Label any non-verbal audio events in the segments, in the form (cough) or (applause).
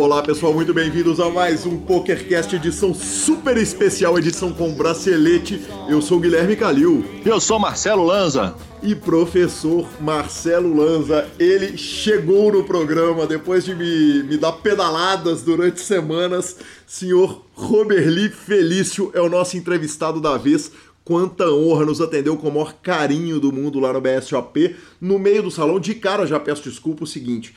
Olá pessoal, muito bem-vindos a mais um PokerCast edição super especial, edição com bracelete. Eu sou o Guilherme Calil. Eu sou Marcelo Lanza. E professor Marcelo Lanza, ele chegou no programa depois de me, me dar pedaladas durante semanas. Senhor Roberli Felício é o nosso entrevistado da vez. Quanta honra nos atendeu com o maior carinho do mundo lá no BSOP. No meio do salão, de cara já peço desculpa o seguinte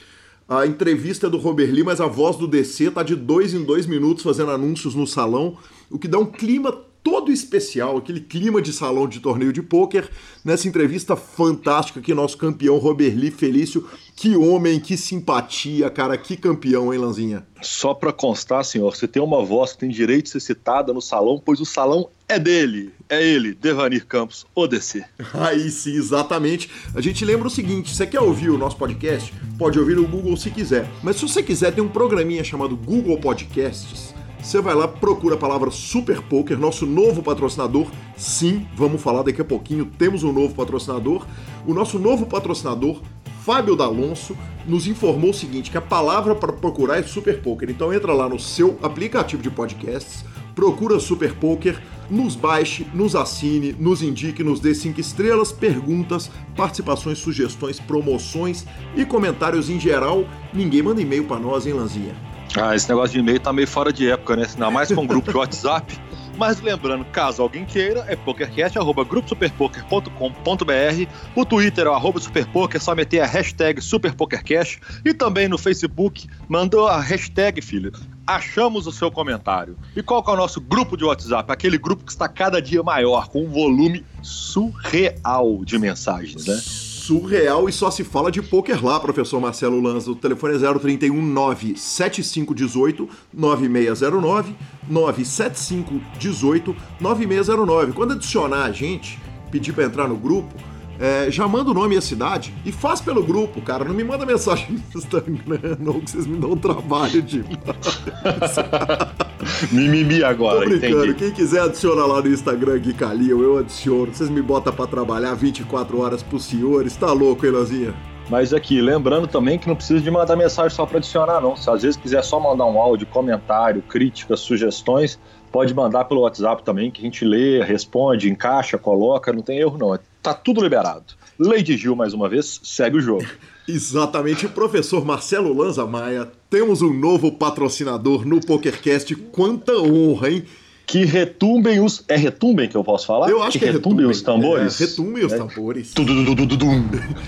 a entrevista é do Robert Lee, mas a voz do DC tá de dois em dois minutos fazendo anúncios no salão, o que dá um clima todo especial, aquele clima de salão de torneio de pôquer, nessa entrevista fantástica que nosso campeão Robert Lee Felício, que homem, que simpatia, cara, que campeão, hein, Lanzinha? Só para constar, senhor, você tem uma voz que tem direito de ser citada no salão, pois o salão é dele, é ele, Devanir Campos, o DC. (laughs) Aí sim, exatamente. A gente lembra o seguinte, você quer ouvir o nosso podcast? Pode ouvir no Google se quiser, mas se você quiser, tem um programinha chamado Google Podcasts, você vai lá, procura a palavra Super Poker, nosso novo patrocinador. Sim, vamos falar daqui a pouquinho, temos um novo patrocinador. O nosso novo patrocinador, Fábio D'Alonso, nos informou o seguinte, que a palavra para procurar é Super Poker. Então entra lá no seu aplicativo de podcasts, procura Super Poker, nos baixe, nos assine, nos indique, nos dê cinco estrelas, perguntas, participações, sugestões, promoções e comentários em geral. Ninguém manda e-mail para nós, hein, Lanzinha? Ah, esse negócio de e-mail tá meio fora de época, né? Ainda mais com um grupo de WhatsApp. (laughs) Mas lembrando, caso alguém queira, é pokercast.gruposuperpoker.com.br. O Twitter é o superpoker, só meter a hashtag superpokercast. E também no Facebook, mandou a hashtag, filho. Achamos o seu comentário. E qual que é o nosso grupo de WhatsApp? Aquele grupo que está cada dia maior, com um volume surreal de mensagens, né? Surreal e só se fala de poker lá, professor Marcelo Lanza. O telefone é 031 97518 9609 97518 9609. Quando adicionar a gente, pedir para entrar no grupo, é, já manda o nome e a cidade e faz pelo grupo, cara. Não me manda mensagem no Instagram, (laughs) não, que vocês me dão trabalho de. (laughs) Mimimi agora, Tô brincando. entendi. Quem quiser adiciona lá no Instagram Gui Calil, eu adiciono. Vocês me botam pra trabalhar 24 horas pro senhores. Tá louco, hein, Lanzinha? Mas aqui, lembrando também que não precisa de mandar mensagem só para adicionar, não. Se às vezes quiser só mandar um áudio, comentário, críticas, sugestões, pode mandar pelo WhatsApp também, que a gente lê, responde, encaixa, coloca, não tem erro não. Tá tudo liberado. Lady Gil, mais uma vez, segue o jogo. (laughs) Exatamente, professor Marcelo Lanza Maia, temos um novo patrocinador no PokerCast. Quanta honra, hein? Que retumbem os. É retumbem que eu posso falar? Eu acho que, que é retumbem os tambores. É, retumbem os tambores.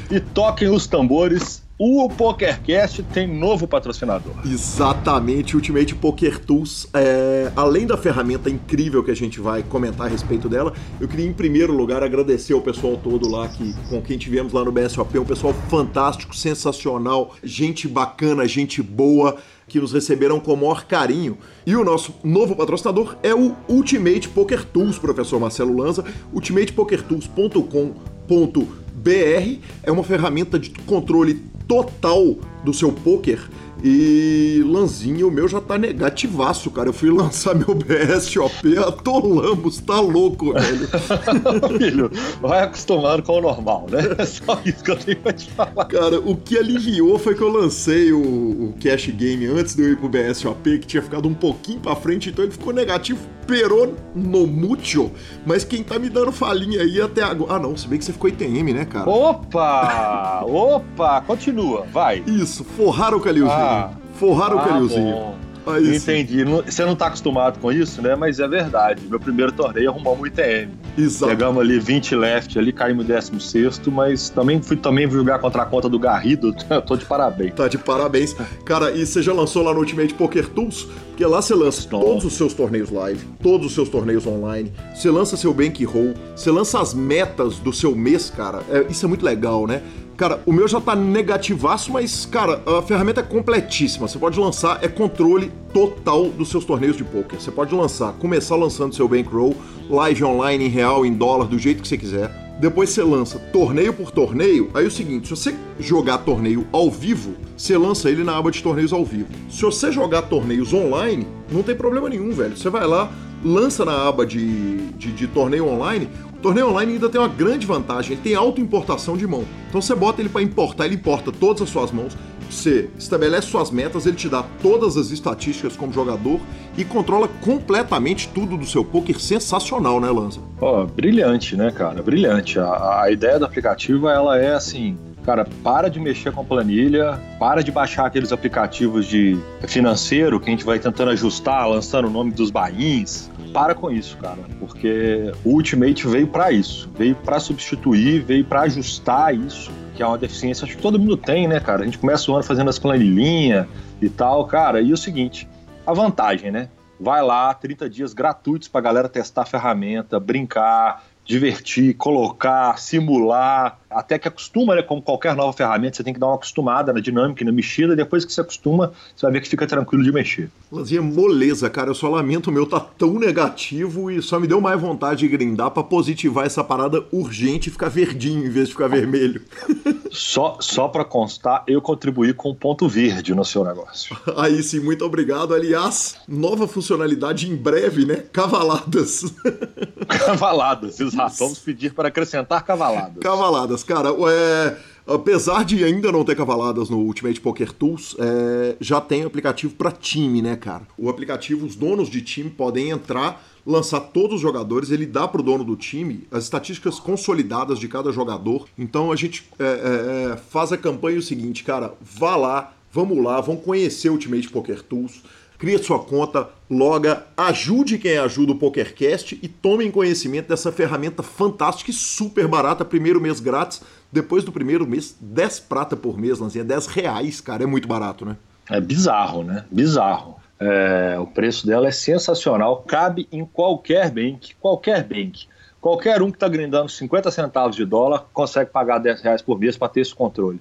E toquem os tambores. O PokerCast tem novo patrocinador. Exatamente, Ultimate Poker Tools. É, além da ferramenta incrível que a gente vai comentar a respeito dela, eu queria em primeiro lugar agradecer ao pessoal todo lá que, com quem tivemos lá no BSOP, um pessoal fantástico, sensacional, gente bacana, gente boa que nos receberam com o maior carinho. E o nosso novo patrocinador é o Ultimate Poker Tools, professor Marcelo Lanza, ultimatepokertools.com.br. É uma ferramenta de controle total do seu poker. E Lanzinho, o meu já tá negativaço, cara. Eu fui lançar meu BSOP, atolamos, tá louco, velho. (laughs) Filho, vai acostumando com o normal, né? É (laughs) só isso que eu tenho pra te falar. Cara, o que aliviou foi que eu lancei o, o Cash Game antes de eu ir pro BSOP, que tinha ficado um pouquinho pra frente, então ele ficou negativo, perou no mucho. Mas quem tá me dando falinha aí até agora. Ah, não, se bem que você ficou ITM, né, cara? Opa! Opa! Continua, vai. Isso, forraram o Calilzinho. Ah. Forraram o Ah, Calilzinho. bom. Aí sim. Entendi. Não- Você não tá acostumado com isso, né? Mas é verdade. Meu primeiro torneio arrumamos o ITM. Exato. Pegamos ali 20 left ali, caímos 16, mas também fui também jogar contra a conta do Garrido. (laughs) Tô de parabéns. Tá de parabéns. Cara, e você já lançou lá no Ultimate Poker Tools? Porque lá você lança todos os seus torneios live, todos os seus torneios online, você lança seu bankroll, você lança as metas do seu mês, cara. É, isso é muito legal, né? Cara, o meu já tá negativaço, mas, cara, a ferramenta é completíssima. Você pode lançar, é controle total dos seus torneios de poker. Você pode lançar, começar lançando seu bankroll, live online, em real, em dólar, do jeito que você quiser. Depois você lança torneio por torneio. Aí é o seguinte, se você jogar torneio ao vivo, você lança ele na aba de torneios ao vivo. Se você jogar torneios online, não tem problema nenhum, velho. Você vai lá, lança na aba de, de, de torneio online, torneio online ainda tem uma grande vantagem, ele tem auto-importação de mão. Então você bota ele para importar, ele importa todas as suas mãos, você estabelece suas metas, ele te dá todas as estatísticas como jogador e controla completamente tudo do seu poker. Sensacional, né, Lanza? Ó, oh, brilhante, né, cara? Brilhante. A, a ideia do aplicativo, ela é assim, cara, para de mexer com planilha, para de baixar aqueles aplicativos de financeiro que a gente vai tentando ajustar, lançando o nome dos bains. Para com isso, cara, porque o Ultimate veio para isso, veio para substituir, veio para ajustar isso, que é uma deficiência acho que todo mundo tem, né, cara? A gente começa o ano fazendo as planilhinhas e tal, cara. E o seguinte, a vantagem, né? Vai lá, 30 dias gratuitos pra galera testar a ferramenta, brincar, divertir, colocar, simular, até que acostuma, né? Como qualquer nova ferramenta, você tem que dar uma acostumada na dinâmica, na mexida, depois que você acostuma, você vai ver que fica tranquilo de mexer. Lanzinha, moleza, cara, eu só lamento o meu tá tão negativo e só me deu mais vontade de grindar para positivar essa parada urgente e ficar verdinho em vez de ficar vermelho. (laughs) Só, só para constar, eu contribuí com um ponto verde no seu negócio. (laughs) Aí sim, muito obrigado. Aliás, nova funcionalidade em breve, né? Cavaladas. (laughs) Cavaladas, exato. Vamos pedir para acrescentar cavaladas. Cavaladas, cara. É, apesar de ainda não ter cavaladas no Ultimate Poker Tools, é, já tem aplicativo para time, né, cara? O aplicativo, os donos de time podem entrar, lançar todos os jogadores, ele dá para o dono do time as estatísticas consolidadas de cada jogador. Então a gente é, é, é faz a campanha o seguinte, cara, vá lá, vamos lá, vamos conhecer o Ultimate Poker Tools crie sua conta, loga, ajude quem ajuda o PokerCast e tomem conhecimento dessa ferramenta fantástica e super barata, primeiro mês grátis, depois do primeiro mês, 10 prata por mês, Lanzinha, 10 reais, cara, é muito barato, né? É bizarro, né? Bizarro. É, o preço dela é sensacional, cabe em qualquer bank, qualquer bank. Qualquer um que está grindando 50 centavos de dólar consegue pagar 10 reais por mês para ter esse controle.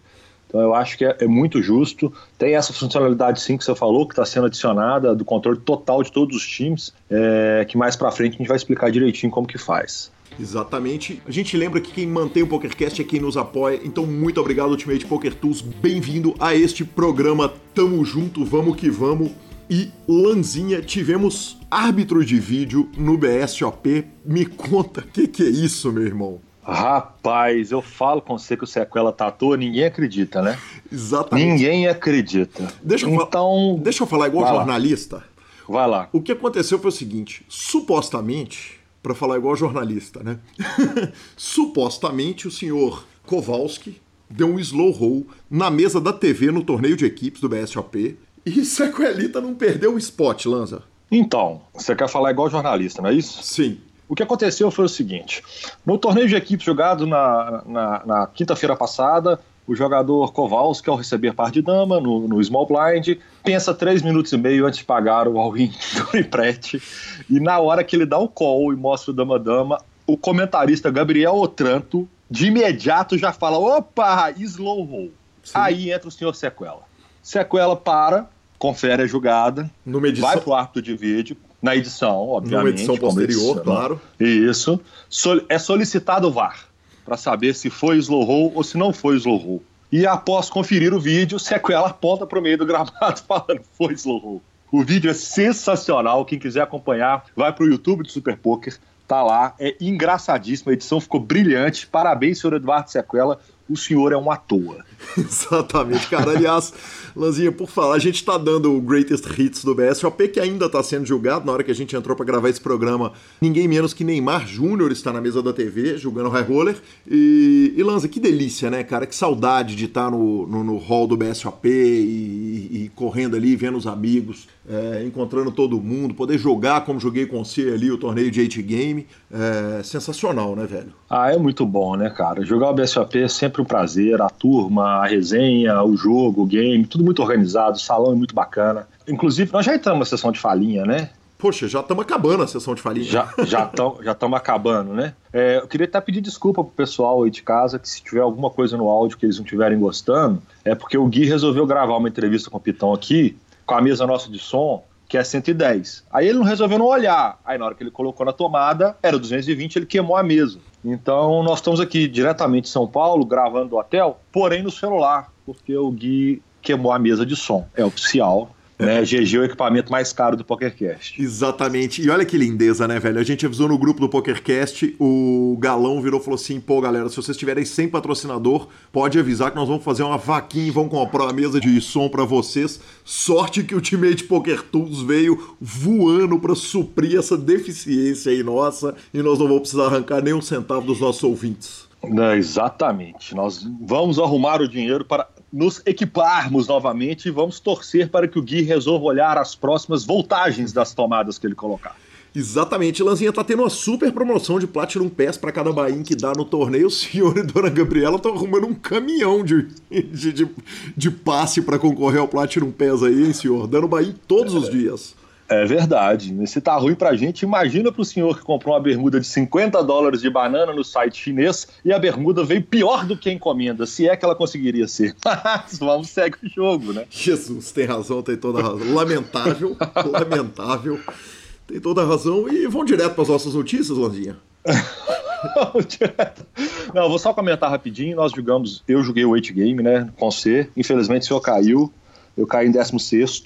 Então eu acho que é, é, muito justo. Tem essa funcionalidade sim que você falou, que está sendo adicionada do controle total de todos os times, é, que mais para frente a gente vai explicar direitinho como que faz. Exatamente. A gente lembra que quem mantém o PokerCast é quem nos apoia. Então, muito obrigado, Ultimate Poker Tools. Bem-vindo a este programa. Tamo junto, vamos que vamos. E Lanzinha, tivemos árbitro de vídeo no BSOP. Me conta, o que, que é isso, meu irmão? Rapaz, eu falo com você que o sequela tá à toa, ninguém acredita, né? Exatamente. Ninguém acredita. Deixa eu, então, deixa eu falar igual Vai jornalista. Lá. Vai lá. O que aconteceu foi o seguinte: supostamente, para falar igual jornalista, né? (laughs) supostamente o senhor Kowalski deu um slow roll na mesa da TV no torneio de equipes do BSOP e (laughs) Sequelita não perdeu o spot, Lanza. Então, você quer falar igual jornalista, não é isso? Sim. O que aconteceu foi o seguinte: no torneio de equipes jogado na, na, na quinta-feira passada, o jogador Kowalski, ao receber par de dama no, no small blind, pensa três minutos e meio antes de pagar o all-in (laughs) do empréstimo. E na hora que ele dá o call e mostra o dama-dama, o comentarista Gabriel Otranto de imediato já fala: opa, slow roll. Sim. Aí entra o senhor Sequela. Sequela para, confere a jogada, vai pro árbitro de vídeo, na edição, obviamente. Numa edição posterior, edição, claro. Isso. É solicitado o VAR para saber se foi slow roll ou se não foi slow roll. E após conferir o vídeo, Sequela aponta para o meio do gramado (laughs) falando foi slow roll. O vídeo é sensacional. Quem quiser acompanhar, vai para o YouTube do Super Poker. Tá lá, é engraçadíssimo. A edição ficou brilhante. Parabéns, senhor Eduardo Sequela o senhor é um à toa. (laughs) Exatamente, cara. Aliás, Lanzinha, por falar, a gente tá dando o Greatest Hits do BSOP, que ainda tá sendo julgado. Na hora que a gente entrou para gravar esse programa, ninguém menos que Neymar Júnior está na mesa da TV, jogando High Roller. E, e Lanza, que delícia, né, cara? Que saudade de estar tá no, no, no hall do BSOP e, e, correndo ali, vendo os amigos, é, encontrando todo mundo, poder jogar como joguei com você ali o torneio de 8 Game. É sensacional, né, velho? Ah, é muito bom, né, cara? Jogar o BSOP é sempre um prazer. A turma, a resenha, o jogo, o game, tudo muito organizado, o salão é muito bacana. Inclusive, nós já entramos na sessão de falinha, né? Poxa, já estamos acabando a sessão de falinha. Já estamos já já acabando, né? É, eu queria até pedir desculpa pro pessoal aí de casa que se tiver alguma coisa no áudio que eles não estiverem gostando, é porque o Gui resolveu gravar uma entrevista com o Pitão aqui, com a mesa nossa de som, que é 110. Aí ele não resolveu não olhar. Aí na hora que ele colocou na tomada, era 220, ele queimou a mesa. Então nós estamos aqui diretamente em São Paulo, gravando do hotel, porém no celular, porque o Gui queimou a mesa de som. É oficial. Né, GG é o equipamento mais caro do PokerCast. Exatamente. E olha que lindeza, né, velho? A gente avisou no grupo do PokerCast, o Galão virou e falou assim: pô, galera, se vocês tiverem sem patrocinador, pode avisar que nós vamos fazer uma vaquinha e vamos comprar uma mesa de som para vocês. Sorte que o Ultimate Poker Tools veio voando para suprir essa deficiência aí nossa e nós não vamos precisar arrancar nem um centavo dos nossos ouvintes. É, exatamente. Nós vamos arrumar o dinheiro para nos equiparmos novamente e vamos torcer para que o Gui resolva olhar as próximas voltagens das tomadas que ele colocar. Exatamente, Lanzinha tá tendo uma super promoção de Platinum Pass para cada bain que dá no torneio. O (laughs) senhor e Dona Gabriela estão arrumando um caminhão de, de, de, de passe para concorrer ao Platinum Pass aí, hein, senhor? Dando bain todos os dias. É verdade. Se tá ruim pra gente, imagina pro senhor que comprou uma bermuda de 50 dólares de banana no site chinês e a bermuda veio pior do que a encomenda, se é que ela conseguiria ser. (laughs) Vamos segue o jogo, né? Jesus, tem razão, tem toda razão. Lamentável, (laughs) lamentável. Tem toda razão. E vão direto para as nossas notícias, Landinha. (laughs) Não, vou só comentar rapidinho. Nós jogamos, eu joguei o 8 Game, né, com você. Infelizmente o senhor caiu. Eu caí em 16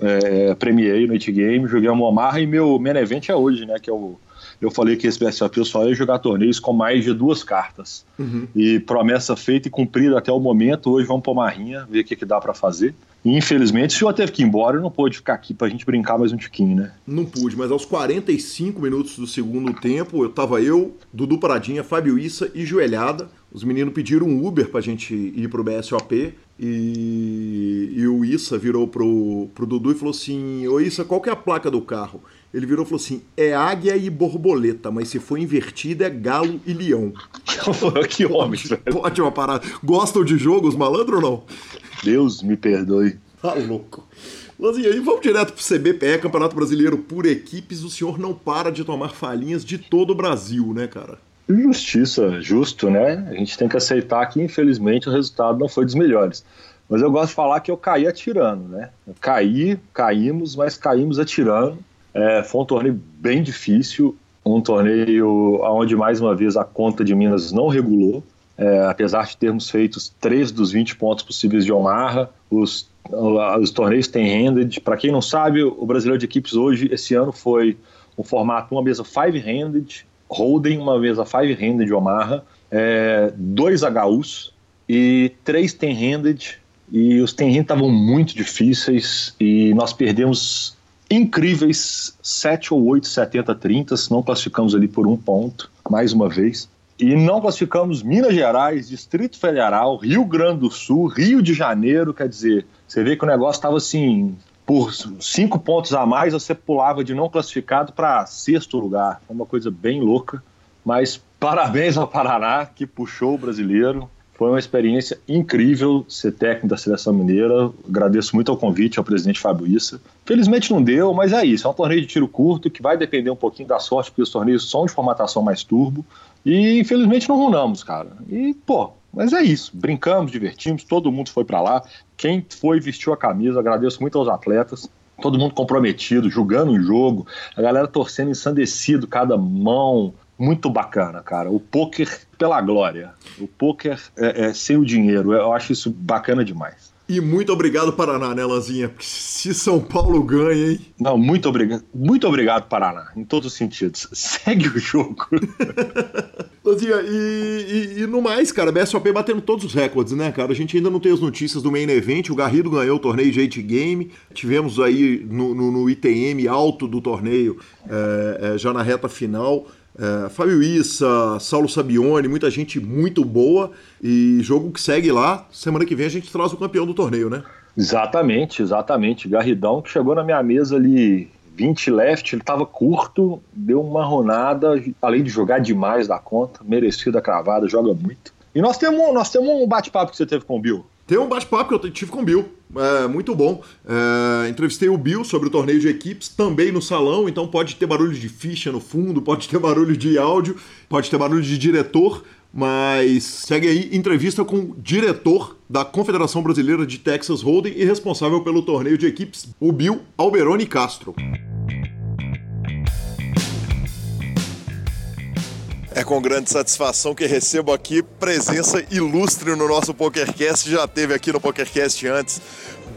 é, premiei no It Game, joguei uma Omaha e meu main event é hoje, né? Que é o. Eu falei que esse BSOP só ia jogar torneios com mais de duas cartas. Uhum. E promessa feita e cumprida até o momento. Hoje vamos para Marrinha, ver o que, que dá para fazer. E, infelizmente, o senhor teve que ir embora e não pôde ficar aqui pra gente brincar mais um tiquinho, né? Não pude, mas aos 45 minutos do segundo tempo, eu tava eu, Dudu Paradinha, Fábio Issa e Joelhada. Os meninos pediram um Uber pra gente ir pro BSOP. E, e o Issa virou pro, pro Dudu e falou assim: Ô Issa, qual que é a placa do carro? Ele virou e falou assim: é águia e borboleta, mas se for invertida é galo e leão. (laughs) que homem, velho. Uma parada. Gostam de jogos, malandro ou não? Deus me perdoe. Tá louco. Mas e aí, vamos direto pro CBPE, Campeonato Brasileiro por Equipes. O senhor não para de tomar falinhas de todo o Brasil, né, cara? Justiça, justo, né? A gente tem que aceitar que, infelizmente, o resultado não foi dos melhores. Mas eu gosto de falar que eu caí atirando, né? Eu caí, caímos, mas caímos atirando. É, foi um torneio bem difícil, um torneio onde, mais uma vez, a conta de Minas não regulou. É, apesar de termos feito três dos 20 pontos possíveis de Omaha, os, os torneios têm handed. Para quem não sabe, o brasileiro de equipes hoje, esse ano, foi um formato, uma mesa five-handed, Holden, uma vez a Five Handed de Omaha, é, dois HUs e três Ten Handed. E os Ten Handed estavam muito difíceis e nós perdemos incríveis 7 ou 8 70-30, não classificamos ali por um ponto, mais uma vez. E não classificamos Minas Gerais, Distrito Federal, Rio Grande do Sul, Rio de Janeiro, quer dizer, você vê que o negócio estava assim, por cinco pontos a mais, você pulava de não classificado para sexto lugar. Foi uma coisa bem louca. Mas parabéns ao Paraná, que puxou o brasileiro. Foi uma experiência incrível ser técnico da seleção mineira. Agradeço muito ao convite ao presidente Fábio Issa. Felizmente não deu, mas é isso. É um torneio de tiro curto que vai depender um pouquinho da sorte, porque os torneios são de formatação mais turbo. E infelizmente não runamos, cara. E, pô, mas é isso. Brincamos, divertimos, todo mundo foi para lá. Quem foi vestiu a camisa, agradeço muito aos atletas. Todo mundo comprometido, jogando o jogo, a galera torcendo ensandecido, cada mão. Muito bacana, cara. O poker pela glória. O poker é, é sem o dinheiro. Eu acho isso bacana demais. E muito obrigado, Paraná, né, Lanzinha? Porque se São Paulo ganha, hein? Não, muito obrigado. Muito obrigado, Paraná, em todos os sentidos. (laughs) Segue o jogo. (laughs) Lanzinha, e, e, e, no mais, cara, BSOP batendo todos os recordes, né, cara? A gente ainda não tem as notícias do Main Event. O Garrido ganhou o torneio de 8 Game. Tivemos aí no, no, no ITM alto do torneio, é, é, já na reta final. É, Fábio Issa, Saulo Sabione, muita gente muito boa e jogo que segue lá. Semana que vem a gente traz o campeão do torneio, né? Exatamente, exatamente. Garridão que chegou na minha mesa ali 20 left, ele estava curto, deu uma ronada, além de jogar demais da conta, merecida cravada, joga muito. E nós temos, nós temos um bate-papo que você teve com o Bill. Tem um bate-papo que eu tive com o Bill, é, muito bom. É, entrevistei o Bill sobre o torneio de equipes, também no salão, então pode ter barulho de ficha no fundo, pode ter barulho de áudio, pode ter barulho de diretor, mas segue aí entrevista com o diretor da Confederação Brasileira de Texas Hold'em e responsável pelo torneio de equipes, o Bill Alberoni Castro. É com grande satisfação que recebo aqui presença ilustre no nosso PokerCast. Já teve aqui no PokerCast antes.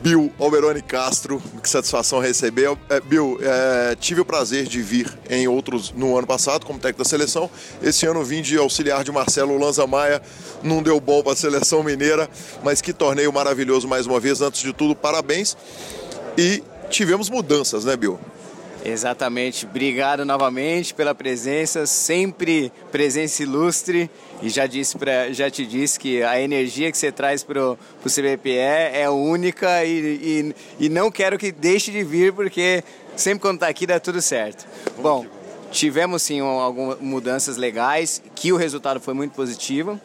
Bill Alberoni Castro, que satisfação receber. É, Bill, é, tive o prazer de vir em outros no ano passado como técnico da seleção. Esse ano vim de auxiliar de Marcelo Lanza Maia. Não deu bom para a seleção mineira, mas que torneio maravilhoso mais uma vez. Antes de tudo, parabéns. E tivemos mudanças, né, Bill? Exatamente. Obrigado novamente pela presença, sempre presença ilustre. E já, disse pra, já te disse que a energia que você traz para o CBPE é única e, e, e, não quero que deixe de vir, porque sempre quando está aqui dá tudo certo. Bom, tivemos sim algumas mudanças legais, que o resultado foi muito positivo.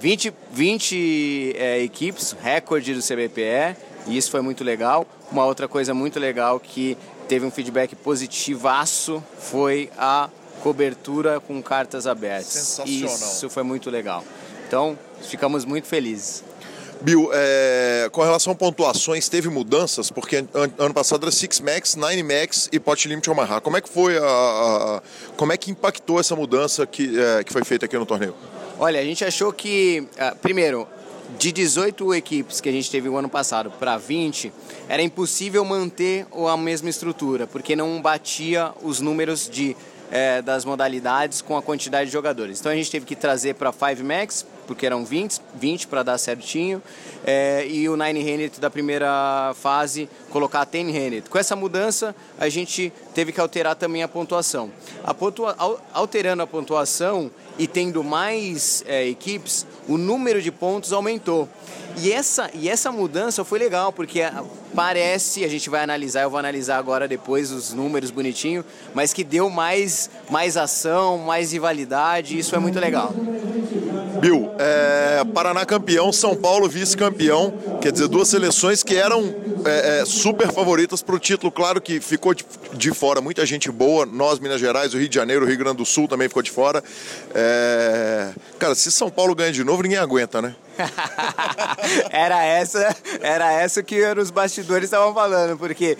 20, 20 é, equipes, recorde do CBPE, e isso foi muito legal. Uma outra coisa muito legal que teve um feedback positivaço foi a cobertura com cartas abertas. Sensacional. Isso foi muito legal. Então, ficamos muito felizes. Bill, é, com relação a pontuações, teve mudanças? Porque an ano passado era Six Max, Nine Max e Pot Limit Omaha. Como é que foi a, a, como é que impactou essa mudança que, é, que foi feita aqui no torneio? Olha, a gente achou que, uh, primeiro, de 18 equipes que a gente teve o ano passado para 20, era impossível manter a mesma estrutura, porque não batia os números de, é, das modalidades com a quantidade de jogadores. Então a gente teve que trazer para 5 Max, porque eram 20, 20 para dar certinho, é, e o Nine Handed da primeira fase colocar 10 Handed. Com essa mudança, a gente teve que alterar também a pontuação. A pontua, alterando a pontuação e tendo mais é, equipes, o número de pontos aumentou. E essa, e essa mudança foi legal, porque parece, a gente vai analisar, eu vou analisar agora depois os números bonitinho, mas que deu mais, mais ação, mais rivalidade, isso é muito legal. Bill, é, Paraná campeão, São Paulo vice-campeão, quer dizer, duas seleções que eram é, é, super favoritas para o título, claro que ficou de, de, fora muita gente boa, nós, Minas Gerais, o Rio de Janeiro, o Rio Grande do Sul também ficou de fora. É, cara, se São Paulo ganha de novo, ninguém aguenta, né? (laughs) era essa, era essa que os bastidores estavam falando, porque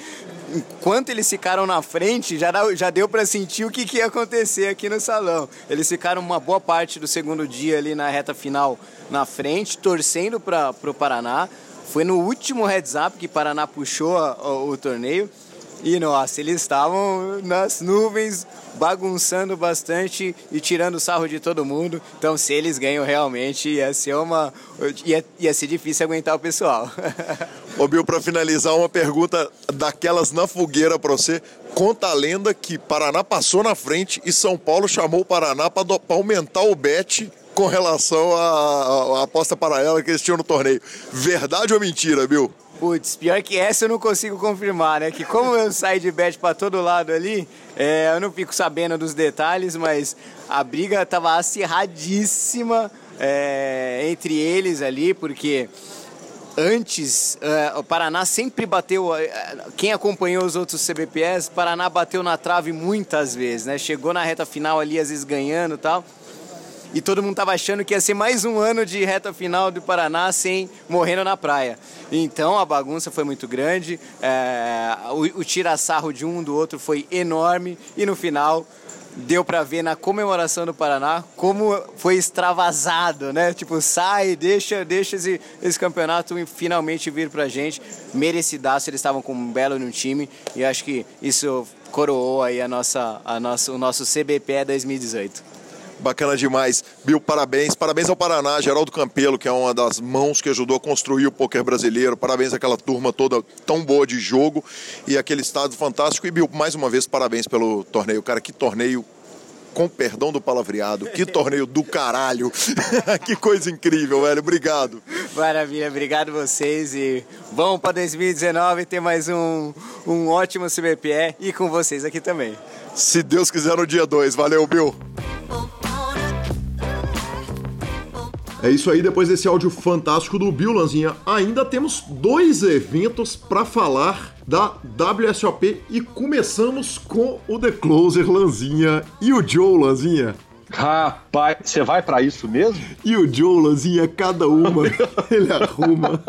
enquanto eles ficaram na frente, já, já deu para sentir o que, que ia acontecer aqui no salão. Eles ficaram uma boa parte do segundo dia ali na reta final na frente, torcendo para o Paraná. Foi no último heads up que Paraná puxou a, a, o torneio. E nossa, eles estavam nas nuvens, bagunçando bastante e tirando sarro de todo mundo. Então, se eles ganham realmente, ia ser uma. ia, ia ser difícil aguentar o pessoal. (laughs) Ô Bill, para finalizar, uma pergunta daquelas na fogueira para você. Conta a lenda que Paraná passou na frente e São Paulo chamou o Paraná para aumentar o bet com relação à, aposta paralela que eles tinham no torneio. Verdade ou mentira, Bill? Putz, pior que essa eu não consigo confirmar, né? Que como eu saio de bet para todo lado ali, é, eu não fico sabendo dos detalhes, mas a briga tava acirradíssima é, entre eles ali, porque antes é, o Paraná sempre bateu. É, quem acompanhou os outros CBPS, Paraná bateu na trave muitas vezes, né? Chegou na reta final ali, às vezes ganhando e tal e todo mundo estava achando que ia ser mais um ano de reta final do Paraná sem morrendo na praia. Então a bagunça foi muito grande, é, o, o tira-sarro de um do outro foi enorme e no final deu para ver na comemoração do Paraná como foi extravasado, né? Tipo, sai, deixa, deixa esse, esse campeonato finalmente vir pra gente. Merecidaço, eles estavam com um belo no time e acho que isso coroou aí a nossa, a nossa, o nosso CBP 2018. Bacana demais. Bill, parabéns. Parabéns ao Paraná, Geraldo Campelo, que é uma das mãos que ajudou a construir o poker brasileiro. Parabéns àquela turma toda tão boa de jogo e aquele estado fantástico. E Bill, mais uma vez, parabéns pelo torneio. Cara, que torneio com perdão do palavreado, que (laughs) torneio do caralho. (laughs) que coisa incrível, velho. Obrigado. Maravilha, obrigado vocês e vamos para 2019 ter mais um, um ótimo CBPE e com vocês aqui também. Se Deus quiser no dia 2. Valeu, Bill. É isso aí, depois desse áudio fantástico do Bill Lanzinha, ainda temos dois eventos para falar da WSOP e começamos com o The Closer Lanzinha e o Joe Lanzinha. Rapaz, você vai para isso mesmo? E o Joe Lanzinha, cada uma, (laughs) ele arruma.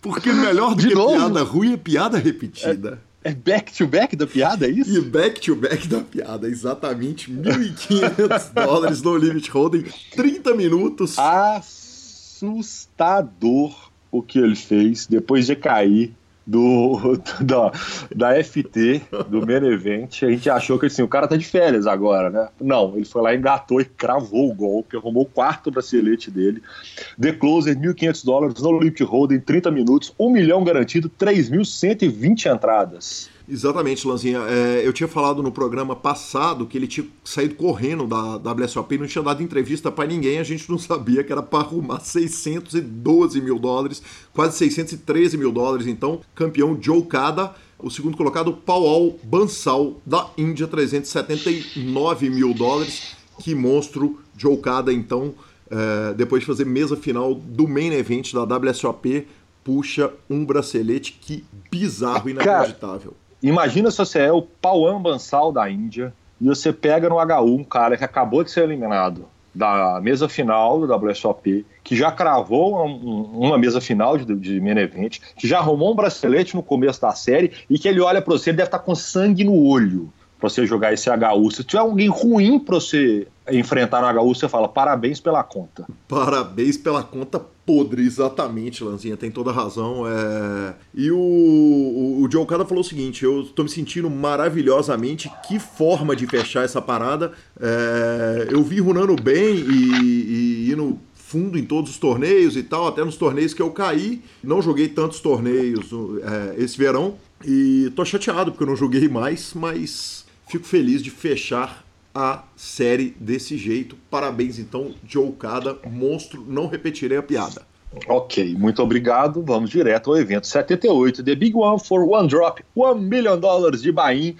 Porque melhor do De que novo? piada ruim é piada repetida. É... Back-to-back -back da piada, é isso? E back-to-back -back da piada, exatamente. 1.500 (laughs) dólares no Limit Holding, 30 minutos. Assustador o que ele fez depois de cair do, (laughs) da, da FT, do Menevent, a gente achou que assim, o cara tá de férias agora, né? Não, ele foi lá, engatou e cravou o golpe, arrumou o quarto bracelete dele. The Closer, 1.500 dólares, no limit hold em 30 minutos, 1 milhão garantido, 3.120 entradas. Exatamente, Lanzinha. É, eu tinha falado no programa passado que ele tinha saído correndo da WSOP, não tinha dado entrevista para ninguém, a gente não sabia que era para arrumar 612 mil dólares, quase 613 mil dólares. Então, campeão Joe Cada, o segundo colocado, Paual Bansal, da Índia, 379 mil dólares. Que monstro, Joe Cada, então, é, depois de fazer mesa final do main event da WSOP, puxa um bracelete que bizarro, inacreditável. Cara Imagina se você é o Pawan Bansal da Índia e você pega no H1 um cara que acabou de ser eliminado da mesa final do WSOP, que já cravou um, uma mesa final de, de main event, que já arrumou um bracelete no começo da série e que ele olha para você, ele deve estar tá com sangue no olho você jogar esse HU. Se tiver alguém ruim para você enfrentar no HU, você fala parabéns pela conta. Parabéns pela conta podre, exatamente, Lanzinha, tem toda razão. É... E o, o, o Joe Okada falou o seguinte: eu estou me sentindo maravilhosamente, que forma de fechar essa parada. É... Eu vi runando bem e, e indo fundo em todos os torneios e tal, até nos torneios que eu caí. Não joguei tantos torneios é, esse verão. E tô chateado porque eu não joguei mais, mas fico feliz de fechar a série desse jeito. Parabéns então, Joe Okada, monstro, não repetirei a piada. Ok, muito obrigado. Vamos direto ao evento 78, The Big One for One Drop, One Million Dollars de Bahia.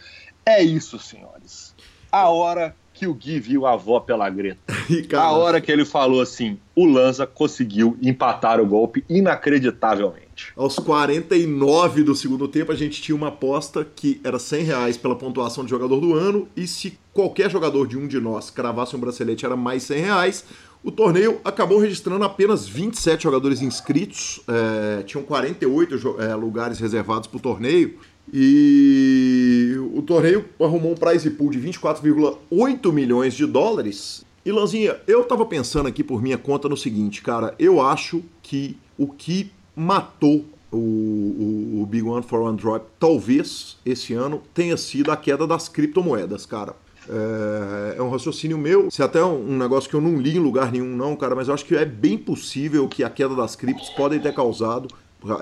É isso, senhores. A hora que o Gui viu a avó pela Greta. (laughs) a hora que ele falou assim: o Lanza conseguiu empatar o golpe inacreditavelmente. Aos 49 do segundo tempo, a gente tinha uma aposta que era 100 reais pela pontuação de jogador do ano, e se qualquer jogador de um de nós cravasse um bracelete, era mais 100 reais. O torneio acabou registrando apenas 27 jogadores inscritos, é, tinham 48 é, lugares reservados para o torneio, e o torneio arrumou um prize pool de 24,8 milhões de dólares. E Lanzinha, eu tava pensando aqui por minha conta no seguinte, cara, eu acho que o que matou o, o, o, Big One for One Drop, talvez esse ano tenha sido a queda das criptomoedas, cara. É, é um raciocínio meu, se até um, um negócio que eu não li em lugar nenhum, não, cara, mas eu acho que é bem possível que a queda das criptos podem ter causado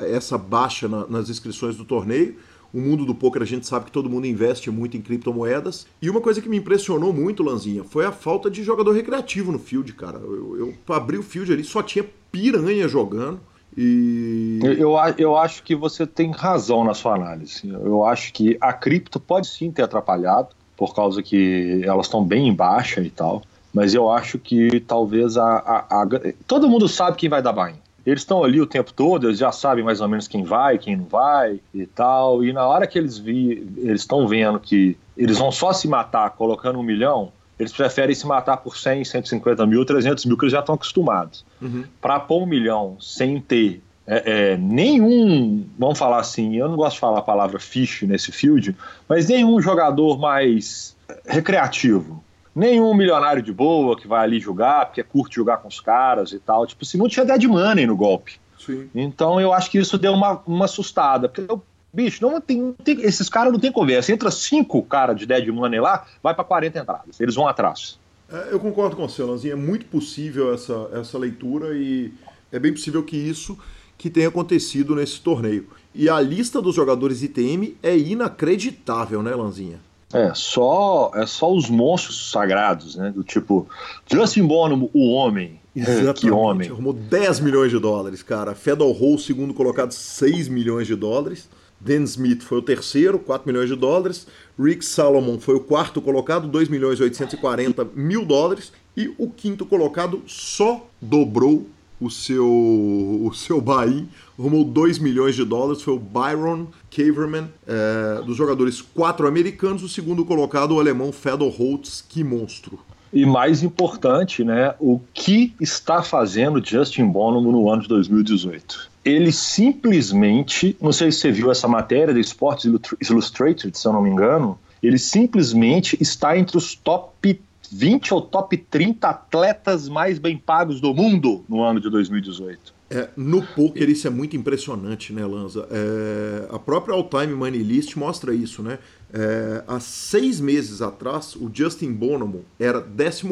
essa baixa na, nas inscrições do torneio. O mundo do poker a gente sabe que todo mundo investe muito em criptomoedas. E uma coisa que me impressionou muito, Lanzinha, foi a falta de jogador recreativo no field, cara. Eu, eu abri o field ali, só tinha piranha jogando. E... Eu, eu acho que você tem razão na sua análise. Eu acho que a cripto pode sim ter atrapalhado, por causa que elas estão bem em baixa e tal. Mas eu acho que talvez a, a, a todo mundo sabe quem vai dar banho. Eles estão ali o tempo todo, eles já sabem mais ou menos quem vai, quem não vai e tal. E na hora que eles vi, eles estão vendo que eles vão só se matar colocando um milhão, eles preferem se matar por 100, 150 mil, 300 mil, que eles já estão acostumados. Uhum. Para pôr um milhão sem ter é, é, nenhum, vamos falar assim, eu não gosto de falar a palavra fish nesse field, mas nenhum jogador mais recreativo, nenhum milionário de boa que vai ali jogar, porque curte jogar com os caras e tal. Tipo, se não tinha dead money no golpe. Sim. Então eu acho que isso deu uma, uma assustada, porque eu Bicho, não tem, não tem esses caras não tem conversa. Entra cinco caras de dead money lá, vai para 40 entradas. Eles vão atrás. É, eu concordo com você, Lanzinha. É muito possível essa, essa leitura e é bem possível que isso que tenha acontecido nesse torneio. E a lista dos jogadores ITM é inacreditável, né, Lanzinha? É, só, é só os monstros sagrados, né? Do tipo, Justin Bonham, o homem. Exatamente. que homem. Arrumou 10 milhões de dólares, cara. Fedor Hall, segundo colocado, 6 milhões de dólares. Dan Smith foi o terceiro, 4 milhões de dólares. Rick Salomon foi o quarto colocado, 2 milhões e 840 mil dólares. E o quinto colocado só dobrou o seu, o seu buy arrumou 2 milhões de dólares, foi o Byron Caverman, é, dos jogadores quatro americanos, o segundo colocado o alemão Fedor Holtz, que monstro. E mais importante, né, o que está fazendo Justin Bonomo no ano de 2018? Ele simplesmente, não sei se você viu essa matéria do Sports Illustrated, se eu não me engano, ele simplesmente está entre os top 20 ou top 30 atletas mais bem pagos do mundo no ano de 2018. É, no poker isso é muito impressionante, né, Lanza? É, a própria All Time Money List mostra isso, né? É, há seis meses atrás, o Justin Bonomo era 14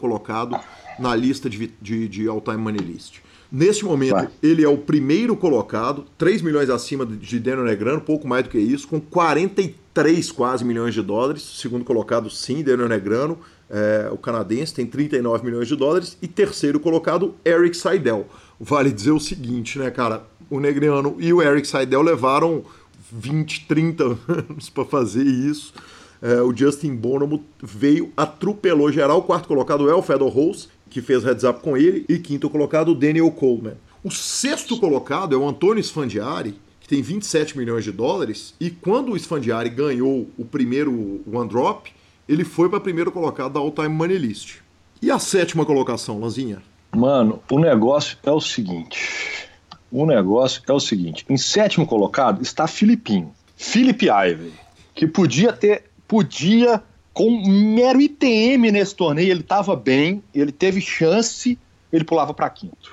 colocado na lista de, de, de All Time Money List. Neste momento, Vai. ele é o primeiro colocado, 3 milhões acima de Daniel Negrano, pouco mais do que isso, com 43 quase milhões de dólares. Segundo colocado, sim, Daniel Negrano, é, o canadense, tem 39 milhões de dólares. E terceiro colocado, Eric Seidel. Vale dizer o seguinte, né, cara? O Negriano e o Eric Seidel levaram 20, 30 anos (laughs) para fazer isso. É, o Justin Bonomo veio, atropelou geral. O quarto colocado é o Fedor Rose que fez heads up com ele, e quinto colocado, Daniel Coleman. O sexto colocado é o Antônio Sfandiari, que tem 27 milhões de dólares, e quando o Sfandiari ganhou o primeiro One Drop, ele foi para primeiro colocado da All Time Money List. E a sétima colocação, Lanzinha? Mano, o negócio é o seguinte. O negócio é o seguinte. Em sétimo colocado está Filipinho. Philip Ivey, que podia ter. Podia com mero ITM nesse torneio, ele estava bem, ele teve chance, ele pulava para quinto.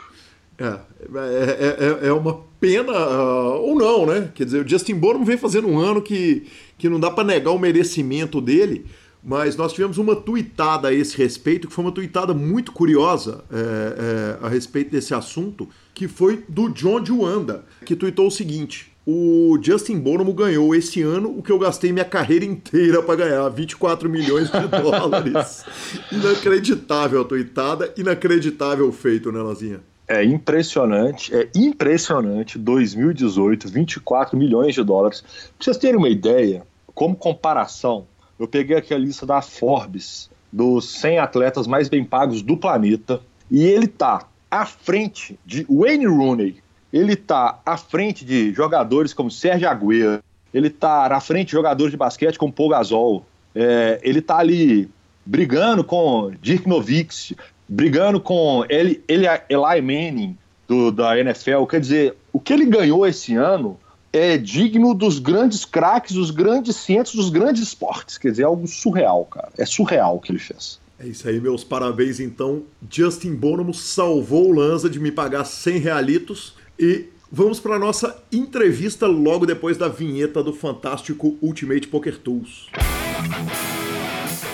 É, é, é, é, uma pena, uh, ou não, né? Quer dizer, o Justin Bourne vem fazendo um ano que, que não dá para negar o merecimento dele, mas nós tivemos uma tuitada a esse respeito, que foi uma tuitada muito curiosa é, é, a respeito desse assunto, que foi do John de Wanda, que tuitou o seguinte: o Justin Bonomo ganhou esse ano o que eu gastei minha carreira inteira para ganhar, 24 milhões de (laughs) dólares. inacreditável a tuitada, inacreditável feito, né, Lazinha? É impressionante, é impressionante. 2018, 24 milhões de dólares. Pra vocês terem uma ideia, como comparação, eu peguei aqui a lista da Forbes dos 100 atletas mais bem pagos do planeta e ele tá à frente de Wayne Rooney, ele está à frente de jogadores como Sérgio Agüero, ele está à frente de jogadores de basquete como Paul Gasol, é, ele está ali brigando com Dirk Nowitzki, brigando com Eli, Eli, Eli Manning do, da NFL. Quer dizer, o que ele ganhou esse ano é digno dos grandes craques, dos grandes centros, dos grandes esportes. Quer dizer, é algo surreal, cara. É surreal o que ele fez. É isso aí, meus parabéns então. Justin Bonomo salvou o Lanza de me pagar 100 realitos e vamos para a nossa entrevista logo depois da vinheta do fantástico Ultimate Poker Tools.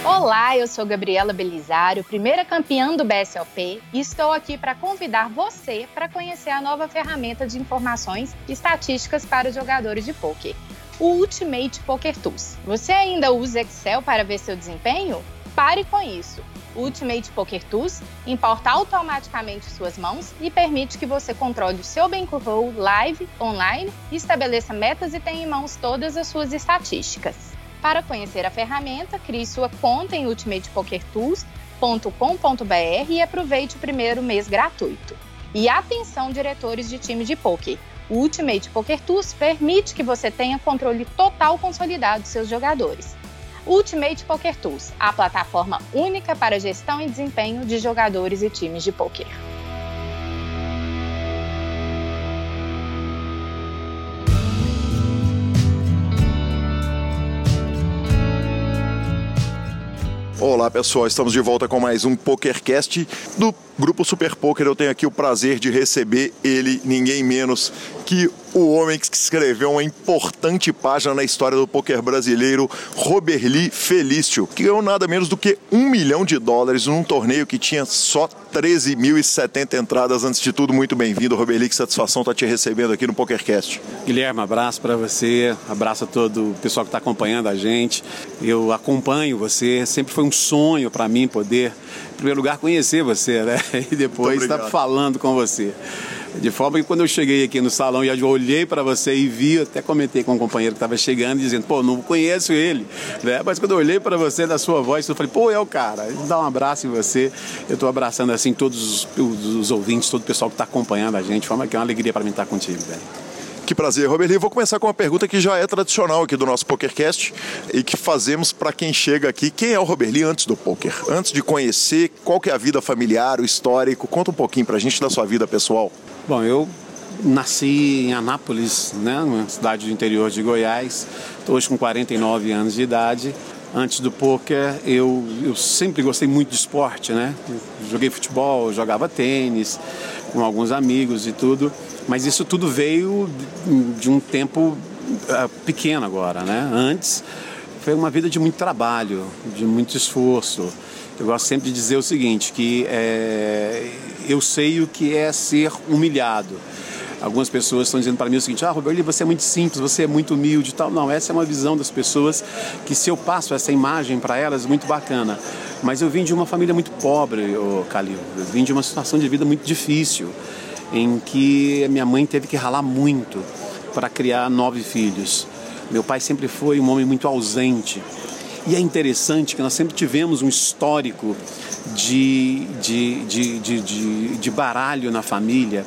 Olá, eu sou Gabriela Belisário, primeira campeã do BSLP, e estou aqui para convidar você para conhecer a nova ferramenta de informações e estatísticas para jogadores de poker, o Ultimate Poker Tools. Você ainda usa Excel para ver seu desempenho? Pare com isso. O Ultimate Poker Tools importa automaticamente suas mãos e permite que você controle o seu bankroll live, online estabeleça metas e tenha em mãos todas as suas estatísticas. Para conhecer a ferramenta, crie sua conta em ultimatepokertools.com.br e aproveite o primeiro mês gratuito. E atenção, diretores de time de poker! O Ultimate Poker Tools permite que você tenha controle total consolidado dos seus jogadores. Ultimate Poker Tools, a plataforma única para gestão e desempenho de jogadores e times de poker. Olá pessoal, estamos de volta com mais um PokerCast do Grupo Super Poker. Eu tenho aqui o prazer de receber ele, ninguém menos que o homem que escreveu uma importante página na história do poker brasileiro, Roberli Felício, que ganhou nada menos do que um milhão de dólares num torneio que tinha só 13.070 entradas. Antes de tudo, muito bem-vindo, Roberli, que satisfação estar tá te recebendo aqui no PokerCast. Guilherme, abraço para você, abraço a todo o pessoal que está acompanhando a gente. Eu acompanho você, sempre foi um sonho para mim poder, em primeiro lugar, conhecer você, né? (laughs) E depois estar tá falando com você. De forma que quando eu cheguei aqui no salão e olhei para você e vi, até comentei com um companheiro que estava chegando, dizendo, pô, não conheço ele, né? Mas quando eu olhei para você, na sua voz, eu falei, pô, é o cara. Dá um abraço em você. Eu estou abraçando, assim, todos os, os, ouvintes, todo o pessoal que está acompanhando a gente. De forma que é uma alegria para mim estar contigo, velho. Que prazer, Roberli. Vou começar com uma pergunta que já é tradicional aqui do nosso PokerCast e que fazemos para quem chega aqui. Quem é o Roberli antes do poker? Antes de conhecer, qual que é a vida familiar, o histórico? Conta um pouquinho para a gente da sua vida pessoal. Bom, eu nasci em Anápolis, né, uma cidade do interior de Goiás. Estou hoje com 49 anos de idade. Antes do poker, eu, eu sempre gostei muito de esporte, né? Joguei futebol, jogava tênis com alguns amigos e tudo, mas isso tudo veio de um tempo uh, pequeno agora, né? Antes foi uma vida de muito trabalho, de muito esforço. Eu gosto sempre de dizer o seguinte, que é, eu sei o que é ser humilhado algumas pessoas estão dizendo para mim o seguinte: ah, Roberto, você é muito simples, você é muito humilde e tal. Não, essa é uma visão das pessoas que, se eu passo essa imagem para elas, muito bacana. Mas eu vim de uma família muito pobre, Calil. Eu vim de uma situação de vida muito difícil, em que minha mãe teve que ralar muito para criar nove filhos. Meu pai sempre foi um homem muito ausente. E é interessante que nós sempre tivemos um histórico de, de, de, de, de baralho na família.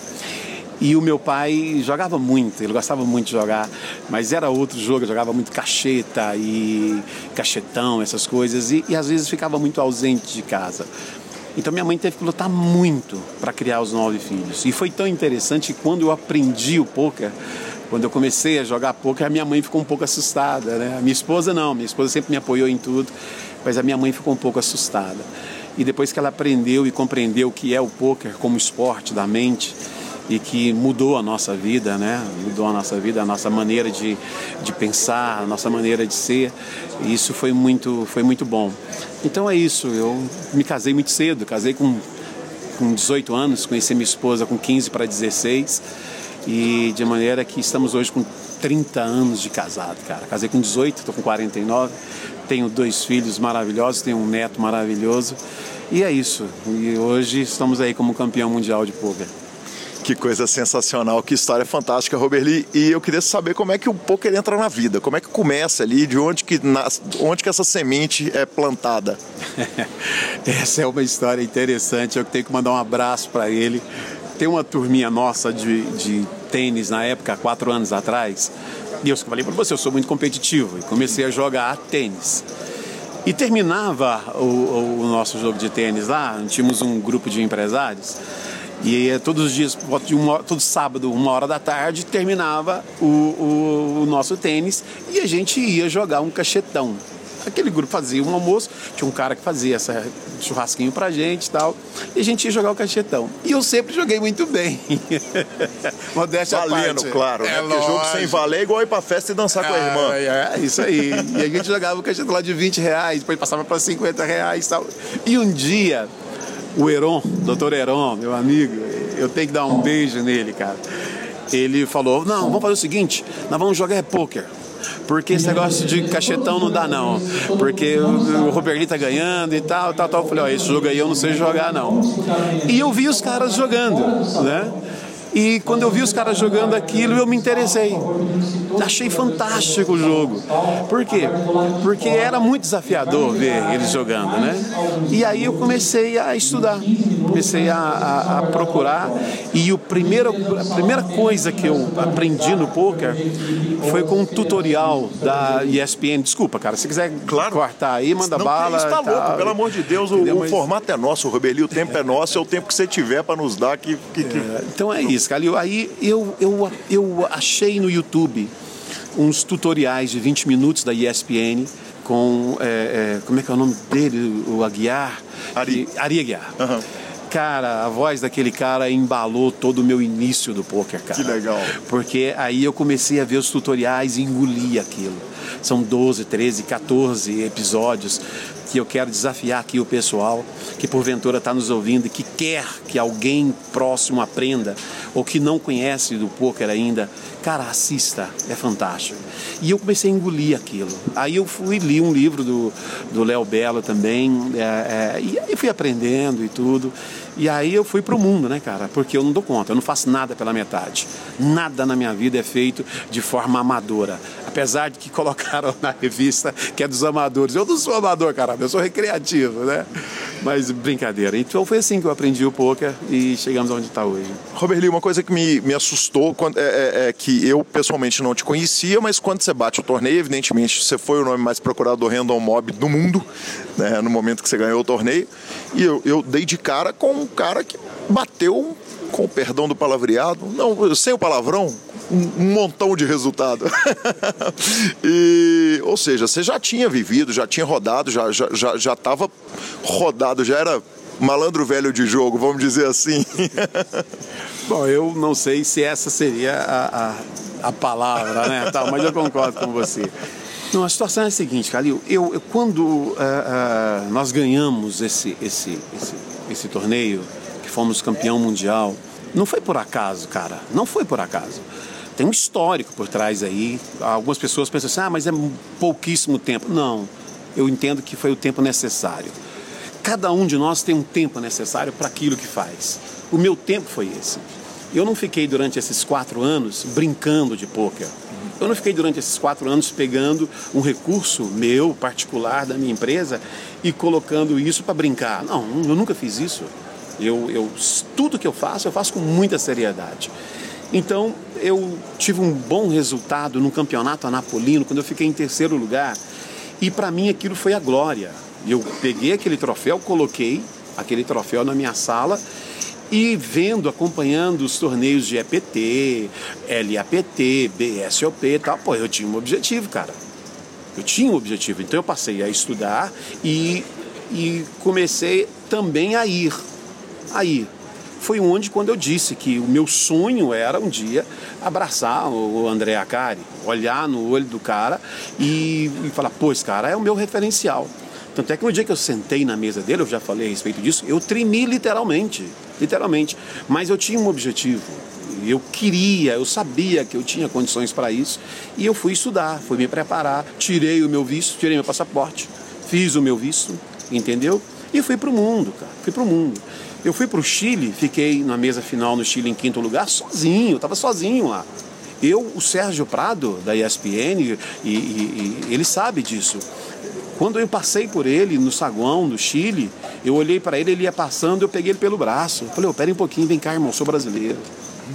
E o meu pai jogava muito, ele gostava muito de jogar, mas era outro jogo, jogava muito cacheta e cachetão, essas coisas, e, e às vezes ficava muito ausente de casa. Então minha mãe teve que lutar muito para criar os nove filhos. E foi tão interessante que quando eu aprendi o poker, quando eu comecei a jogar poker, a minha mãe ficou um pouco assustada, né? A minha esposa não, minha esposa sempre me apoiou em tudo, mas a minha mãe ficou um pouco assustada. E depois que ela aprendeu e compreendeu o que é o poker como esporte da mente, e que mudou a nossa vida, né? Mudou a nossa vida, a nossa maneira de, de pensar, a nossa maneira de ser. E isso foi muito, foi muito bom. Então é isso. Eu me casei muito cedo, casei com, com 18 anos, conheci minha esposa com 15 para 16 e de maneira que estamos hoje com 30 anos de casado, cara. Casei com 18, estou com 49, tenho dois filhos maravilhosos, tenho um neto maravilhoso. E é isso. E hoje estamos aí como campeão mundial de poker. Que coisa sensacional, que história fantástica, Robert Lee. E eu queria saber como é que o poker entra na vida, como é que começa ali, de onde que, onde que essa semente é plantada. (laughs) essa é uma história interessante, eu tenho que mandar um abraço para ele. Tem uma turminha nossa de, de tênis na época, quatro anos atrás, e eu falei para você, eu sou muito competitivo, e comecei a jogar tênis. E terminava o, o nosso jogo de tênis lá, tínhamos um grupo de empresários, e eh, todos os dias, uma, todo sábado, uma hora da tarde, terminava o, o, o nosso tênis e a gente ia jogar um cachetão. Aquele grupo fazia um almoço, tinha um cara que fazia essa churrasquinho pra gente e tal, e a gente ia jogar o cachetão. E eu sempre joguei muito bem. (laughs) Modéstia Valendo, parte. claro. Né? É né? Porque jogo sem valer é igual ir pra festa e dançar é, com a irmã. É, é, isso aí. e a gente jogava o cachetão lá de 20 reais, depois passava pra 50 reais e tal. E um dia o Heron, doutor Heron, meu amigo, eu tenho que dar um beijo nele, cara. Ele falou: Não, vamos fazer o seguinte, nós vamos jogar é pôquer. Porque esse negócio de cachetão não dá, não. Porque o, o Roberto tá ganhando e tal, tal, tal. Eu falei: Ó, esse jogo aí eu não sei jogar, não. E eu vi os caras jogando, né? E quando eu vi os caras jogando aquilo, eu me interessei. Achei fantástico o jogo. Por quê? Porque era muito desafiador ver eles jogando, né? E aí eu comecei a estudar, comecei a, a, a procurar. E o primeiro, a primeira coisa que eu aprendi no poker foi com um tutorial da ESPN. Desculpa, cara, se quiser claro. cortar aí, manda Não, bala. Está louco, pelo amor de Deus, o, o, formato é nosso, o Rebeli, o tempo é nosso, é o tempo que você tiver para nos dar. Que, que, que... É, então é isso. Aí eu, eu, eu achei no YouTube uns tutoriais de 20 minutos da ESPN com, é, é, como é que é o nome dele? O Aguiar? Ari. Ari Aguiar. Uhum. Cara, a voz daquele cara embalou todo o meu início do poker, cara. Que legal. Porque aí eu comecei a ver os tutoriais e engoli aquilo. São 12, 13, 14 episódios que eu quero desafiar aqui o pessoal que porventura está nos ouvindo e que quer que alguém próximo aprenda ou que não conhece do poker ainda, cara, assista, é fantástico. E eu comecei a engolir aquilo. Aí eu fui li um livro do Léo Belo também, é, é, e aí fui aprendendo e tudo. E aí eu fui pro mundo, né, cara? Porque eu não dou conta, eu não faço nada pela metade. Nada na minha vida é feito de forma amadora. Apesar de que colocaram na revista que é dos amadores. Eu não sou amador, cara, eu sou recreativo, né? Mas brincadeira. Então foi assim que eu aprendi o poker e chegamos onde está hoje. Robert Lee, uma coisa que me, me assustou quando, é, é, é, que eu pessoalmente não te conhecia, mas quando você bate o torneio, evidentemente você foi o nome mais procurado do Random Mob do mundo, né, no momento que você ganhou o torneio, e eu, eu dei de cara com um cara que bateu, com o perdão do palavreado, não, sem o palavrão, um, montão de resultado. (laughs) e, ou seja, você já tinha vivido, já tinha rodado, já estava já, já, já rodado, já era malandro velho de jogo, vamos dizer assim. (laughs) Bom, eu não sei se essa seria a, a, a palavra, né? Tal, mas eu concordo com você. Não, a situação é a seguinte, Calil. Eu, eu quando uh, uh, nós ganhamos esse, esse, esse, esse torneio, que fomos campeão mundial, não foi por acaso, cara. Não foi por acaso. Tem um histórico por trás aí. Algumas pessoas pensam assim, ah, mas é pouquíssimo tempo. Não, eu entendo que foi o tempo necessário. Cada um de nós tem um tempo necessário para aquilo que faz. O meu tempo foi esse. Eu não fiquei durante esses quatro anos brincando de pôquer. Eu não fiquei durante esses quatro anos pegando um recurso meu, particular, da minha empresa e colocando isso para brincar. Não, eu nunca fiz isso. Eu, eu, tudo que eu faço, eu faço com muita seriedade. Então, eu tive um bom resultado no campeonato anapolino, quando eu fiquei em terceiro lugar. E para mim aquilo foi a glória. Eu peguei aquele troféu, coloquei aquele troféu na minha sala e vendo, acompanhando os torneios de EPT, LAPT, BSOP e tal, pô, eu tinha um objetivo, cara. Eu tinha um objetivo. Então eu passei a estudar e, e comecei também a ir. A ir. Foi onde quando eu disse que o meu sonho era um dia abraçar o André Acari, olhar no olho do cara e, e falar, esse cara é o meu referencial. Tanto é que no dia que eu sentei na mesa dele, eu já falei a respeito disso, eu tremi literalmente, literalmente. Mas eu tinha um objetivo. Eu queria, eu sabia que eu tinha condições para isso e eu fui estudar, fui me preparar, tirei o meu visto, tirei meu passaporte, fiz o meu visto, entendeu? E fui para o mundo, cara, fui para o mundo. Eu fui para o Chile, fiquei na mesa final no Chile em quinto lugar, sozinho, estava sozinho lá. Eu, o Sérgio Prado, da ESPN, e, e, e ele sabe disso. Quando eu passei por ele no saguão do Chile, eu olhei para ele, ele ia passando, eu peguei ele pelo braço. Falei, oh, pera um pouquinho, vem cá, irmão, sou brasileiro.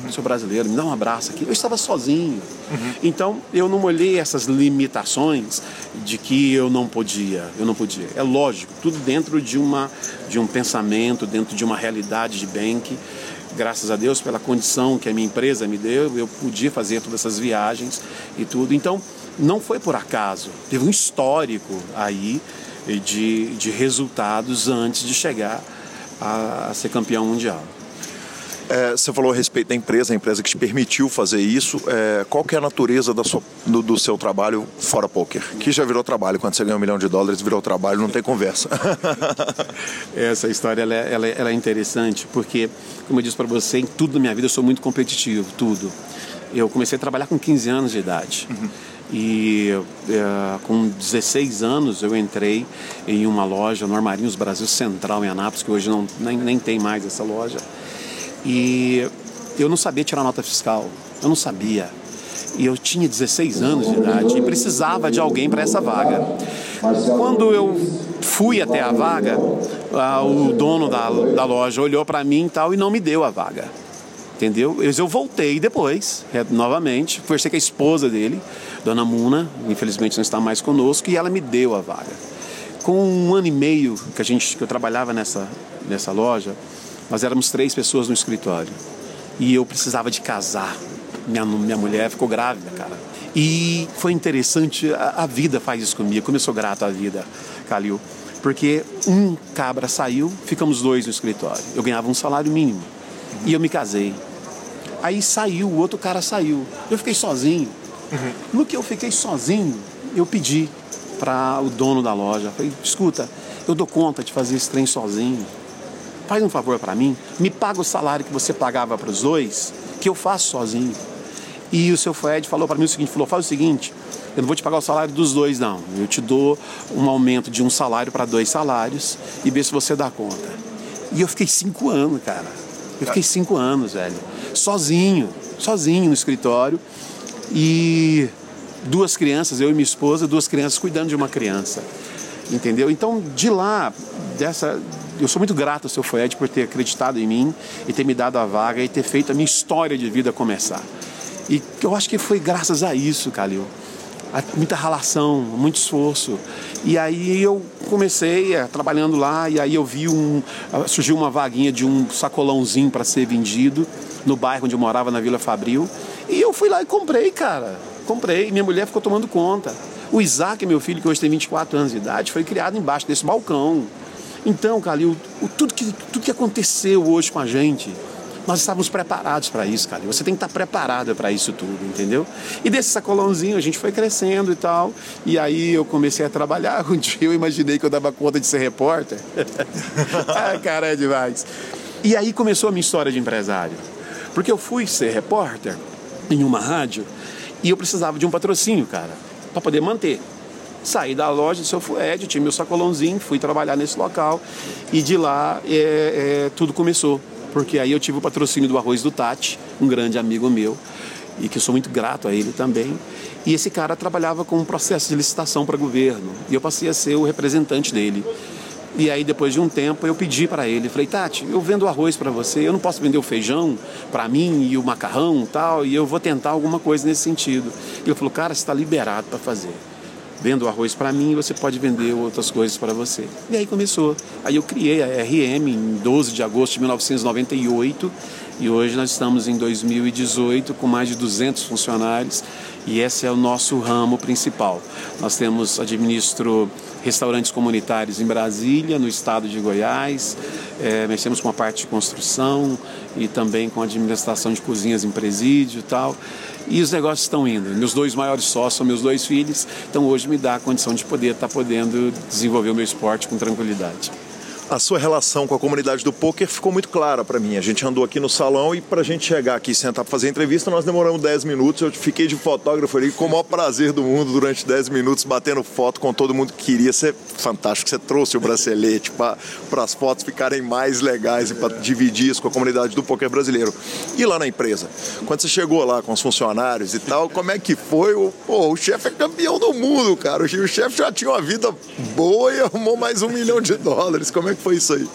Sou brasileiro, me dá um abraço aqui. Eu estava sozinho. Uhum. Então, eu não olhei essas limitações de que eu não podia. Eu não podia. É lógico, tudo dentro de, uma, de um pensamento, dentro de uma realidade de bem que, graças a Deus, pela condição que a minha empresa me deu, eu podia fazer todas essas viagens e tudo. Então, não foi por acaso. Teve um histórico aí de, de resultados antes de chegar a, a ser campeão mundial. É, você falou a respeito da empresa, a empresa que te permitiu fazer isso. É, qual que é a natureza sua, do, do, seu trabalho fora poker? Que já virou trabalho. Quando você ganha um milhão de dólares, virou trabalho, não tem conversa. (laughs) Essa história ela é, ela, é, ela é interessante porque, como eu disse para você, em tudo na minha vida eu sou muito competitivo, tudo. Eu comecei a trabalhar com 15 anos de idade. Uhum. E é, com 16 anos eu entrei em uma loja no Armarinhos Brasil Central em Anápolis, que hoje não, nem, nem tem mais essa loja. E eu não sabia tirar nota fiscal, eu não sabia. E eu tinha 16 anos de idade e precisava de alguém para essa vaga. Quando eu fui até a vaga, o dono da, da loja olhou para mim e tal e não me deu a vaga entendeu? Eu voltei depois, é, novamente, conversei com a esposa dele, Dona Muna, infelizmente não está mais conosco, e ela me deu a vaga. Com um ano e meio que a gente que eu trabalhava nessa nessa loja, nós éramos três pessoas no escritório e eu precisava de casar. Minha minha mulher ficou grávida, cara. E foi interessante, a, a vida faz isso comigo, como eu sou grato à vida, Calil. Porque um cabra saiu, ficamos dois no escritório. Eu ganhava um salário mínimo. E eu me casei. Aí saiu, o outro cara saiu. Eu fiquei sozinho. Uhum. No que eu fiquei sozinho, eu pedi para o dono da loja, falei, escuta, eu dou conta de fazer esse trem sozinho. Faz um favor para mim, me paga o salário que você pagava para os dois, que eu faço sozinho. E o seu Fred falou para mim o seguinte, falou, faz o seguinte, eu não vou te pagar o salário dos dois não, eu te dou um aumento de um salário para dois salários e vê se você dá conta. E eu fiquei cinco anos, cara. Eu fiquei cinco anos, velho, sozinho, sozinho no escritório e duas crianças, eu e minha esposa, duas crianças cuidando de uma criança. Entendeu? Então, de lá, dessa, eu sou muito grato ao seu Fred por ter acreditado em mim e ter me dado a vaga e ter feito a minha história de vida começar. E eu acho que foi graças a isso, Calil, muita ralação, muito esforço. E aí eu comecei é, trabalhando lá e aí eu vi um surgiu uma vaguinha de um sacolãozinho para ser vendido no bairro onde eu morava na Vila Fabril e eu fui lá e comprei, cara. Comprei, minha mulher ficou tomando conta. O Isaac, meu filho, que hoje tem 24 anos de idade, foi criado embaixo desse balcão. Então, Calil, tudo que, tudo que aconteceu hoje com a gente, nós estávamos preparados para isso, cara. Você tem que estar preparado para isso tudo, entendeu? E desse sacolãozinho a gente foi crescendo e tal. E aí eu comecei a trabalhar. (laughs) Um dia eu imaginei que eu dava conta de ser repórter. (laughs) ah, cara, é demais. E aí começou a minha história de empresário. Porque eu fui ser repórter em uma rádio e eu precisava de um patrocínio, cara, para poder manter. Saí da loja do seu Flued, tinha meu sacolãozinho, fui trabalhar nesse local e de lá é, é, tudo começou porque aí eu tive o patrocínio do Arroz do Tati, um grande amigo meu, e que eu sou muito grato a ele também. E esse cara trabalhava com um processo de licitação para governo, e eu passei a ser o representante dele. E aí, depois de um tempo, eu pedi para ele, falei, Tati, eu vendo arroz para você, eu não posso vender o feijão para mim e o macarrão e tal, e eu vou tentar alguma coisa nesse sentido. E ele falou, cara, você está liberado para fazer vendo arroz para mim, você pode vender outras coisas para você. E aí começou. Aí eu criei a RM em 12 de agosto de 1998 e hoje nós estamos em 2018 com mais de 200 funcionários e esse é o nosso ramo principal. Nós temos, administro restaurantes comunitários em Brasília, no estado de Goiás, é, mexemos com a parte de construção e também com a administração de cozinhas em presídio e tal. E os negócios estão indo. Meus dois maiores sócios são meus dois filhos, então hoje me dá a condição de poder estar tá podendo desenvolver o meu esporte com tranquilidade a sua relação com a comunidade do poker ficou muito clara para mim. A gente andou aqui no salão e para a gente chegar aqui e sentar para fazer entrevista, nós demoramos 10 minutos. Eu fiquei de fotógrafo ali com o maior prazer do mundo durante 10 minutos, batendo foto com todo mundo que queria. Ser fantástico. Você trouxe o bracelete para as fotos ficarem mais legais e para dividir isso com a comunidade do poker brasileiro. E lá na empresa, quando você chegou lá com os funcionários e tal, como é que foi? O, pô, o chefe é campeão do mundo, cara. O chefe já tinha uma vida boa e arrumou mais um milhão de dólares. Como é que foi isso aí?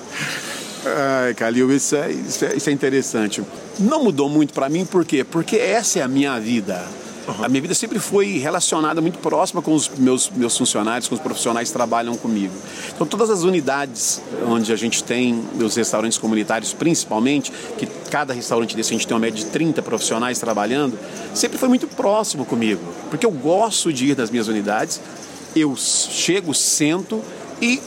Ai, Calil, isso é, isso é, isso é interessante. Não mudou muito para mim, por quê? Porque essa é a minha vida. Uhum. A minha vida sempre foi relacionada muito próxima com os meus, meus funcionários, com os profissionais que trabalham comigo. Então, todas as unidades onde a gente tem, os restaurantes comunitários principalmente, que cada restaurante desse a gente tem uma média de 30 profissionais trabalhando, sempre foi muito próximo comigo. Porque eu gosto de ir nas minhas unidades, eu chego, sento e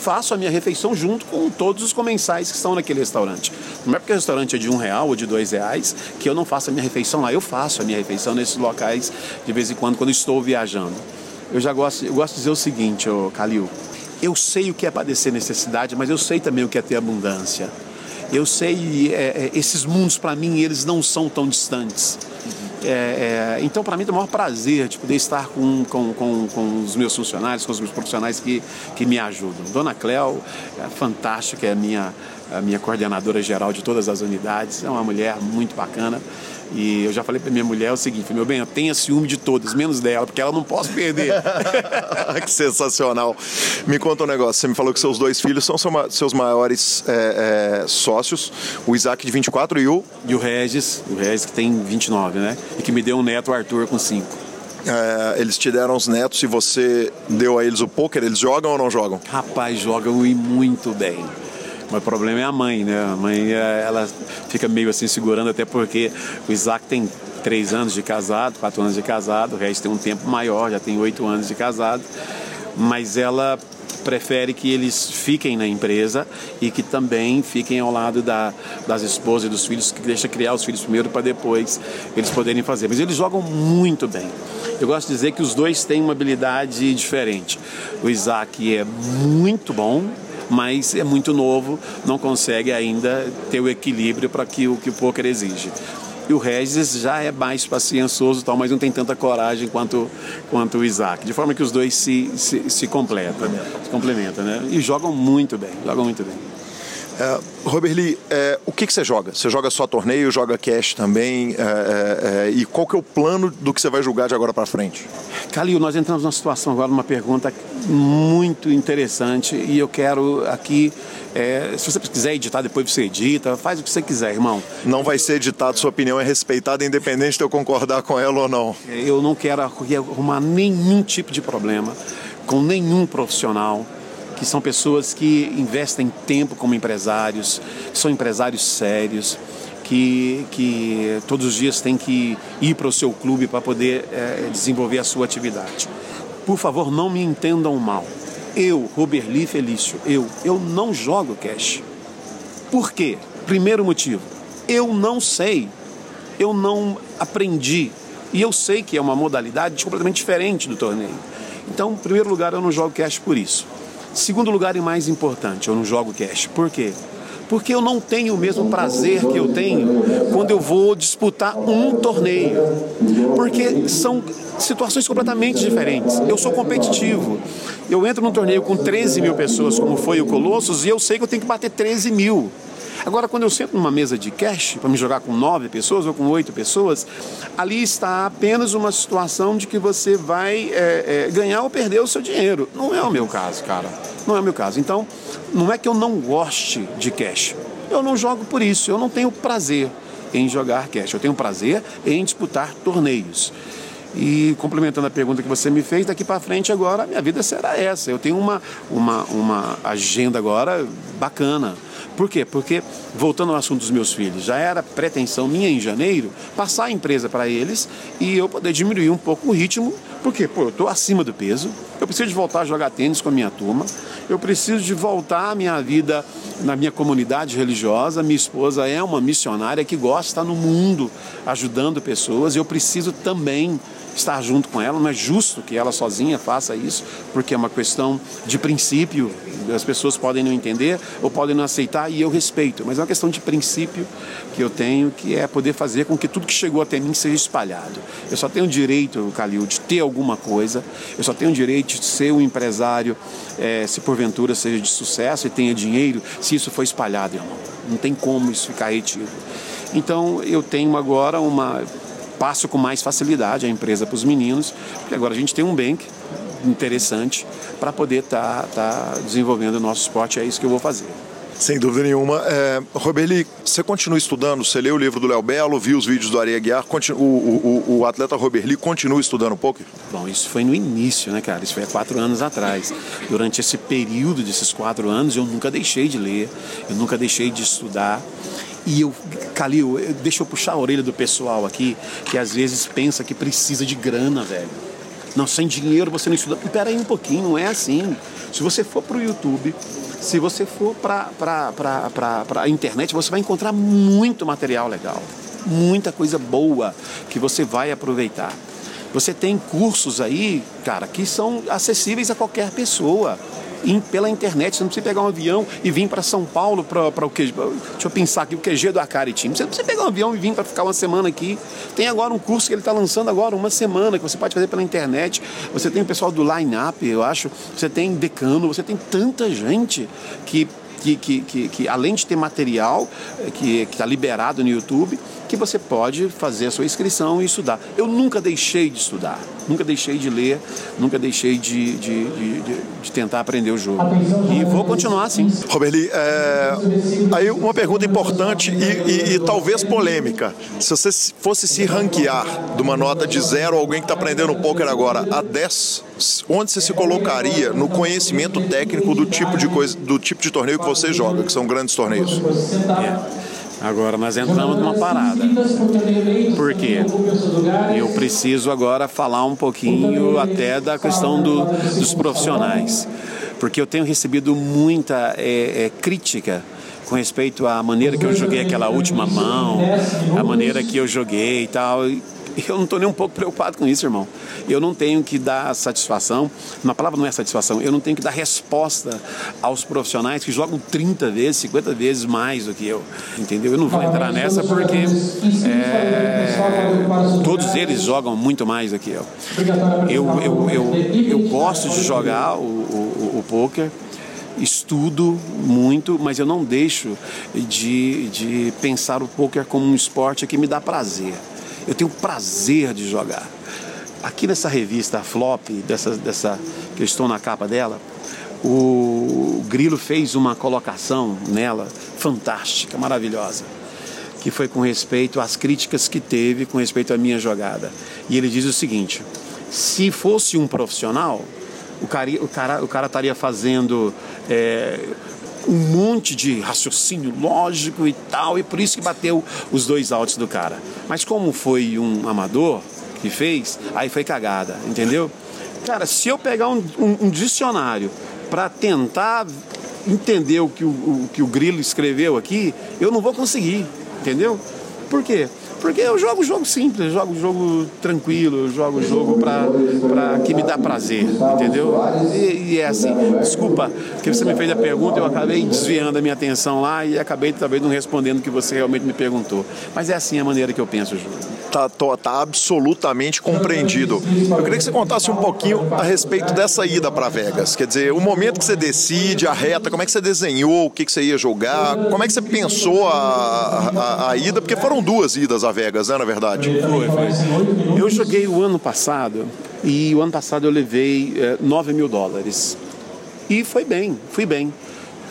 faço a minha refeição junto com todos os comensais que estão naquele restaurante. Não é porque o restaurante é de um real ou de dois reais que eu não faço a minha refeição lá. Eu faço a minha refeição nesses locais de vez em quando, quando estou viajando. Eu já gosto, eu gosto de dizer o seguinte, ô Calil. Eu sei o que é padecer necessidade, mas eu sei também o que é ter abundância. Eu sei, é, é, esses mundos para mim, eles não são tão distantes. É, é, então, para mim, é o maior prazer de poder estar com, com, com, com, os meus funcionários, com os meus profissionais que, que me ajudam. Dona Cléo é fantástica, é a minha, a minha coordenadora geral de todas as unidades, é uma mulher muito bacana. E eu já falei para minha mulher o seguinte: meu bem, eu tenho ciúme de todas, menos dela, porque ela não posso perder. (laughs) que sensacional. Me conta um negócio: você me falou que seus dois filhos são seus maiores é, é, sócios, o Isaac de 24 e o. E o Regis, o Regis que tem 29, né? E que me deu um neto, o Arthur, com 5. É, eles te deram os netos e você deu a eles o poker, eles jogam ou não jogam? Rapaz, jogam e muito bem. Mas o problema é a mãe, né? A mãe, é, ela fica meio assim segurando, até porque o Isaac tem três anos de casado, quatro anos de casado, o Regis tem um tempo maior, já tem oito anos de casado, mas ela prefere que eles fiquem na empresa e que também fiquem ao lado da, das esposas e dos filhos, que deixa criar os filhos primeiro para depois eles poderem fazer. Mas eles jogam muito bem. Eu gosto de dizer que os dois têm uma habilidade diferente. O Isaac é muito bom, mas é muito novo, não consegue ainda ter o equilíbrio para que o que o poker exige. E o Regis já é mais paciençoso, tal, mas não tem tanta coragem quanto, quanto o Isaac. De forma que os dois se, se, se completam, se complementam, né? E jogam muito bem, jogam muito bem. É, Robert Lee, é, o que, que você joga? Você joga só torneio, joga cash também? É, é, é, e qual que é o plano do que você vai jogar de agora para frente? Calil, nós entramos numa situação agora, uma pergunta muito interessante e eu quero aqui, é, se você quiser editar, depois você edita, faz o que você quiser, irmão. Não vai ser editado, sua opinião é respeitada, independente de eu concordar com ela ou não. Eu não quero arrumar nenhum tipo de problema com nenhum profissional que são pessoas que investem tempo como empresários, são empresários sérios, que, que todos os dias têm que ir para o seu clube para poder é, desenvolver a sua atividade. Por favor, não me entendam mal. Eu, Roberli Felício, eu, eu não jogo cash. Por quê? Primeiro motivo, eu não sei, eu não aprendi. E eu sei que é uma modalidade completamente diferente do torneio. Então, em primeiro lugar, eu não jogo cash por isso. Segundo lugar e mais importante, eu não jogo cash. Por quê? Porque eu não tenho o mesmo prazer que eu tenho quando eu vou disputar um torneio. Porque são situações completamente diferentes. Eu sou competitivo. Eu entro num torneio com 13 mil pessoas, como foi o Colossus, e eu sei que eu tenho que bater 13 mil. Agora, quando eu sento numa mesa de cash para me jogar com nove pessoas ou com oito pessoas, ali está apenas uma situação de que você vai é, é, ganhar ou perder o seu dinheiro. Não é o meu caso, cara. Não é o meu caso. Então, não é que eu não goste de cash. Eu não jogo por isso. Eu não tenho prazer em jogar cash. Eu tenho prazer em disputar torneios. E complementando a pergunta que você me fez, daqui para frente agora a minha vida será essa. Eu tenho uma, uma, uma agenda agora bacana. Por quê? Porque, voltando ao assunto dos meus filhos, já era pretensão minha em janeiro passar a empresa para eles e eu poder diminuir um pouco o ritmo, porque, pô, eu estou acima do peso, eu preciso de voltar a jogar tênis com a minha turma, eu preciso de voltar a minha vida na minha comunidade religiosa. Minha esposa é uma missionária que gosta de estar no mundo ajudando pessoas eu preciso também estar junto com ela. Não é justo que ela sozinha faça isso, porque é uma questão de princípio. As pessoas podem não entender ou podem não aceitar e eu respeito, mas é uma questão de princípio que eu tenho, que é poder fazer com que tudo que chegou até mim seja espalhado. Eu só tenho direito, Calil, de ter alguma coisa, eu só tenho direito de ser um empresário, é, se porventura seja de sucesso e tenha dinheiro, se isso for espalhado, irmão. Não tem como isso ficar retido. Então eu tenho agora uma passo com mais facilidade a empresa para os meninos, porque agora a gente tem um bank interessante para poder estar tá, tá desenvolvendo o nosso esporte, é isso que eu vou fazer. Sem dúvida nenhuma. É, Robeli, você continua estudando, você leu o livro do Léo Belo, viu os vídeos do Areia Guiar, o, o, o, atleta Roberli continua estudando um pouco? Bom, isso foi no início, né, cara? Isso foi há quatro anos atrás. Durante esse período desses quatro anos, eu nunca deixei de ler, eu nunca deixei de estudar. E eu, Calil, deixa eu puxar a orelha do pessoal aqui, que às vezes pensa que precisa de grana, velho. Não, sem dinheiro você não estuda. Espera aí um pouquinho, não é assim. Se você for para o YouTube, se você for para a internet, você vai encontrar muito material legal. Muita coisa boa que você vai aproveitar. Você tem cursos aí, cara, que são acessíveis a qualquer pessoa pela internet. Você não precisa pegar um avião e vir para São Paulo para o QG. Deixa eu pensar aqui, o QG do Acari Team. Você não precisa pegar um avião e vir para ficar uma semana aqui. Tem agora um curso que ele está lançando agora, uma semana, que você pode fazer pela internet. Você tem o pessoal do Line Up, eu acho. Você tem Decano, você tem tanta gente que que, que, que, que, além de ter material eh, que está liberado no YouTube, que você pode fazer a sua inscrição e estudar. Eu nunca deixei de estudar, nunca deixei de ler, nunca deixei de, de, de, de tentar aprender o jogo. E vou continuar assim. Roberli, é... aí uma pergunta importante e, e, e, talvez polêmica. Se você fosse se ranquear de uma nota de zero alguém que está aprendendo poker agora a 10, onde você se colocaria no conhecimento técnico do tipo de coisa, do tipo de torneio que você joga, que são grandes torneios? É. Agora nós entramos numa parada. Por quê? Eu preciso agora falar um pouquinho até da questão do, dos profissionais. Porque eu tenho recebido muita é, é, crítica com respeito à maneira que eu joguei aquela última mão, a maneira que eu joguei e tal. (laughs) Eu não estou nem um pouco preocupado com isso, irmão. Eu não tenho que dar satisfação, uma palavra não é satisfação, eu não tenho que dar resposta aos profissionais que jogam 30 vezes, 50 vezes mais do que eu. Entendeu? Eu não vou entrar nessa porque é, todos eles jogam muito mais do que eu. Eu, eu, eu, eu gosto de jogar o, o, o poker estudo muito, mas eu não deixo de, de pensar o poker como um esporte que me dá prazer. Eu tenho prazer de jogar. Aqui nessa revista, a Flop, dessa, dessa, que eu estou na capa dela, o Grilo fez uma colocação nela fantástica, maravilhosa, que foi com respeito às críticas que teve com respeito à minha jogada. E ele diz o seguinte: se fosse um profissional, o cara, o cara, o cara estaria fazendo é, um monte de raciocínio lógico e tal, e por isso que bateu os dois altos do cara. Mas como foi um amador que fez, aí foi cagada, entendeu? Cara, se eu pegar um, um, um dicionário para tentar entender o que o, o que o Grilo escreveu aqui, eu não vou conseguir, entendeu? Por quê? Porque eu jogo jogo simples, jogo jogo tranquilo, jogo jogo para que me dá prazer, entendeu? E, e, é assim, desculpa, que você me fez a pergunta, eu acabei desviando a minha atenção lá e acabei talvez não respondendo o que você realmente me perguntou. Mas é assim a maneira que eu penso, Júlio. Tá, tá, tá absolutamente compreendido. Eu queria que você contasse um pouquinho a respeito dessa ida para Vegas. Quer dizer, o momento que você decide, a reta, como é que você desenhou, o que, que você ia jogar, como é que você pensou a, a, a ida, porque foram duas idas a Vegas, né, na verdade? Foi, foi. Eu joguei o ano passado e o ano passado eu levei é, 9 mil dólares. E foi bem, fui bem.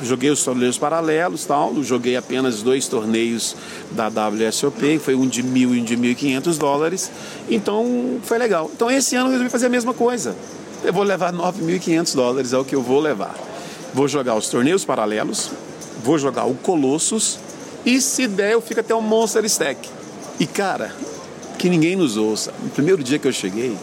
Joguei os torneios paralelos, tal, joguei apenas dois torneios da WSOP, foi um de mil e um de mil e quinhentos dólares, então foi legal. Então esse ano eu resolvi fazer a mesma coisa. Eu vou levar 9.500 dólares, é o que eu vou levar. Vou jogar os torneios paralelos, vou jogar o Colossus e se der eu fico até o Monster Stack. E cara, que ninguém nos ouça. No primeiro dia que eu cheguei,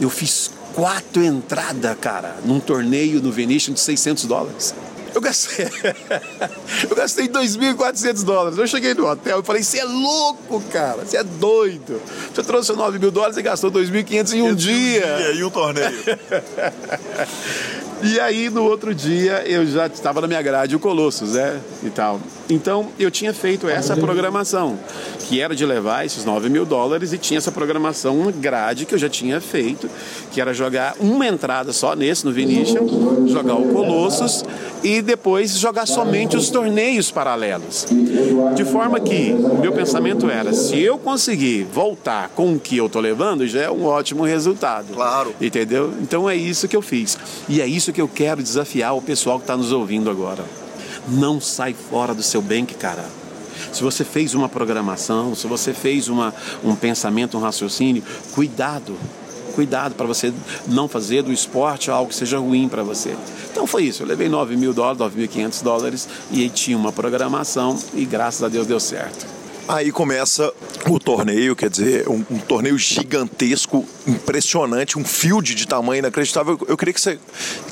eu fiz quatro entradas, cara, num torneio no Venetian de 600 dólares. Eu gastei, (laughs) eu gastei 2.400 dólares. Eu cheguei no hotel e falei: Você é louco, cara, você é doido. Você trouxe 9 mil dólares e gastou 2.500 em um dia. E um torneio. (laughs) E aí, no outro dia, eu já estava na minha grade o Colossus, né? E tal. Então, eu tinha feito essa programação, que era de levar esses 9 mil dólares e tinha essa programação grade que eu já tinha feito, que era jogar uma entrada só nesse, no Venetian, jogar o Colossus e depois jogar somente os torneios paralelos. De forma que o meu pensamento era, se eu conseguir voltar com o que eu tô levando, já é um ótimo resultado. Claro. Entendeu? Então é isso que eu fiz. E é isso que eu quero desafiar o pessoal que está nos ouvindo agora. Não sai fora do seu bank, cara. Se você fez uma programação, se você fez uma, um pensamento, um raciocínio, cuidado. Cuidado para você não fazer do esporte algo que seja ruim para você. Então foi isso. Eu levei 9 mil dólares, 9.500 dólares e tinha uma programação e graças a Deus deu certo. Aí começa o torneio, quer dizer, um, um, torneio gigantesco, impressionante, um field de tamanho inacreditável. Eu, eu queria que você,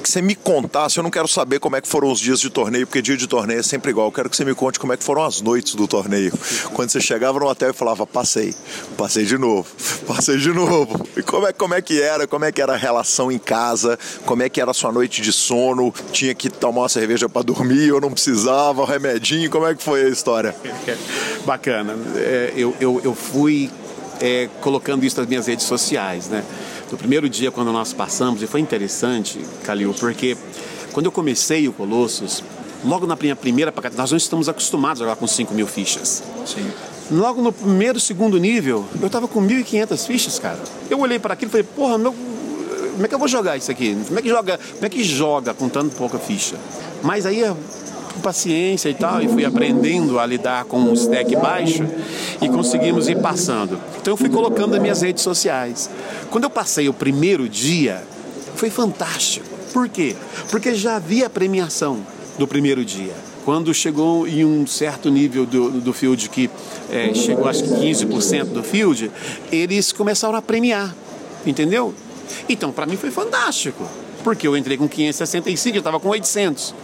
que você me contasse, eu não quero saber como é que foram os dias de torneio, porque dia de torneio é sempre igual. Eu quero que você me conte como é que foram as noites do torneio. Quando você chegava no hotel e falava, passei, passei de novo, (laughs) passei de novo. E como é, como é que era, como é que era a relação em casa, como é que era a sua noite de sono, tinha que tomar uma cerveja para dormir, ou não precisava, um remedinho, como é que foi a história? Bacana bacana. É, eu, eu, eu fui é, colocando isso nas minhas redes sociais, né? No primeiro dia, quando nós passamos, e foi interessante, Calil, porque quando eu comecei o Colossus, logo na minha primeira nós não estamos acostumados a jogar com 5 mil fichas. Sim. Logo no primeiro, segundo nível, eu tava com 1.500 fichas, cara. Eu olhei para aquilo e falei, porra, meu, como é que eu vou jogar isso aqui? Como é que joga, como é que joga com tanto pouca ficha? Mas aí com paciência e tal, e fui aprendendo a lidar com um stack baixo e conseguimos ir passando. Então eu fui colocando nas minhas redes sociais. Quando eu passei o primeiro dia, foi fantástico. Por quê? Porque já havia premiação do primeiro dia. Quando chegou em um certo nível do, do field, que é, chegou acho que 15% do field, eles começaram a premiar, entendeu? Então, para mim foi fantástico, porque eu entrei com 565 e estava com 800.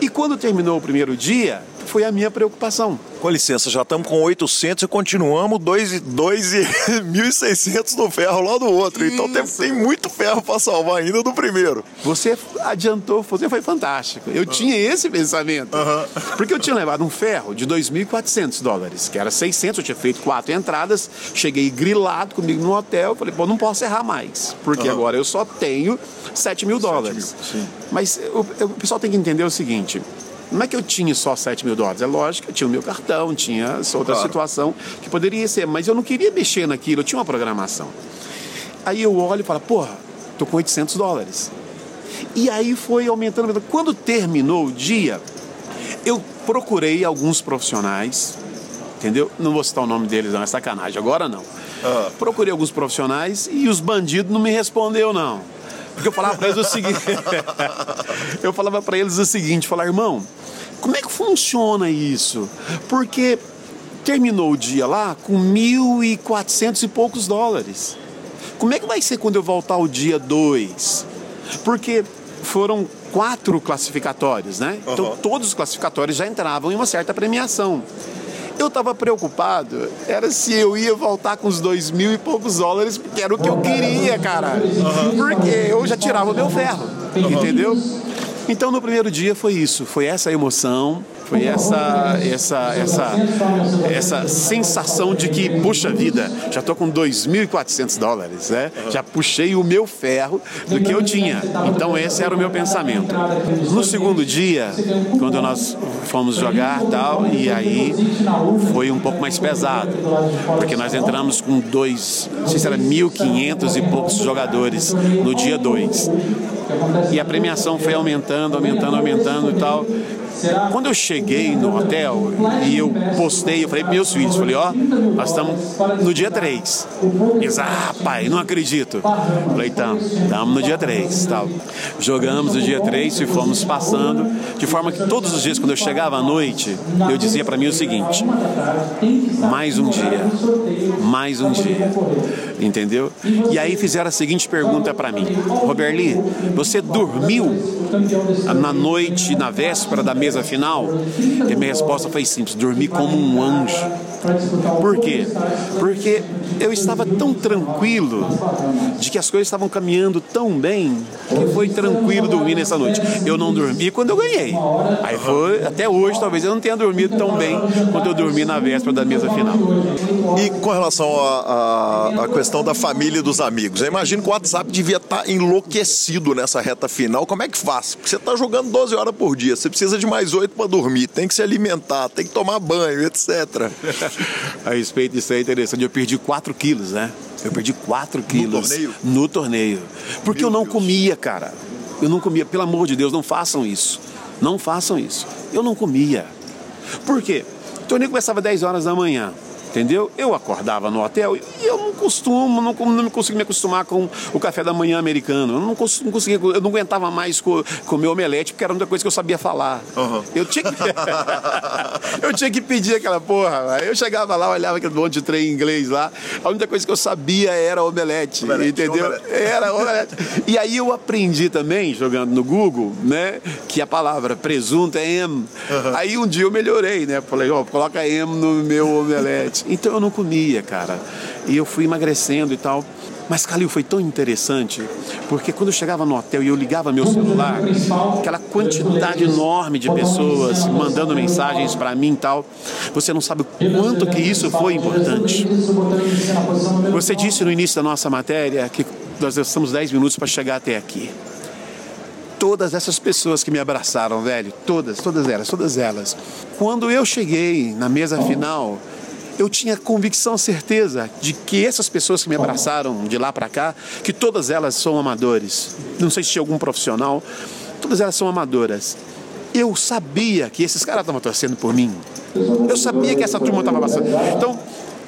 E quando terminou o primeiro dia, foi a minha preocupação. Com licença, já estamos com 800 e continuamos 2.600 (laughs) no ferro lá do outro. Isso. Então tem, tem, muito ferro para salvar ainda do primeiro. Você adiantou, você foi fantástico. Eu uhum. tinha esse pensamento. Uhum. Porque eu tinha levado um ferro de 2.400 dólares, que era 600, eu tinha feito quatro entradas, cheguei grilado comigo no hotel, falei, pô, não posso errar mais, porque uhum. agora eu só tenho 7 mil dólares. 7 mil, Mas o, o pessoal tem que entender o seguinte, não é que eu tinha só 7 mil dólares, é lógico, eu tinha o meu cartão, tinha essa outra claro. situação que poderia ser, mas eu não queria mexer naquilo, eu tinha uma programação. Aí eu olho e falo, porra, tô com 800 dólares. E aí foi aumentando. Quando terminou o dia, eu procurei alguns profissionais, entendeu? Não vou citar o nome deles, não, é sacanagem, agora não. Uhum. Procurei alguns profissionais e os bandidos não me respondeu não. Porque eu falava para eles o seguinte, (laughs) eu falava para eles o seguinte, falar, irmão, como é que funciona isso? Porque terminou o dia lá com mil e quatrocentos e poucos dólares. Como é que vai ser quando eu voltar o dia 2? Porque foram quatro classificatórios, né? Uhum. Então todos os classificatórios já entravam em uma certa premiação. Eu estava preocupado, era se eu ia voltar com os dois mil e poucos dólares, porque era o que eu queria, cara. Porque eu já tirava o meu ferro, entendeu? Então no primeiro dia foi isso, foi essa emoção, foi essa, essa, essa, essa sensação de que, puxa vida, já estou com 2.400 dólares, né? Já puxei o meu ferro do que eu tinha. Então esse era o meu pensamento. No segundo dia, quando nós fomos jogar tal, e aí foi um pouco mais pesado, porque nós entramos com dois, não sei se era 1.500 e poucos jogadores no dia 2. E a premiação foi aumentando, aumentando, aumentando e tal. Quando eu cheguei no hotel e eu postei, eu falei para meus filhos, falei, ó, oh, nós estamos no dia 3. Eles, ah, pai, não acredito. Falei, estamos, estamos no dia 3. Tal. Jogamos no dia 3 e fomos passando, de forma que todos os dias, quando eu chegava à noite, eu dizia para mim o seguinte: mais um dia, mais um dia. Entendeu? E aí fizeram a seguinte pergunta para mim: Roberli, você dormiu na noite, na véspera da mesa final? E minha resposta foi simples: dormi como um anjo. Por quê? Porque eu estava tão tranquilo de que as coisas estavam caminhando tão bem que foi tranquilo dormir nessa noite. Eu não dormi quando eu ganhei. Aí foi, até hoje, talvez eu não tenha dormido tão bem quanto eu dormi na véspera da mesa final. E com relação à questão da família e dos amigos, eu imagino que o WhatsApp devia estar tá enlouquecido nessa reta final. Como é que faz? Porque você está jogando 12 horas por dia, você precisa de mais 8 para dormir, tem que se alimentar, tem que tomar banho, etc. (laughs) A respeito disso é interessante, eu perdi 4 quilos, né? Eu perdi 4 quilos. No torneio? No torneio. Porque Meu eu não Deus. comia, cara. Eu não comia. Pelo amor de Deus, não façam isso. Não façam isso. Eu não comia. Por quê? O torneio começava às 10 horas da manhã entendeu? Eu acordava no hotel e eu não costumo, não, não me consigo me acostumar com o café da manhã americano. Eu não, não conseguia, eu não aguentava mais co, comer omelete porque era uma coisa que eu sabia falar. Uhum. Eu, tinha que, (laughs) eu tinha que pedir aquela porra. Eu chegava lá, olhava aquele monte de trem em inglês lá. A única coisa que eu sabia era omelete, omelete entendeu? Omelete. Era omelete. E aí eu aprendi também, jogando no Google, né, que a palavra presunto é M. Uhum. Aí um dia eu melhorei, né? Falei, ó, oh, coloca M no meu omelete. Então eu não comia, cara. E eu fui emagrecendo e tal. Mas, Calil, foi tão interessante, porque quando eu chegava no hotel e eu ligava meu celular, aquela quantidade enorme de pessoas mandando mensagens para mim e tal, você não sabe o quanto que isso foi importante. Você disse no início da nossa matéria que nós estamos 10 minutos para chegar até aqui. Todas essas pessoas que me abraçaram, velho, todas, todas elas, todas elas. Quando eu cheguei na mesa final, eu tinha convicção, certeza de que essas pessoas que me abraçaram de lá para cá, que todas elas são amadores. Não sei se tinha algum profissional, todas elas são amadoras. Eu sabia que esses caras estavam torcendo por mim. Eu sabia que essa turma estava passando. Então,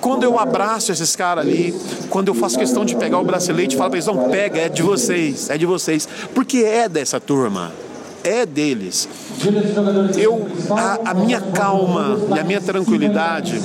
quando eu abraço esses caras ali, quando eu faço questão de pegar o bracelete e falo para eles, não, pega, é de vocês, é de vocês. Porque é dessa turma é deles. Eu, a, a minha calma e a minha tranquilidade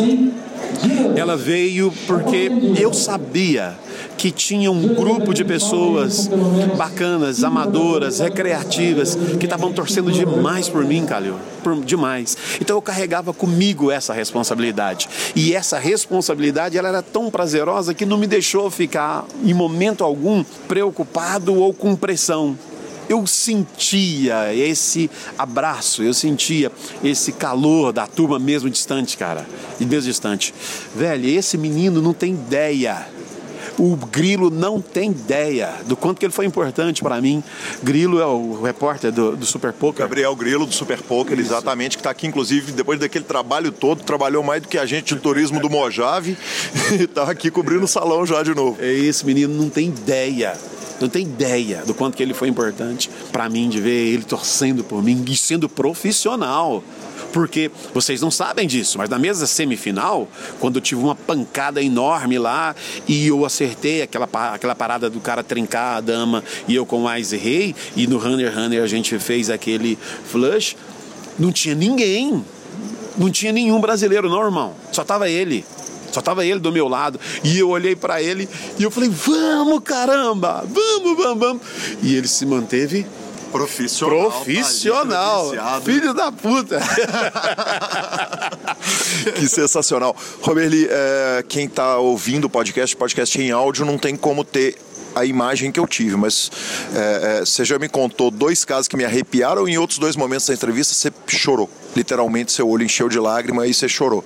Ela veio porque eu sabia que tinha um grupo de pessoas bacanas, amadoras, recreativas, que estavam torcendo demais por mim, Calil. Por, demais. Então eu carregava comigo essa responsabilidade. E essa responsabilidade ela era tão prazerosa que não me deixou ficar, em momento algum, preocupado ou com pressão eu sentia esse abraço, eu sentia esse calor da turma mesmo distante, cara, e mesmo distante. Velho, esse menino não tem ideia o Grilo não tem ideia do quanto que ele foi importante para mim. Grilo é o repórter do, do Super Poker. Gabriel Grilo, do Super Poker, Isso. exatamente, que está aqui, inclusive, depois daquele trabalho todo, trabalhou mais do que a gente de turismo do Mojave (laughs) e está aqui cobrindo o salão já de novo. É isso, menino, não tem ideia não tem ideia do quanto que ele foi importante para mim de ver ele torcendo por mim e sendo profissional porque vocês não sabem disso, mas na mesa semifinal, quando eu tive uma pancada enorme lá e eu acertei aquela, aquela parada do cara trincar a dama e eu com mais errei, e no Runner Runner a gente fez aquele flush, não tinha ninguém. Não tinha nenhum brasileiro, não, irmão. Só tava ele. Só tava ele do meu lado. E eu olhei para ele e eu falei: Vamos, caramba! Vamos, vamos, vamos! E ele se manteve Profissional. Profissional. Tá Filho da puta. (laughs) que sensacional. Roberli, é, quem está ouvindo o podcast, podcast em áudio, não tem como ter a imagem que eu tive, mas é, é, você já me contou dois casos que me arrepiaram e em outros dois momentos da entrevista você chorou literalmente seu olho encheu de lágrima e você chorou.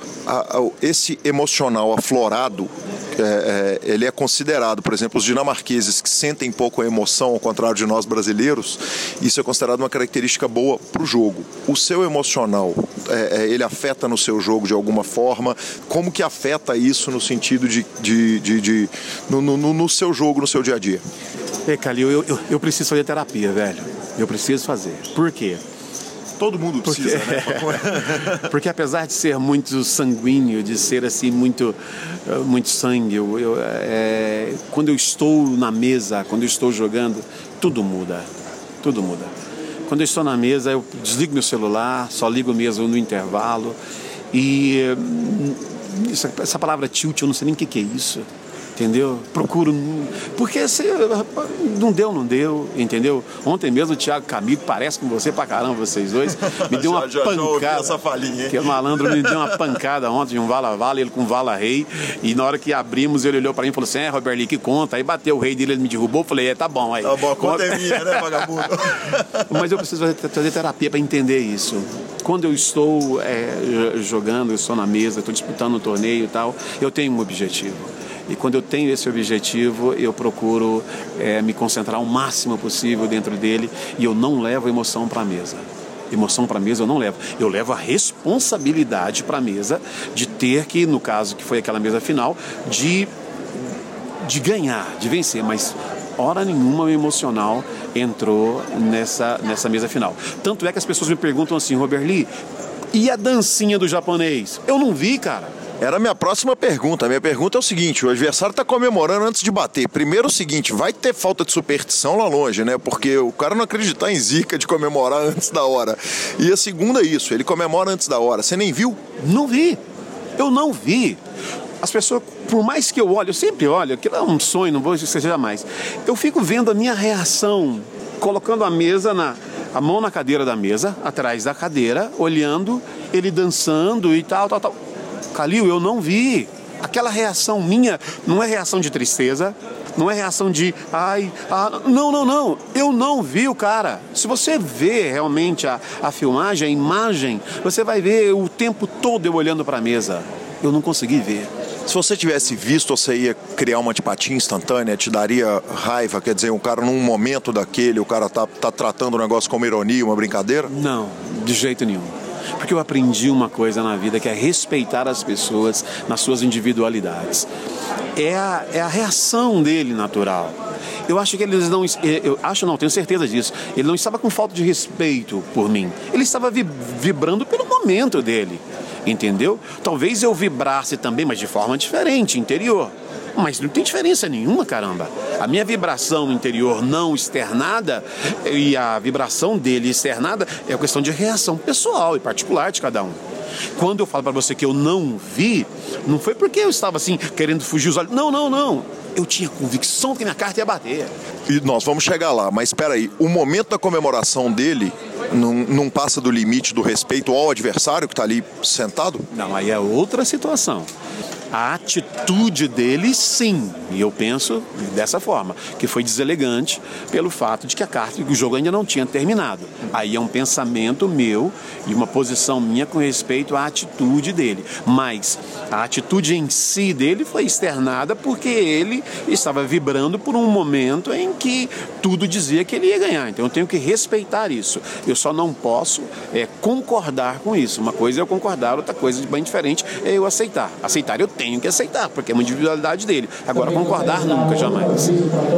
esse emocional aflorado, é, é, ele é considerado, por exemplo, os dinamarqueses que sentem pouco emoção, ao contrário de nós brasileiros, isso é considerado uma característica boa para o jogo. O seu emocional, é, ele afeta no seu jogo de alguma forma? Como que afeta isso no sentido de, de, de, de no, no, no, seu jogo, no seu dia a dia? É, Calil, eu, eu, eu preciso fazer terapia, velho. Eu preciso fazer. Por quê? Todo mundo precisa, porque, né? (laughs) porque apesar de ser muito sanguíneo, de ser assim muito, eh, muito sangue, eu, eu é, quando eu estou na mesa, quando eu estou jogando, tudo muda, tudo muda. Quando eu estou na mesa, eu desligo meu celular, só ligo mesmo no intervalo e hum, essa palavra tilt, eu não sei nem o que, que é isso entendeu? Procuro. Porque se não deu, não deu, entendeu? Ontem mesmo o Thiago Camilo, parece com você pra caramba, vocês dois, (laughs) me deu uma já, pancada. Já falinha? Que o malandro me deu uma pancada ontem de um vala-vala, ele com vala rei. E na hora que abrimos, ele olhou pra mim e falou assim: é, Robert Lee, que conta. Aí bateu o rei dele, ele me derrubou. Falei: é, tá bom. Aí, tá bom, a conta é minha, né, vagabundo? (laughs) Mas eu preciso fazer, terapia para entender isso. Quando eu estou é, jogando, eu estou na mesa, estou disputando um torneio e tal, eu tenho um objetivo e quando eu tenho esse objetivo, eu procuro é, me concentrar o máximo possível dentro dele e eu não levo emoção para a mesa. Emoção para a mesa eu não levo. Eu levo a responsabilidade para a mesa de ter que, no caso que foi aquela mesa final, de, de ganhar, de vencer. Mas hora nenhuma o emocional entrou nessa, nessa mesa final. Tanto é que as pessoas me perguntam assim, Robert Lee, e a dancinha do japonês? Eu não vi, cara. Era a minha próxima pergunta. A minha pergunta é o seguinte: o adversário está comemorando antes de bater. Primeiro, o seguinte, vai ter falta de superstição lá longe, né? Porque o cara não acreditar em zica de comemorar (laughs) antes da hora. E a segunda é isso: ele comemora antes da hora. Você nem viu? Não vi. Eu não vi. As pessoas, por mais que eu olhe, eu sempre olho, aquilo é um sonho, não vou esquecer jamais. Eu fico vendo a minha reação, colocando a mesa na, a mão na cadeira da mesa, atrás da cadeira, olhando ele dançando e tal, tal, tal. Calil, eu não vi. Aquela reação minha não é reação de tristeza, não é reação de ai, ah, não, não, não. Eu não vi o cara. Se você vê realmente a, a filmagem, a imagem, você vai ver o tempo todo eu olhando para a mesa. Eu não consegui ver. Se você tivesse visto, você ia criar uma antipatia instantânea, te daria raiva, quer dizer, um cara num momento daquele, o cara tá, tá tratando o negócio como ironia, uma brincadeira? Não, de jeito nenhum. Porque eu aprendi uma coisa na vida que é respeitar as pessoas nas suas individualidades. É a, é a reação dele natural. Eu acho que eles não. Eu acho não, tenho certeza disso. Ele não estava com falta de respeito por mim. Ele estava vibrando pelo momento dele. Entendeu? Talvez eu vibrasse também, mas de forma diferente, interior. Mas não tem diferença nenhuma, caramba. A minha vibração interior não externada e a vibração dele externada é questão de reação pessoal e particular de cada um. Quando eu falo para você que eu não vi, não foi porque eu estava assim querendo fugir os olhos. Não, não, não. Eu tinha convicção que minha carta ia bater. E nós vamos chegar lá, mas espera aí, o momento da comemoração dele não, não passa do limite do respeito ao adversário que está ali sentado? Não, aí é outra situação. A atitude dele, sim, e eu penso dessa forma, que foi deselegante pelo fato de que a carta, o jogo ainda não tinha terminado. Aí é um pensamento meu e uma posição minha com respeito à atitude dele. Mas a atitude em si dele foi externada porque ele estava vibrando por um momento em que tudo dizia que ele ia ganhar. Então eu tenho que respeitar isso. Eu só não posso é, concordar com isso. Uma coisa é eu concordar, outra coisa bem diferente é eu aceitar. Aceitar eu tenho que aceitar, porque é uma individualidade dele. Agora, concordar nunca, jamais.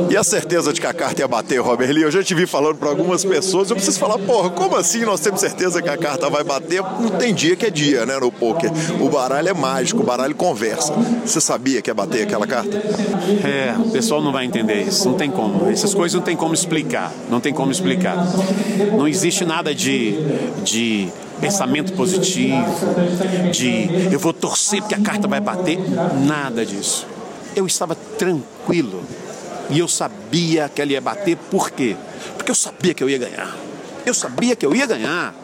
E a certeza de que a carta ia bater, Robert Lee? Eu já te vi falando para algumas pessoas, eu preciso falar, porra, como assim nós temos certeza que a carta vai bater? Não tem dia que é dia, né, no poker. O baralho é mágico, o baralho conversa. Você sabia que ia bater aquela carta? É, o pessoal não vai entender isso, não tem como. Essas coisas não tem como explicar, não tem como explicar. Não existe nada de, de pensamento positivo, de eu vou torcer porque a carta vai bater, nada disso. Eu estava tranquilo e eu sabia que ela ia bater, por quê? Porque eu sabia que eu ia ganhar. Eu sabia que eu ia ganhar,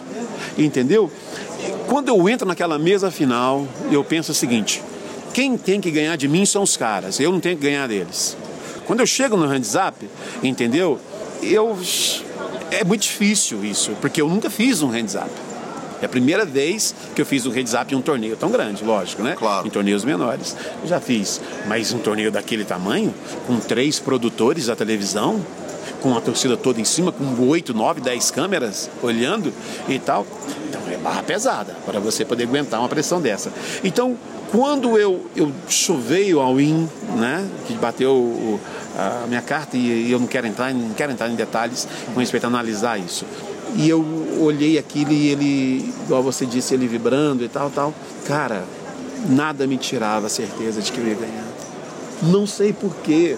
entendeu? Quando eu entro naquela mesa final, eu penso o seguinte: quem tem que ganhar de mim são os caras, eu não tenho que ganhar deles. Quando eu chego no hands up, entendeu? Eu é muito difícil isso, porque eu nunca fiz um hands up. É a primeira vez que eu fiz um heads up em um torneio tão grande, lógico, né? Claro. Em torneios menores. Eu já fiz. Mas um torneio daquele tamanho, com três produtores da televisão, com a torcida toda em cima, com oito, nove, dez câmeras olhando e tal. Então é barra pesada para você poder aguentar uma pressão dessa. Então, quando eu, eu chovei o all-in, né? Que bateu o, a minha carta e, e eu não quero entrar, não quero entrar em detalhes com respeito a analisar isso. E eu olhei aquilo e ele, igual você disse, ele vibrando e tal, tal. Cara, nada me tirava a certeza de que eu ia ganhar. Não sei porquê.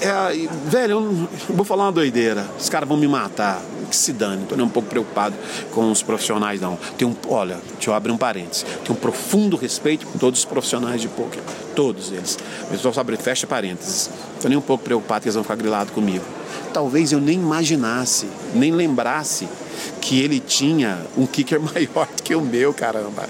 É, velho, eu vou falar uma doideira. Os caras vão me matar. Que se dane, tô nem um pouco preocupado com os profissionais, não. Tenho um, olha, deixa eu abrir um parênteses. Tenho um profundo respeito por todos os profissionais de poker. Todos eles. Mas só abrir, fecha parênteses. Tô nem um pouco preocupado que eles vão ficar grilados comigo. Talvez eu nem imaginasse, nem lembrasse que ele tinha um kicker (laughs) maior do que o meu, caramba.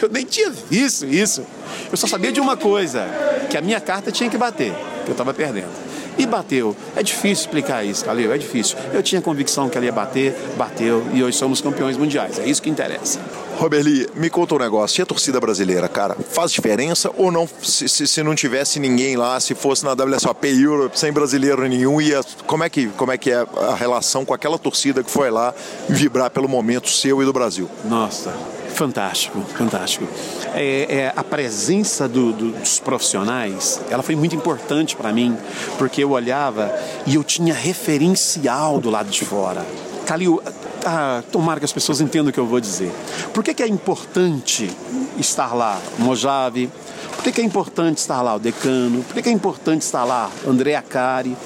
Eu nem tinha visto isso. Eu só sabia de uma coisa, que a minha carta tinha que bater, que eu estava perdendo. E bateu. É difícil explicar isso, Calil, é difícil. Eu tinha convicção que ela ia bater, bateu, e hoje somos campeões mundiais. É isso que interessa. Roberli, me conta um negócio. E a torcida brasileira, cara, faz diferença ou não? Se, se, se, não tivesse ninguém lá, se fosse na WSOP Europe, sem brasileiro nenhum, ia, como, é que, como é que é a relação com aquela torcida que foi lá vibrar pelo momento seu e do Brasil? Nossa, Fantástico, fantástico. É, é, a presença do, do, dos profissionais, ela foi muito importante para mim, porque eu olhava e eu tinha referencial do lado de fora. Calil, ah, tomara que as pessoas entendam o que eu vou dizer. Por que, que é importante estar lá, Mojave? Por que, que é importante estar lá, o Decano? Por que, que é importante estar lá, André Acari?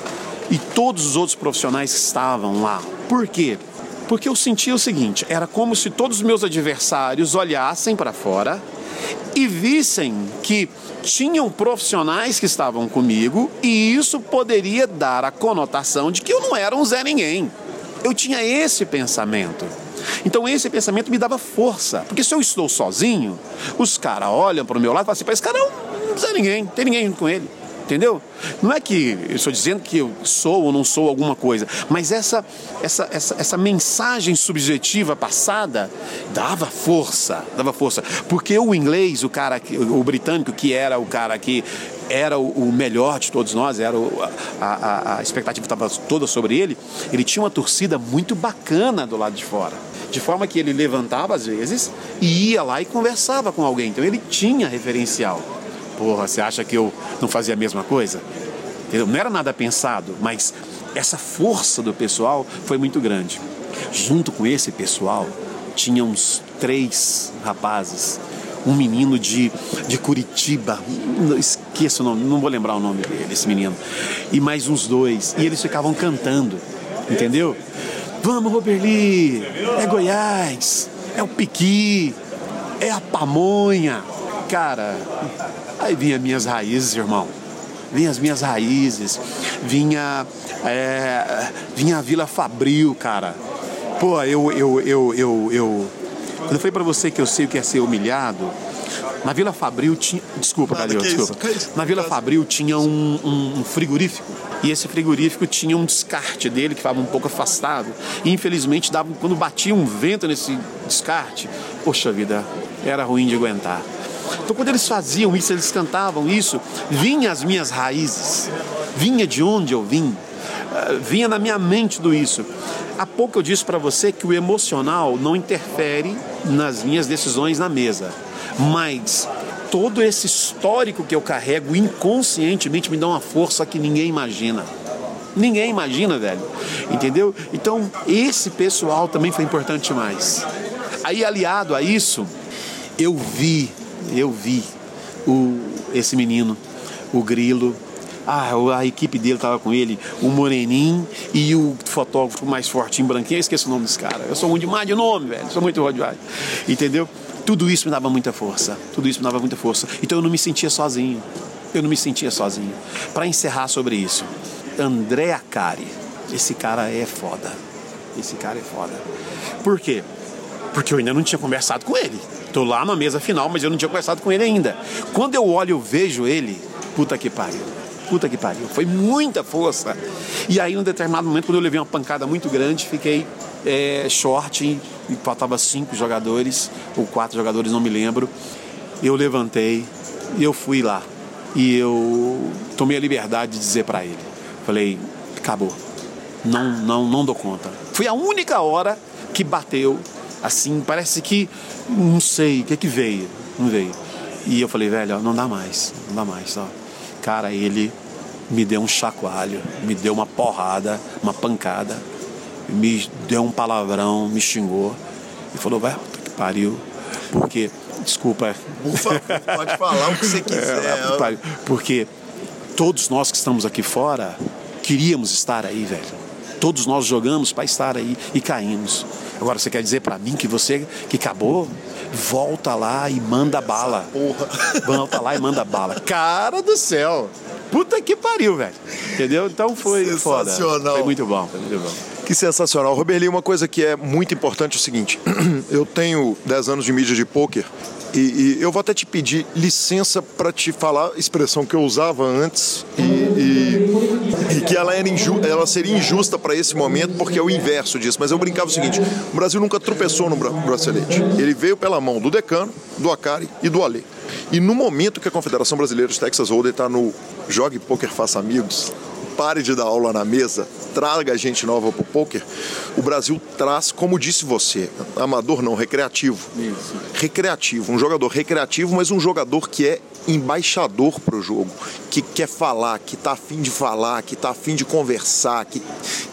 E todos os outros profissionais que estavam lá. Por quê? Porque eu sentia o seguinte: era como se todos os meus adversários olhassem para fora e vissem que tinham profissionais que estavam comigo e isso poderia dar a conotação de que eu não era um Zé Ninguém. Eu tinha esse pensamento. Então esse pensamento me dava força, porque se eu estou sozinho, os caras olham para o meu lado e falam assim: esse cara não, não Zé Ninguém, não tem ninguém junto com ele. Entendeu? Não é que eu estou dizendo que eu sou ou não sou alguma coisa, mas essa, essa, essa, essa mensagem subjetiva passada dava força, dava força. Porque o inglês, o cara, o britânico, que era o cara que era o melhor de todos nós, era o, a, a, a expectativa estava toda sobre ele, ele tinha uma torcida muito bacana do lado de fora. De forma que ele levantava às vezes e ia lá e conversava com alguém. Então ele tinha referencial. Porra, você acha que eu não fazia a mesma coisa? Entendeu? Não era nada pensado, mas essa força do pessoal foi muito grande. Junto com esse pessoal, tinha uns três rapazes. Um menino de, de Curitiba, esqueço o nome, não vou lembrar o nome dele, esse menino. E mais uns dois. E eles ficavam cantando, entendeu? Vamos, Roberli, é Goiás, é o Piqui, é a pamonha. Cara, aí vinha minhas raízes, irmão. Vinha as minhas raízes. Vinha, é, vinha a Vila Fabril, cara. Pô, eu, eu, eu, eu, eu... Quando eu falei pra você que eu sei o que é ser humilhado, na Vila Fabril tinha. Desculpa, Calil, desculpa. Isso? Na Vila Fabril tinha um, um, um, frigorífico. E esse frigorífico tinha um descarte dele que estava um pouco afastado. E infelizmente, dava, quando batia um vento nesse descarte, poxa vida, era ruim de aguentar. Então, quando eles faziam isso, eles cantavam isso, vinha as minhas raízes, vinha de onde eu vim, uh, vinha na minha mente tudo isso. Há pouco eu disse para você que o emocional não interfere nas minhas decisões na mesa, mas todo esse histórico que eu carrego inconscientemente me dá uma força que ninguém imagina. Ninguém imagina, velho. Entendeu? Então, esse pessoal também foi importante demais. Aí, aliado a isso, eu vi, eu vi o, esse menino, o Grilo, ah, a equipe dele estava com ele, o Moreninho e o fotógrafo mais fortinho, branquinho. Eu esqueço o nome desse cara. Eu sou ruim demais de nome, velho. Sou muito demais. Entendeu? Tudo isso me dava muita força. Tudo isso me dava muita força. Então eu não me sentia sozinho. Eu não me sentia sozinho. Para encerrar sobre isso, André Acari. Esse cara é foda. Esse cara é foda. Por quê? Porque eu ainda não tinha conversado com ele. Tô lá na mesa final, mas eu não tinha conversado com ele ainda. Quando eu olho, eu vejo ele, puta que pariu puta que pariu. Foi muita força. E aí, num determinado momento, quando eu levei uma pancada muito grande, fiquei é, short e faltava cinco jogadores, ou quatro jogadores, não me lembro. Eu levantei eu fui lá. E eu tomei a liberdade de dizer para ele. Falei, acabou. Não, não, não dou conta. Foi a única hora que bateu assim, parece que não sei o que que veio, não veio. E eu falei, velho, não dá mais, não dá mais, ó cara, ele me deu um chacoalho, me deu uma porrada, uma pancada, me deu um palavrão, me xingou e falou, vai, puta que pariu, porque, desculpa. Por favor, pode falar o que você (laughs) quiser. É, porque todos nós que estamos aqui fora queríamos estar aí, velho. Todos nós jogamos para estar aí e caímos. Agora você quer dizer para mim que você que acabou? volta lá e manda Essa bala. Porra. (laughs) Volta lá e manda bala. Cara do céu. Puta que pariu, velho. Entendeu? Então foi Sensacional. foda. Foi muito bom, foi muito bom. Que sensacional. Roberli, uma coisa que é muito importante é o seguinte: (clears throat) eu tenho 10 anos de mídia de pôquer e, e, eu vou até te pedir licença para te falar a expressão que eu usava antes e, e que ela, era inju, ela seria injusta para esse momento porque é o inverso disso. Mas eu brincava o seguinte: o Brasil nunca tropeçou no bracelete. Ele veio pela mão do Decano, do Acari e do Alê. E no momento que a Confederação Brasileira de Texas Hold'em está no Jogue Poker Faça Amigos, pare de dar aula na mesa, traga gente nova para o poker, o Brasil traz, como disse você, amador não, recreativo. Isso. Recreativo, um jogador recreativo, mas um jogador que é embaixador para o jogo, que quer falar, que está afim de falar, que está afim de conversar, que,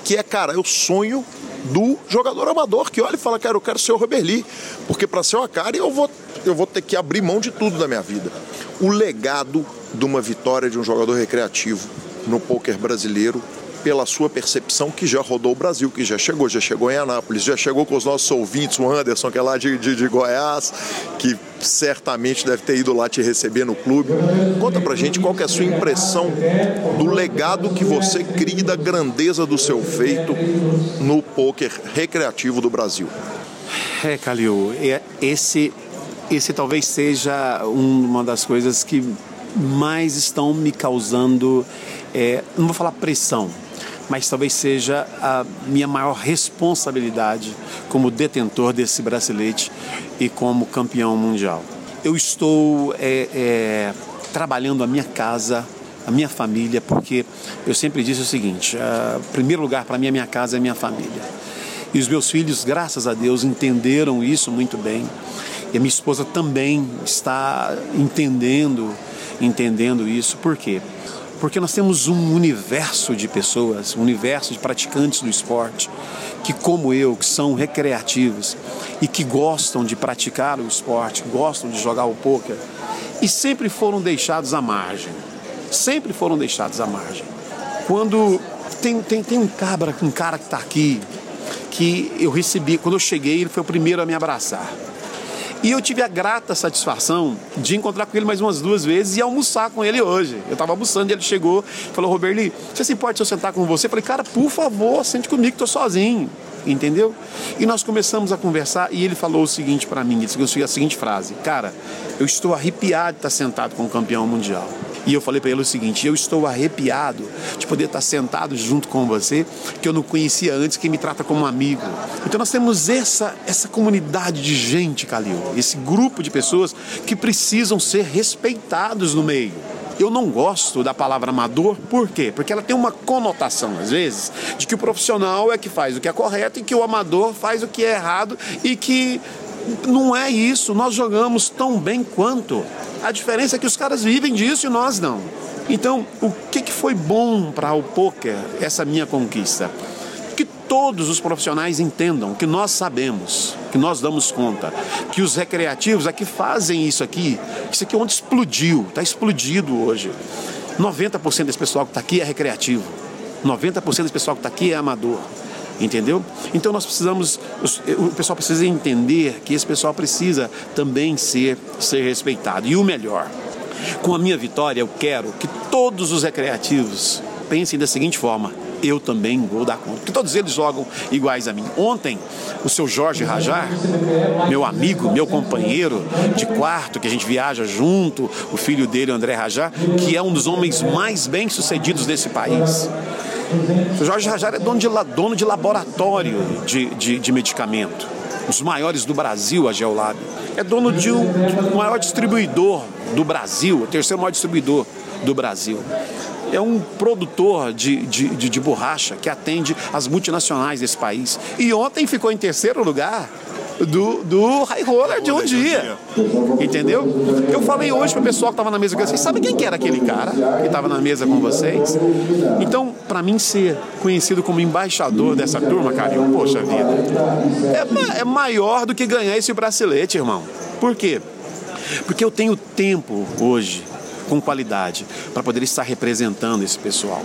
que é, cara, é o sonho do jogador amador que olha e fala, cara, eu quero ser o Roberli, porque para ser o Acari eu vou, eu vou ter que abrir mão de tudo da minha vida. O legado de uma vitória de um jogador recreativo no poker brasileiro pela sua percepção que já rodou o Brasil, que já chegou, já chegou em Anápolis, já chegou com os nossos ouvintes, o Anderson, que é lá de, de, de Goiás, que certamente deve ter ido lá te receber no clube. Conta pra gente qual é a sua impressão do legado que você cria da grandeza do seu feito no poker recreativo do Brasil. É, Calil, é, esse, esse talvez seja uma das coisas que mais estão me causando, é, não vou falar pressão, mas talvez seja a minha maior responsabilidade como detentor desse bracelete e como campeão mundial. Eu estou é, é, trabalhando a minha casa, a minha família, porque eu sempre disse o seguinte: o primeiro lugar para mim é minha casa, é minha família. E os meus filhos, graças a Deus, entenderam isso muito bem. E a minha esposa também está entendendo entendendo isso. Por quê? Porque nós temos um universo de pessoas, um universo de praticantes do esporte, que, como eu, que são recreativos e que gostam de praticar o esporte, gostam de jogar o poker, e sempre foram deixados à margem. Sempre foram deixados à margem. Quando tem, tem, tem um cabra, um cara que está aqui, que eu recebi, quando eu cheguei, ele foi o primeiro a me abraçar. E eu tive a grata satisfação de encontrar com ele mais umas duas vezes e almoçar com ele hoje. Eu estava almoçando e ele chegou falou: Roberli, você se importa se eu sentar com você? Eu falei: Cara, por favor, sente comigo, estou sozinho. Entendeu? E nós começamos a conversar e ele falou o seguinte para mim: ele disse a seguinte frase: Cara, eu estou arrepiado de estar sentado com o campeão mundial. E eu falei para ele o seguinte: eu estou arrepiado de poder estar sentado junto com você, que eu não conhecia antes, que me trata como um amigo. Então nós temos essa, essa comunidade de gente, Calil, esse grupo de pessoas que precisam ser respeitados no meio. Eu não gosto da palavra amador, por quê? Porque ela tem uma conotação, às vezes, de que o profissional é que faz o que é correto e que o amador faz o que é errado e que não é isso. Nós jogamos tão bem quanto. A diferença é que os caras vivem disso e nós não. Então, o que, que foi bom para o poker, essa minha conquista? Todos os profissionais entendam que nós sabemos, que nós damos conta, que os recreativos aqui fazem isso aqui. Isso aqui ontem explodiu, está explodido hoje. 90% desse pessoal que está aqui é recreativo. 90% desse pessoal que está aqui é amador entendeu? Então nós precisamos, o pessoal precisa entender que esse pessoal precisa também ser, ser respeitado. E o melhor, com a minha vitória eu quero que todos os recreativos pensem da seguinte forma: eu também vou dar conta. Porque todos eles jogam iguais a mim. Ontem, o seu Jorge Rajar, meu amigo, meu companheiro de quarto, que a gente viaja junto, o filho dele, André Rajar, que é um dos homens mais bem-sucedidos desse país. O Jorge Rajar é dono de, dono de laboratório de, de, de medicamento. Os maiores do Brasil, a Geolab. É dono de um, de um maior distribuidor do Brasil, o terceiro maior distribuidor do Brasil é um produtor de, de, de, de, borracha que atende as multinacionais desse país. E ontem ficou em terceiro lugar do, do high roller de um dia. Entendeu? Eu falei hoje para o pessoal que estava na mesa com vocês, sabe quem que era aquele cara que estava na mesa com vocês? Então, para mim ser conhecido como embaixador dessa turma, cara, eu, poxa vida, é, é maior do que ganhar esse bracelete, irmão. Por quê? Porque eu tenho tempo hoje com qualidade para poder estar representando esse pessoal.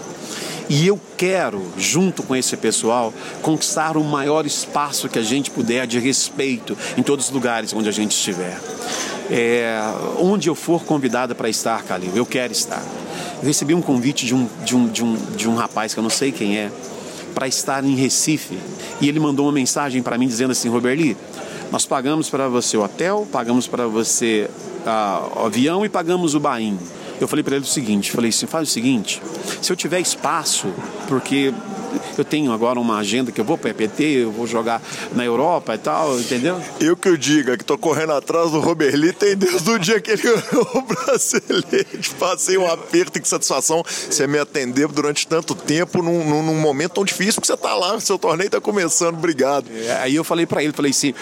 E eu quero, junto com esse pessoal, conquistar o maior espaço que a gente puder de respeito em todos os lugares onde a gente estiver. É, onde eu for convidada para estar, Calil, eu quero estar. Eu recebi um convite de um, de um, de um, de um rapaz que eu não sei quem é, para estar em Recife. E ele mandou uma mensagem para mim dizendo assim: Roberli, nós pagamos para você o hotel, pagamos para você o avião e pagamos o bain eu falei para ele o seguinte, falei assim, faz o seguinte, se eu tiver espaço, porque eu tenho agora uma agenda que eu vou para EPT, eu vou jogar na Europa e tal, entendeu? Eu que eu diga que tô correndo atrás do Roberli tem desde o dia que ele (laughs) ganhou o brasileiro. Passei um aperto e que satisfação você me atender durante tanto tempo num, num, num momento tão difícil que você tá lá, seu torneio tá começando, obrigado. É, aí eu falei para ele, falei assim,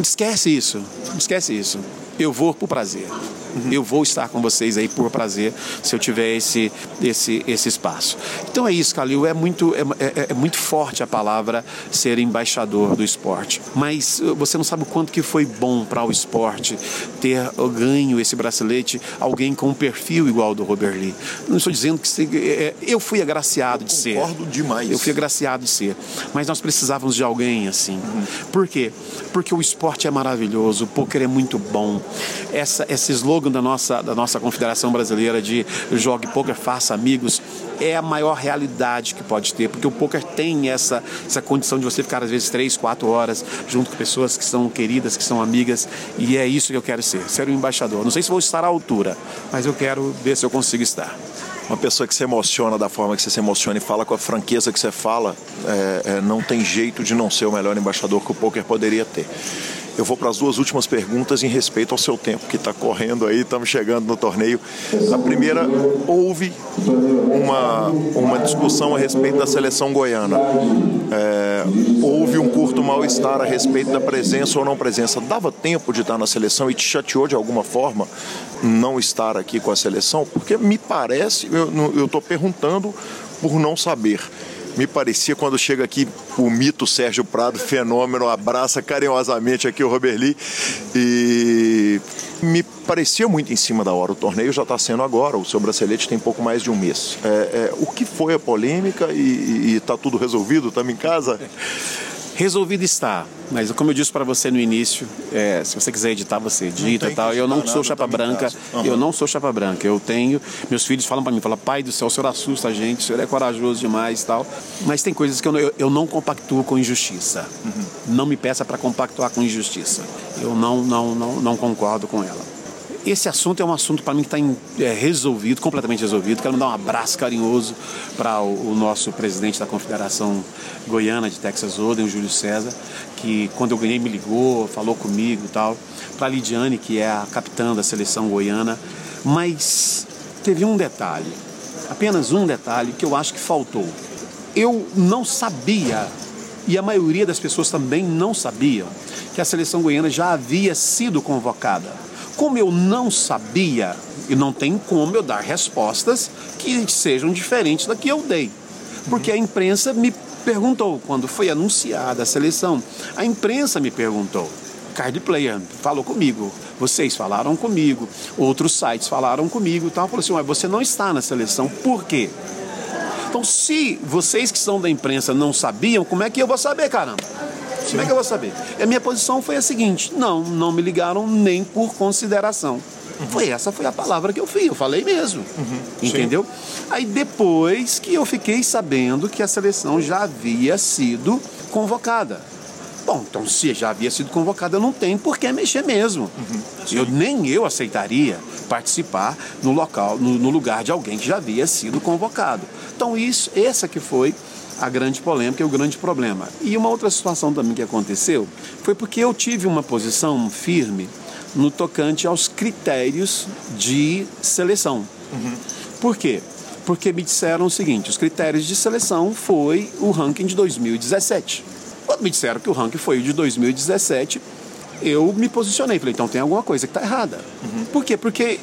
esquece isso, esquece isso. Eu vou por prazer. Eu vou estar com vocês aí por prazer se eu tiver esse, esse, esse espaço. Então é isso, Calil. É muito, é, é, é muito forte a palavra ser embaixador do esporte. Mas uh, você não sabe o quanto que foi bom para o esporte ter ganho esse bracelete alguém com um perfil igual ao do Robert Lee. Não estou dizendo que se, é, eu fui agraciado de ser. Concordo demais. Eu fui agraciado de ser. Mas nós precisávamos de alguém assim. Uhum. Por quê? Porque o esporte é maravilhoso, o poker é muito bom. Essa, esse slogan slogan da nossa, da nossa Confederação Brasileira de jogue poker, faça amigos, é a maior realidade que pode ter, porque o poker tem essa, essa condição de você ficar às vezes três, quatro horas junto com pessoas que são queridas, que são amigas, e é isso que eu quero ser, ser um embaixador. Não sei se vou estar à altura, mas eu quero ver se eu consigo estar uma pessoa que se emociona da forma que você se emociona e fala com a franqueza que você fala, é, é, não tem jeito de não ser o melhor embaixador que o poker poderia ter. Eu vou para as duas últimas perguntas em respeito ao seu tempo, que está correndo aí, estamos chegando no torneio. A primeira, houve uma, uma discussão a respeito da seleção goiana. É, houve um curto mal-estar a respeito da presença ou não presença. Dava tempo de estar na seleção e te chateou de alguma forma não estar aqui com a seleção? Porque me parece, eu estou perguntando por não saber me parecia quando chega aqui o mito Sérgio Prado, fenômeno, abraça carinhosamente aqui o Robert Lee e me parecia muito em cima da hora. O torneio já está sendo agora, o seu bracelete tem pouco mais de um mês. É, é, o que foi a polêmica e está tudo resolvido? Estamos em casa? Resolvido está, mas como eu disse para você no início, é, se você quiser editar, você edita e tal. Eu não sou chapa branca, uhum. eu não sou chapa branca. Eu tenho, meus filhos falam para mim, falam, pai do céu, o senhor assusta a gente, o senhor é corajoso demais e tal. Mas tem coisas que eu, eu, eu não compactuo com injustiça. Uhum. Não me peça para compactuar com injustiça. Eu não, não, não, não concordo com ela. Esse assunto é um assunto para mim que está é, resolvido, completamente resolvido. Quero mandar um abraço carinhoso para o, o, nosso presidente da Confederação Goiana de Texas Hold'em, o Júlio César, que quando eu ganhei me ligou, falou comigo e tal. Para a Lidiane, que é a capitã da seleção goiana. Mas teve um detalhe, apenas um detalhe que eu acho que faltou. Eu não sabia, e a maioria das pessoas também não sabiam, que a seleção goiana já havia sido convocada como eu não sabia, e não tem como eu dar respostas que sejam diferentes da que eu dei. Porque a imprensa me perguntou, quando foi anunciada a seleção, a imprensa me perguntou. Card Player falou comigo, vocês falaram comigo, outros sites falaram comigo e tal. Falou assim: você não está na seleção, por quê? Então, se vocês que são da imprensa não sabiam, como é que eu vou saber, caramba? Como é que eu vou saber? E a minha posição foi a seguinte: não, não me ligaram nem por consideração. Uhum. Foi essa foi a palavra que eu fiz, eu falei mesmo. Uhum. Entendeu? Sim. Aí depois que eu fiquei sabendo que a seleção já havia sido convocada. Bom, então se já havia sido convocada, não tem por que mexer mesmo. Uhum. Eu, nem eu aceitaria participar no local, no, no, lugar de alguém que já havia sido convocado. Então isso, essa que foi a grande polêmica e o grande problema. E uma outra situação também que aconteceu foi porque eu tive uma posição firme no tocante aos critérios de seleção. Uhum. Por quê? Porque me disseram o seguinte: os critérios de seleção foi o ranking de 2017. Quando me disseram que o ranking foi o de 2017, eu me posicionei. Falei, então tem alguma coisa que está errada. Uhum. Por quê? Porque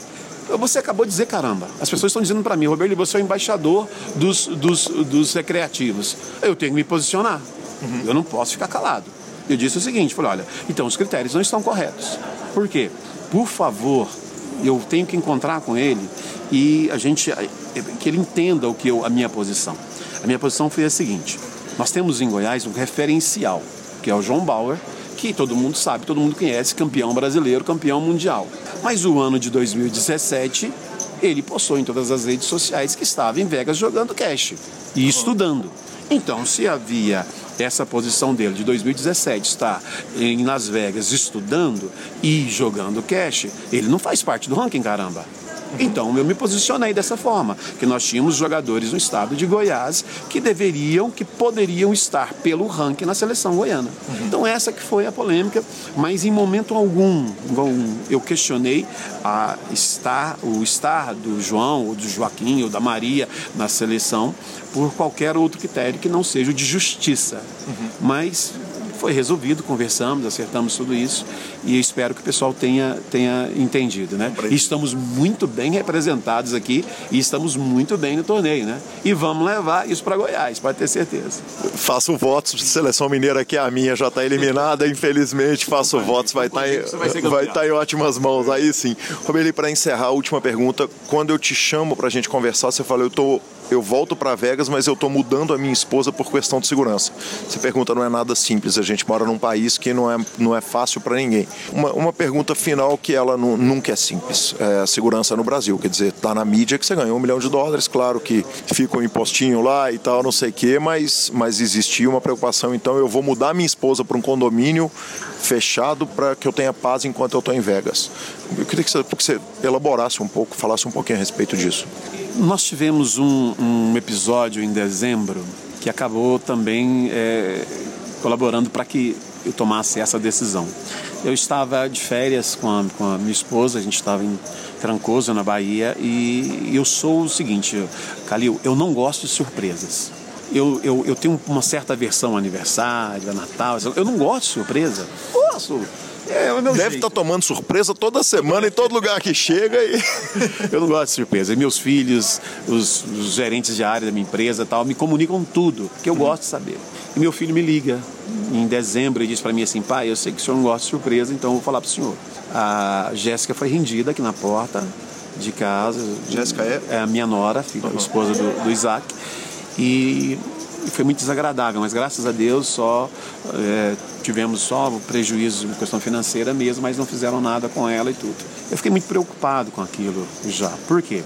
você acabou de dizer, caramba. As pessoas estão dizendo para mim, Roberto, você é o embaixador dos, dos, dos recreativos. Eu tenho que me posicionar. Uhum. Eu não posso ficar calado. Eu disse o seguinte, falei, olha, então os critérios não estão corretos. Por quê? Por favor, eu tenho que encontrar com ele e a gente que ele entenda o que eu, a minha posição. A minha posição foi a seguinte: nós temos em Goiás um referencial, que é o João Bauer, que todo mundo sabe, todo mundo conhece, campeão brasileiro, campeão mundial. Mas o ano de 2017, ele postou em todas as redes sociais que estava em Vegas jogando cash e estudando. Então, se havia essa posição dele de 2017 está em Las Vegas estudando e jogando cash, ele não faz parte do ranking, caramba. Então eu me posicionei dessa forma, que nós tínhamos jogadores no estado de Goiás que deveriam, que poderiam estar pelo ranking na seleção goiana. Uhum. Então essa que foi a polêmica, mas em momento algum eu questionei a estar, o estar do João, ou do Joaquim, ou da Maria na seleção por qualquer outro critério que não seja o de justiça. Uhum. Mas foi resolvido, conversamos, acertamos tudo isso e espero que o pessoal tenha, tenha entendido, né? E estamos muito bem representados aqui e estamos muito bem no torneio, né? E vamos levar isso para Goiás, pode ter certeza. Faço votos, seleção mineira que é a minha já está eliminada, infelizmente faço votos, vai estar tá vai tá em ótimas mãos, aí sim. Robeli, para encerrar, a última pergunta, quando eu te chamo para a gente conversar, você fala, eu tô eu volto para Vegas, mas eu estou mudando a minha esposa por questão de segurança. Você pergunta, não é nada simples, a gente mora num país que não é, não é fácil para ninguém. Uma, uma pergunta final que ela não, nunca é simples, é a segurança no Brasil, quer dizer, tá na mídia que você ganhou um milhão de dólares, claro que fica um impostinho lá e tal, não sei o quê, mas, mas existia uma preocupação, então eu vou mudar minha esposa para um condomínio fechado para que eu tenha paz enquanto eu estou em Vegas. Eu queria que você, que você elaborasse um pouco, falasse um pouquinho a respeito disso. Nós tivemos um, um episódio em dezembro que acabou também é, colaborando para que eu tomasse essa decisão. Eu estava de férias com a, com a minha esposa, a gente estava em Trancoso, na Bahia, e eu sou o seguinte, Calil, eu não gosto de surpresas. Eu, eu, eu tenho uma certa aversão aniversário, a Natal, eu não gosto de surpresa. Gosto é, é Deve estar tá tomando surpresa toda semana em todo lugar que chega. E... (laughs) eu não gosto de surpresa. E meus filhos, os, os, gerentes de área da minha empresa tal, me comunicam tudo, que eu uhum. gosto de saber. E meu filho me liga em dezembro e diz para mim assim, pai, eu sei que o senhor não gosta de surpresa, então eu vou falar para o senhor. A Jéssica foi rendida aqui na porta de casa. Jéssica é? É a minha nora, filha, uhum. esposa do, do Isaac. E foi muito desagradável, mas graças a Deus só é, tivemos só prejuízo em questão financeira mesmo, mas não fizeram nada com ela e tudo. Eu fiquei muito preocupado com aquilo já. Por quê?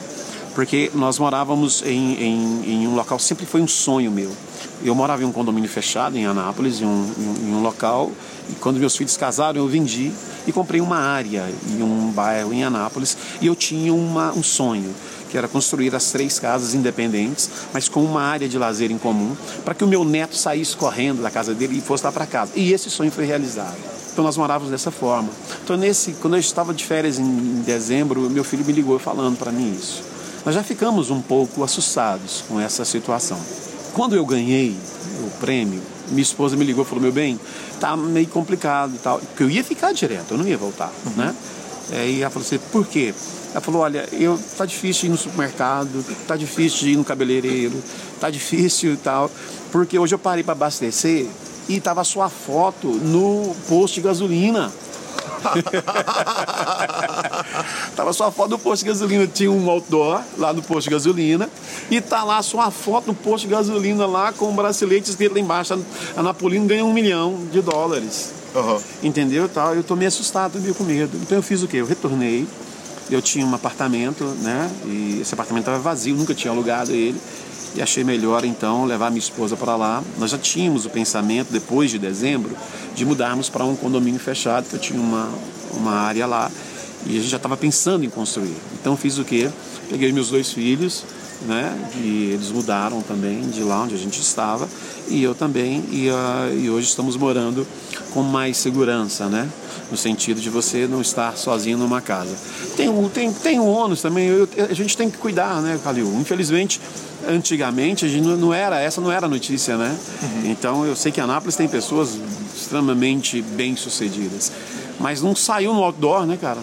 Porque nós morávamos em, em, em um local, sempre foi um sonho meu. Eu morava em um condomínio fechado em Anápolis, em um, em um local, e quando meus filhos casaram eu vendi e comprei uma área em um bairro em Anápolis e eu tinha uma, um sonho que era construir as três casas independentes, mas com uma área de lazer em comum, para que o meu neto saísse correndo da casa dele e fosse lá para casa. E esse sonho foi realizado. Então nós morávamos dessa forma. Então nesse, quando eu estava de férias em dezembro, meu filho me ligou falando para mim isso. Nós já ficamos um pouco assustados com essa situação. Quando eu ganhei o prêmio, minha esposa me ligou e falou: Meu bem, tá meio complicado e tal. Porque eu ia ficar direto, eu não ia voltar, uhum. né? E ela falou assim: Por quê? Ela falou: Olha, eu, tá difícil de ir no supermercado, tá difícil de ir no cabeleireiro, tá difícil e tal, porque hoje eu parei para abastecer e tava sua foto no posto de gasolina. (laughs) Tava sua foto no posto de gasolina, tinha um outdoor lá no posto de gasolina e tá lá sua foto no posto de gasolina lá com um bracelete escrito lá embaixo, a Napolino ganha um milhão de dólares. Uhum. Entendeu? Tal. Eu tô meio assustado, meio com medo. Então eu fiz o quê? Eu retornei, eu tinha um apartamento, né? E esse apartamento estava vazio, nunca tinha alugado ele. E achei melhor então levar minha esposa para lá. Nós já tínhamos o pensamento, depois de dezembro, de mudarmos para um condomínio fechado, que eu tinha uma, uma área lá. E a gente já estava pensando em construir. Então fiz o quê? Peguei meus dois filhos, né? E eles mudaram também de lá onde a gente estava e eu também e, uh, e hoje estamos morando com mais segurança, né? No sentido de você não estar sozinho numa casa. Tem o tem, tem um ônus também. Eu, a gente tem que cuidar, né, Calil? Infelizmente antigamente a gente não era essa não era notícia né uhum. então eu sei que Anápolis tem pessoas extremamente bem sucedidas mas não saiu no outdoor né cara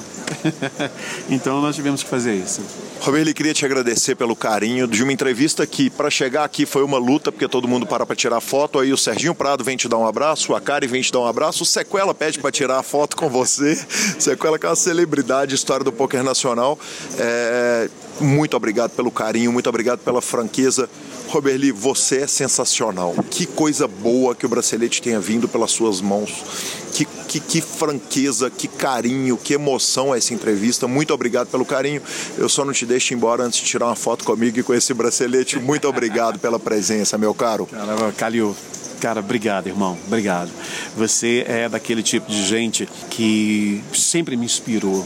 (laughs) então nós tivemos que fazer isso Roberto, queria te agradecer pelo carinho de uma entrevista que, para chegar aqui, foi uma luta, porque todo mundo para para tirar foto. Aí o Serginho Prado vem te dar um abraço, a Kari vem te dar um abraço, o Sequela pede para tirar a foto com você. (laughs) Sequela que é uma celebridade, história do poker nacional. É, muito obrigado pelo carinho, muito obrigado pela franqueza. Roberli, você é sensacional. Que coisa boa que o bracelete tenha vindo pelas suas mãos. Que, que, que, franqueza, que carinho, que emoção essa entrevista. Muito obrigado pelo carinho. Eu só não te deixo embora antes de tirar uma foto comigo e com esse bracelete. Muito obrigado pela presença, meu caro. Caramba, Calil, Cara, obrigado, irmão. Obrigado. Você é daquele tipo de gente que sempre me inspirou.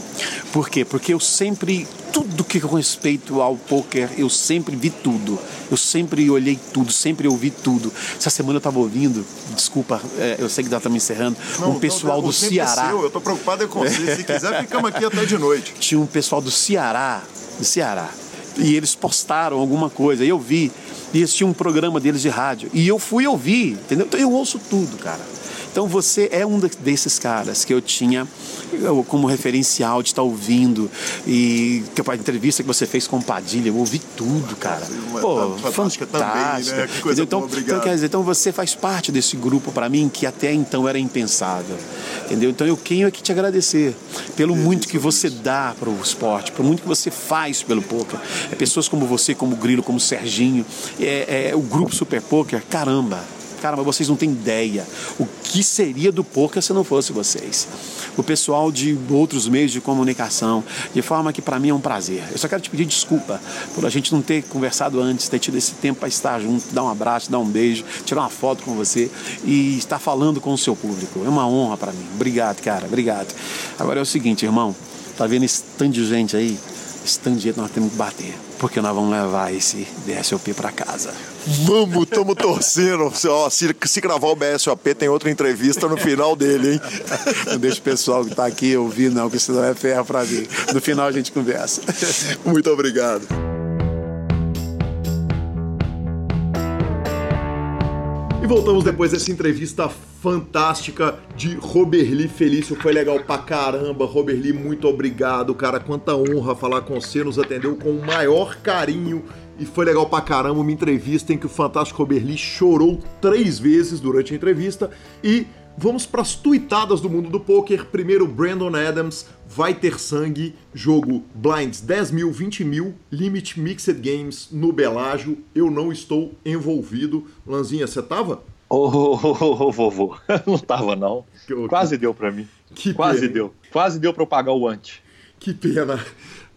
Por quê? Porque eu sempre, tudo que com respeito ao poker, eu sempre vi tudo. Eu sempre olhei tudo, sempre ouvi tudo. Essa semana eu estava ouvindo, desculpa, é, eu sei que já tá me encerrando, não, um pessoal não, do Ceará. É eu tô preocupado com você. Se quiser, (laughs) ficamos aqui até de noite. Tinha um pessoal do Ceará, do Ceará. E eles postaram alguma coisa, e eu vi e eles tinham um programa deles de rádio. E eu fui ouvir, entendeu? Então eu ouço tudo, cara. Então você é um desses caras que eu tinha como referencial de estar ouvindo e a entrevista que você fez com o Padilha, eu ouvi tudo, cara. Pô, tá fantástica, também, né? Que coisa então, boa, então, quer dizer, então você faz parte desse grupo para mim que até então era impensável, entendeu? Então eu tenho aqui te agradecer pelo muito que você dá para o esporte, pelo muito que você faz pelo poker. É pessoas como você, como o Grilo, como o Serginho, é, é o grupo Super Poker, caramba Cara, mas vocês não têm ideia o que seria do poker se não fosse vocês. O pessoal de outros meios de comunicação, de forma que para mim é um prazer. Eu só quero te pedir desculpa por a gente não ter conversado antes, ter tido esse tempo para estar junto, dar um abraço, dar um beijo, tirar uma foto com você e estar falando com o seu público. É uma honra para mim. Obrigado, cara, obrigado. Agora é o seguinte, irmão, tá vendo esse tanto de gente aí? Esse tanto de gente nós temos que bater, porque nós vamos levar esse DSOP para casa. Vamos, estamos torcendo. Ó, se, se gravar o BSOP, tem outra entrevista no final dele, hein? Não deixa o pessoal que está aqui ouvir, não, porque senão é ferro para mim. No final a gente conversa. Muito obrigado. E voltamos depois dessa entrevista fantástica de Roberli Felício. Foi legal pra caramba. Roberli, muito obrigado, cara. Quanta honra falar com você. Nos atendeu com o maior carinho e foi legal pra caramba uma entrevista em que o fantástico Roberli chorou três vezes durante a entrevista e vamos para as tuitadas do mundo do poker. Primeiro, Brandon Adams, vai ter sangue, jogo blinds 10 mil, 20 mil, limit mixed games no Belágio. Eu não estou envolvido. Lanzinha, você tava? Ô, oh, oh, oh, vovô, (laughs) não tava não. Quase deu para mim. Que Quase pena. deu. Quase deu para eu pagar o ante. Que pena.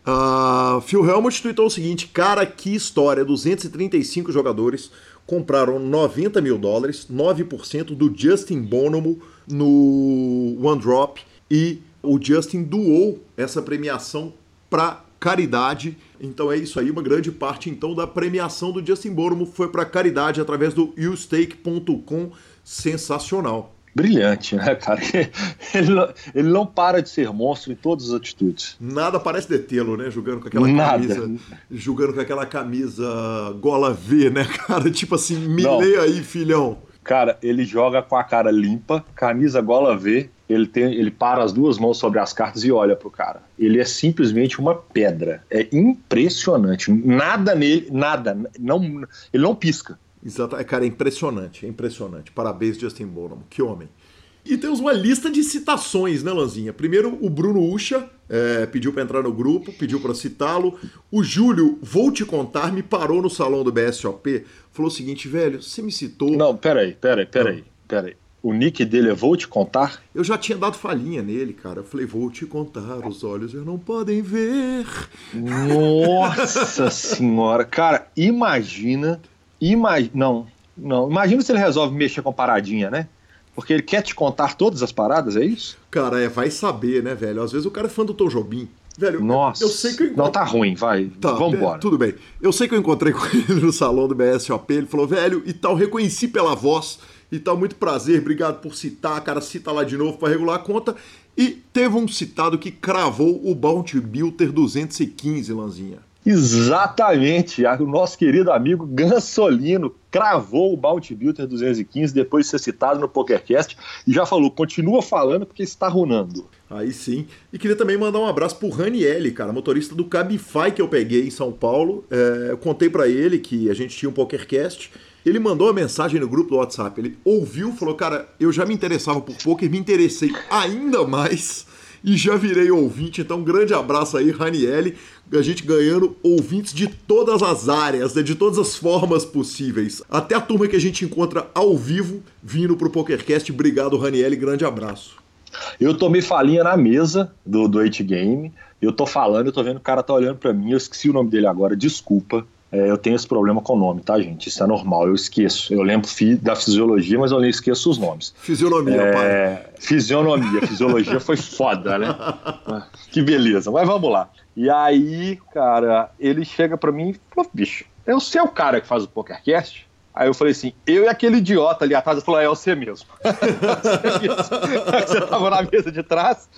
Uh, Phil Helmut tweetou o seguinte: Cara, que história! 235 jogadores compraram 90 mil dólares, 9% do Justin Bonomo no One Drop e o Justin doou essa premiação para caridade. Então é isso aí, uma grande parte então da premiação do Justin Bonomo foi para caridade através do YouStake.com, sensacional brilhante, né, cara? (laughs) Ele não, ele não para de ser monstro em todas as atitudes. Nada parece detê-lo, né? Jogando com aquela Nada. camisa. Jogando com aquela camisa gola V, né, (laughs) cara? Tipo assim, me não. lê aí, filhão. Cara, ele joga com a cara limpa, camisa gola V, ele, tem, ele para as duas mãos sobre as cartas e olha pro cara. Ele é simplesmente uma pedra. É impressionante. Nada nele, nada. Não, ele não pisca. Exato, é, cara, é impressionante, é impressionante. Parabéns, Justin Bonham, que homem. E temos uma lista de citações, né, Lanzinha? Primeiro, o Bruno Ucha é, pediu para entrar no grupo, pediu para citá-lo. O Júlio, vou te contar, me parou no salão do BSOP, falou o seguinte, velho, você me citou. Não, peraí, peraí, peraí, peraí. O nick dele é Vou Te Contar? Eu já tinha dado falhinha nele, cara. Eu falei, vou te contar, os olhos não podem ver. Nossa (laughs) senhora. Cara, imagina Imag... Não, não. Imagina se ele resolve mexer com paradinha, né? Porque ele quer te contar todas as paradas, é isso? Cara, é, vai saber, né, velho? Às vezes o cara é fã do Tom Jobim. Velho, Nossa, eu sei que eu encontrei... Não, tá ruim, vai. Tá, Vambora. É, tudo bem. Eu sei que eu encontrei com (laughs) ele no salão do BSOP. Ele falou, velho, e tal, reconheci pela voz e tal, muito prazer, obrigado por citar. Cara, cita lá de novo para regular a conta. E teve um citado que cravou o Bounty Builder 215, Lanzinha. Exatamente, o nosso querido amigo Gansolino cravou o Bounty Builder 215 depois de ser citado no PokerCast e já falou, continua falando porque está runando. Aí sim. E queria também mandar um abraço pro Ranielli, cara, motorista do Cabify que eu peguei em São Paulo. É, eu contei para ele que a gente tinha um PokerCast. Ele mandou uma mensagem no grupo do WhatsApp. Ele ouviu, falou, cara, eu já me interessava por poker, me interessei ainda mais e já virei ouvinte. Então, um grande abraço aí, Ranielli. A gente ganhando ouvintes de todas as áreas, né, de todas as formas possíveis. Até a turma que a gente encontra ao vivo vindo pro PokerCast. Obrigado, Ranielli. Grande abraço. Eu tomei falinha na mesa do, do 8 Game. Eu tô falando, eu tô vendo o cara tá olhando para mim. Eu esqueci o nome dele agora, desculpa. É, eu tenho esse problema com o nome, tá, gente? Isso é normal, eu esqueço. Eu lembro fi, da fisiologia, mas eu nem esqueço os nomes. Fisionomia, é, pai. Fisionomia, fisiologia foi foda, né? (laughs) Que beleza, mas vamos lá. E aí, cara, ele chega para mim e falou: bicho, é o seu cara que faz o PokerCast? Aí eu falei assim, eu e aquele idiota ali atrás, ele falou, é você mesmo. (laughs) você tava na mesa de trás,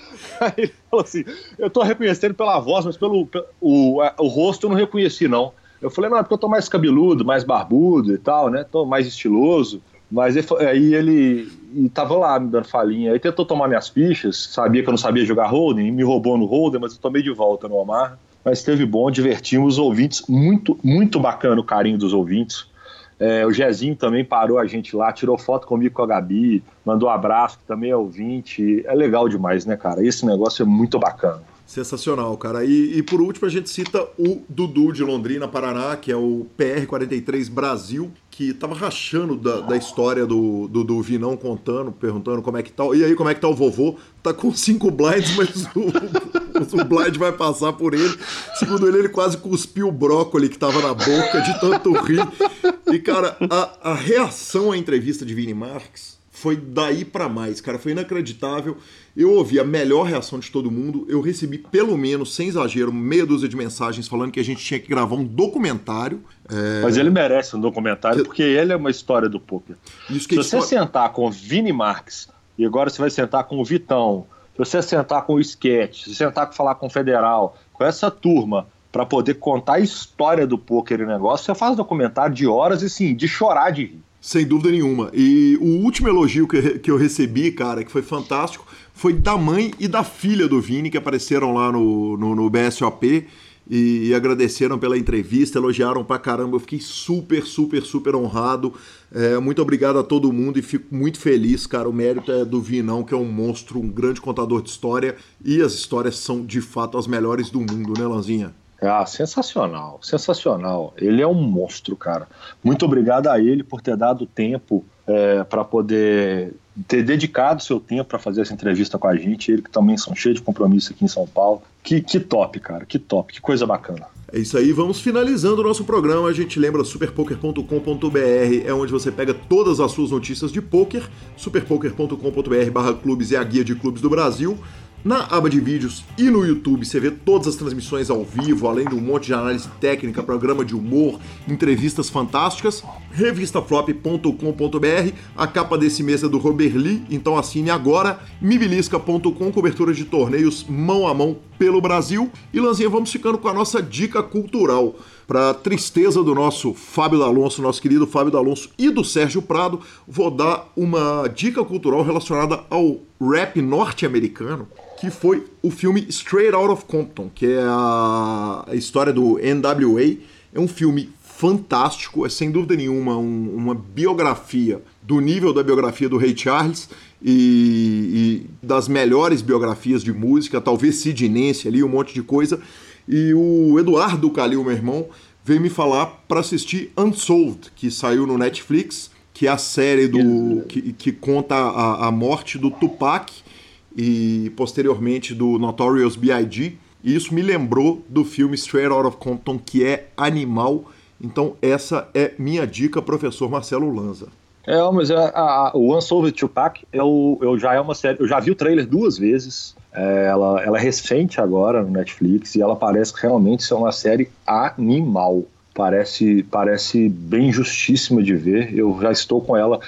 aí ele falou assim, eu tô reconhecendo pela voz, mas pelo, pelo o, o rosto eu não reconheci não. Eu falei, não, é porque eu tô mais cabeludo, mais barbudo e tal, né? Tô mais estiloso. Mas ele, aí ele e tava lá me dando falinha. Aí tentou tomar minhas fichas, sabia que eu não sabia jogar Holden, me roubou no Holden, mas eu tomei de volta no Omar. Mas esteve bom, divertimos os ouvintes. Muito, muito bacana o carinho dos ouvintes. É, o Jezinho também parou a gente lá, tirou foto comigo com a Gabi, mandou um abraço, que também é ouvinte. É legal demais, né, cara? Esse negócio é muito bacana. Sensacional, cara. E, e, por último, a gente cita o Dudu de Londrina, Paraná, que é o PR43 Brasil, que tava rachando da, da história do, do, do, Vinão contando, perguntando como é que tá. E aí, como é que tá o vovô? Tá com cinco blinds, (laughs) mas o, o blind vai passar por ele. Segundo ele, ele quase cuspiu o brócolis que tava na boca de tanto rir. E, cara, a, a reação à entrevista de Vini Marques foi daí para mais, cara. Foi inacreditável. Eu ouvi a melhor reação de todo mundo. Eu recebi, pelo menos, sem exagero, meia dúzia de mensagens falando que a gente tinha que gravar um documentário. É... Mas ele merece um documentário, porque ele é uma história do poker. Se você sentar com o Vini Marques, e agora você vai sentar com o Vitão, se você sentar com o Sketch, se sentar com falar com o Federal, com essa turma, para poder contar a história do poker e negócio, você faz um documentário de horas e sim, de chorar de rir. Sem dúvida nenhuma. E o último elogio que, que eu recebi, cara, que foi fantástico, foi da mãe e da filha do Vini, que apareceram lá no, no, no BSOP. e, e, agradeceram pela entrevista, elogiaram pra caramba. Eu fiquei super, super, super honrado. É, muito obrigado a todo mundo e fico muito feliz, cara. O mérito é do Vinão, que é um monstro, um grande contador de história. E as histórias são de fato as melhores do mundo, né, Lanzinha? Ah, sensacional, sensacional. Ele é um monstro, cara. Muito obrigado a ele por ter dado tempo é, para poder ter dedicado seu tempo para fazer essa entrevista com a gente. Ele que também são cheios de compromisso aqui em São Paulo. Que, que top, cara, que top, que coisa bacana. É isso aí, vamos finalizando o nosso programa. A gente lembra superpoker.com.br, é onde você pega todas as suas notícias de poker. superpoker.com.br/barra clubes é a guia de clubes do Brasil. Na aba de vídeos e no YouTube você vê todas as transmissões ao vivo, além de um monte de análise técnica, programa de humor, entrevistas fantásticas. Revistaflop.com.br, a capa desse mês é do Robert Lee, então assine agora. Mibilisca.com, cobertura de torneios mão a mão pelo Brasil. E Lanzinha, vamos ficando com a nossa dica cultural. Para tristeza do nosso Fábio D'Alonso, nosso querido Fábio D'Alonso e do Sérgio Prado, vou dar uma dica cultural relacionada ao rap norte-americano que foi o filme Straight Out of Compton, que é a, história do NWA. É um filme fantástico, é sem dúvida nenhuma um, uma biografia do nível da biografia do Ray Charles e, e, das melhores biografias de música, talvez Sid Nancy ali, um monte de coisa. E o Eduardo Calil, meu irmão, veio me falar para assistir Unsolved, que saiu no Netflix, que é a série do que, que conta a, a morte do Tupac e posteriormente do Notorious B.I.G. E isso me lembrou do filme Straight Out of Compton, que é animal. Então essa é minha dica, professor Marcelo Lanza. É, mas a, a, o Unsolved Tupac eu, eu já é uma série, eu já vi o trailer duas vezes. É, ela, ela é recente agora no Netflix e ela parece realmente ser uma série animal. Parece, parece bem justíssima de ver. Eu já estou com ela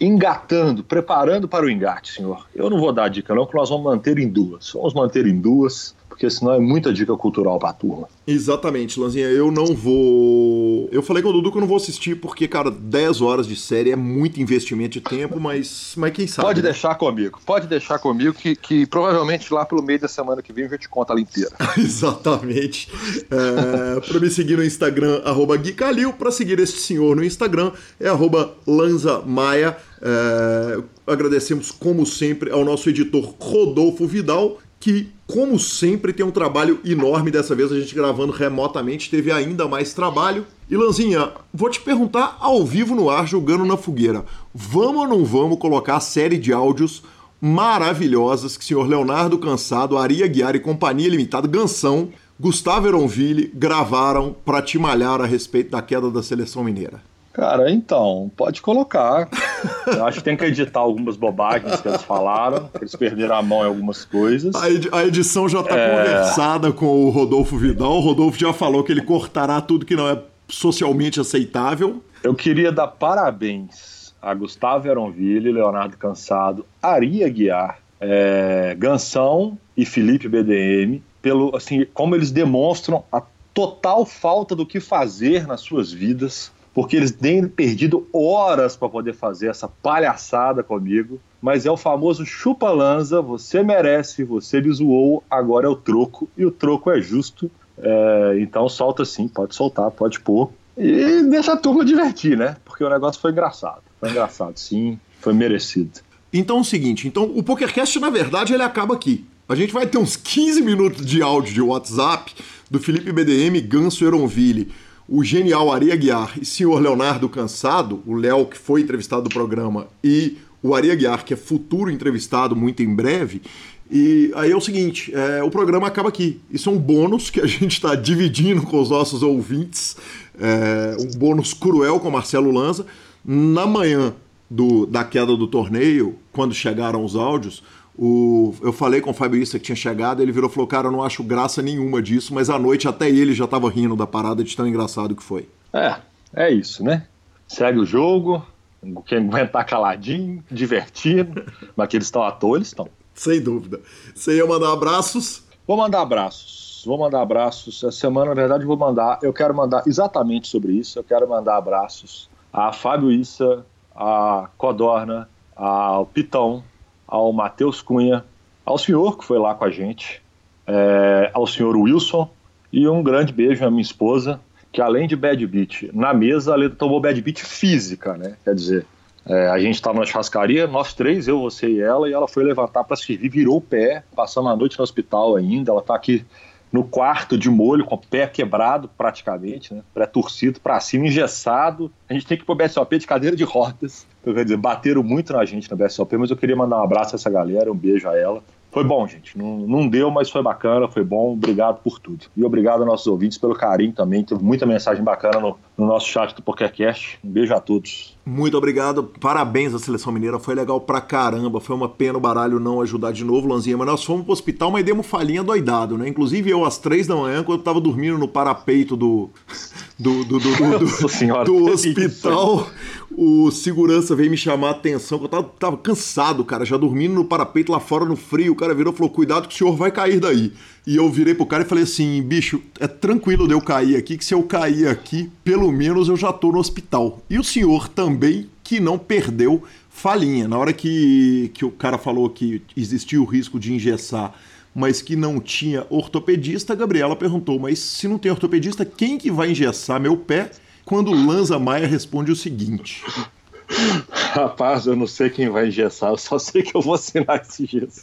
engatando, preparando para o engate, senhor. Eu não vou dar dica não, que nós vamos manter em duas. Vamos manter em duas, porque senão é muita dica cultural para a turma. Exatamente, Lanzinha. Eu não vou... Eu falei com o Dudu que eu não vou assistir porque, cara, 10 horas de série é muito investimento de tempo, mas, mas quem sabe. Pode né? deixar comigo, pode deixar comigo que, que provavelmente lá pelo meio da semana que vem eu já te conto ela inteira. (laughs) Exatamente. É, para me seguir no Instagram, arroba Gui Calil. Para seguir este senhor no Instagram é arroba Lanza Maia. É, agradecemos, como sempre, ao nosso editor Rodolfo Vidal, que, como sempre, tem um trabalho enorme. Dessa vez a gente gravando remotamente, teve ainda mais trabalho. E Lanzinha, vou te perguntar ao vivo no ar, jogando na fogueira: vamos ou não vamos colocar a série de áudios maravilhosas que o senhor Leonardo Cansado, Aria Guiar e Companhia Limitada, Gansão, Gustavo Eronville gravaram para te malhar a respeito da queda da seleção mineira? Cara, então, pode colocar. Eu acho que tem que editar algumas bobagens que eles falaram, eles perderam a mão em algumas coisas. A, a edição já está é... conversada com o Rodolfo Vidal. O Rodolfo já falou que ele cortará tudo que não é socialmente aceitável. Eu queria dar parabéns a Gustavo Eronville, Leonardo Cansado, Ari Aguiar, é, Gansão e Felipe BDM, pelo assim, como eles demonstram a total falta do que fazer nas suas vidas porque eles têm perdido horas para poder fazer essa palhaçada comigo. Mas é o famoso chupa-lanza, você merece, você me zoou, agora é o troco, e o troco é justo. É, então solta sim, pode soltar, pode pôr. E deixa a turma divertir, né? Porque o negócio foi engraçado. Foi engraçado, sim, foi merecido. Então é o seguinte, então o PokerCast, na verdade, ele acaba aqui. A gente vai ter uns 15 minutos de áudio de WhatsApp do Felipe BDM, Ganso Eronville, o genial Ari Aguiar e senhor Leonardo Cansado, o Léo que foi entrevistado do programa, e o Ari Aguiar, que é futuro entrevistado muito em breve. E aí é o seguinte, é, o programa acaba aqui. Isso é um bônus que a (laughs) gente está dividindo com os nossos ouvintes, é, um bônus cruel com Marcelo Lanza. Na manhã do, da queda do torneio, quando chegaram os áudios, o, eu falei com o Fabrício que tinha chegado, ele virou e falou: Cara, eu não acho graça nenhuma disso, mas à noite até ele já estava rindo da parada de tão engraçado que foi. É, é isso, né? Segue o jogo, quem aguentar caladinho, divertindo, mas que eles estão à toa, eles estão. Sem dúvida. Você ia mandar abraços? Vou mandar abraços. Vou mandar abraços. Essa semana, na verdade, vou mandar. Eu quero mandar exatamente sobre isso. Eu quero mandar abraços a Fábio Issa, a Codorna, ao Pitão, ao Matheus Cunha, ao senhor que foi lá com a gente, é, ao senhor Wilson E um grande beijo à minha esposa, que além de bad beat na mesa, a Leda tomou bad beat física, né? Quer dizer, é, a gente estava na churrascaria, nós três, eu, você e ela, e ela foi levantar para servir, virou o pé, passando a noite no hospital ainda. Ela está aqui no quarto de molho, com o pé quebrado praticamente, né? Pré-torcido para cima, engessado. A gente tem que ir pro BSOP de cadeira de rodas. Então, quer dizer, bateram muito na gente no BSOP, mas eu queria mandar um abraço a essa galera, um beijo a ela. Foi bom, gente. Não, não deu, mas foi bacana, foi bom. Obrigado por tudo. E obrigado aos nossos ouvintes pelo carinho também. Teve muita mensagem bacana no, no nosso chat do PokerCast. Um beijo a todos. Muito obrigado. Parabéns à Seleção Mineira. Foi legal pra caramba. Foi uma pena o baralho não ajudar de novo, Lanzinha. Mas nós fomos pro hospital, mas demos falinha doidado, né? Inclusive eu, às três da manhã, quando eu tava dormindo no parapeito do, do, do, do, do, do, do hospital, o segurança veio me chamar a atenção, que eu tava, tava cansado, cara, já dormindo no parapeito lá fora no frio. O cara virou e falou: Cuidado que o senhor vai cair daí. E eu virei pro cara e falei assim: bicho, é tranquilo de eu cair aqui, que se eu cair aqui, pelo menos eu já tô no hospital. E o senhor também, que não perdeu falinha. Na hora que, que o cara falou que existia o risco de engessar, mas que não tinha ortopedista, a Gabriela perguntou: mas se não tem ortopedista, quem que vai engessar meu pé? Quando Lanza Maia responde o seguinte: (laughs) Rapaz, eu não sei quem vai engessar, eu só sei que eu vou assinar esse gesso.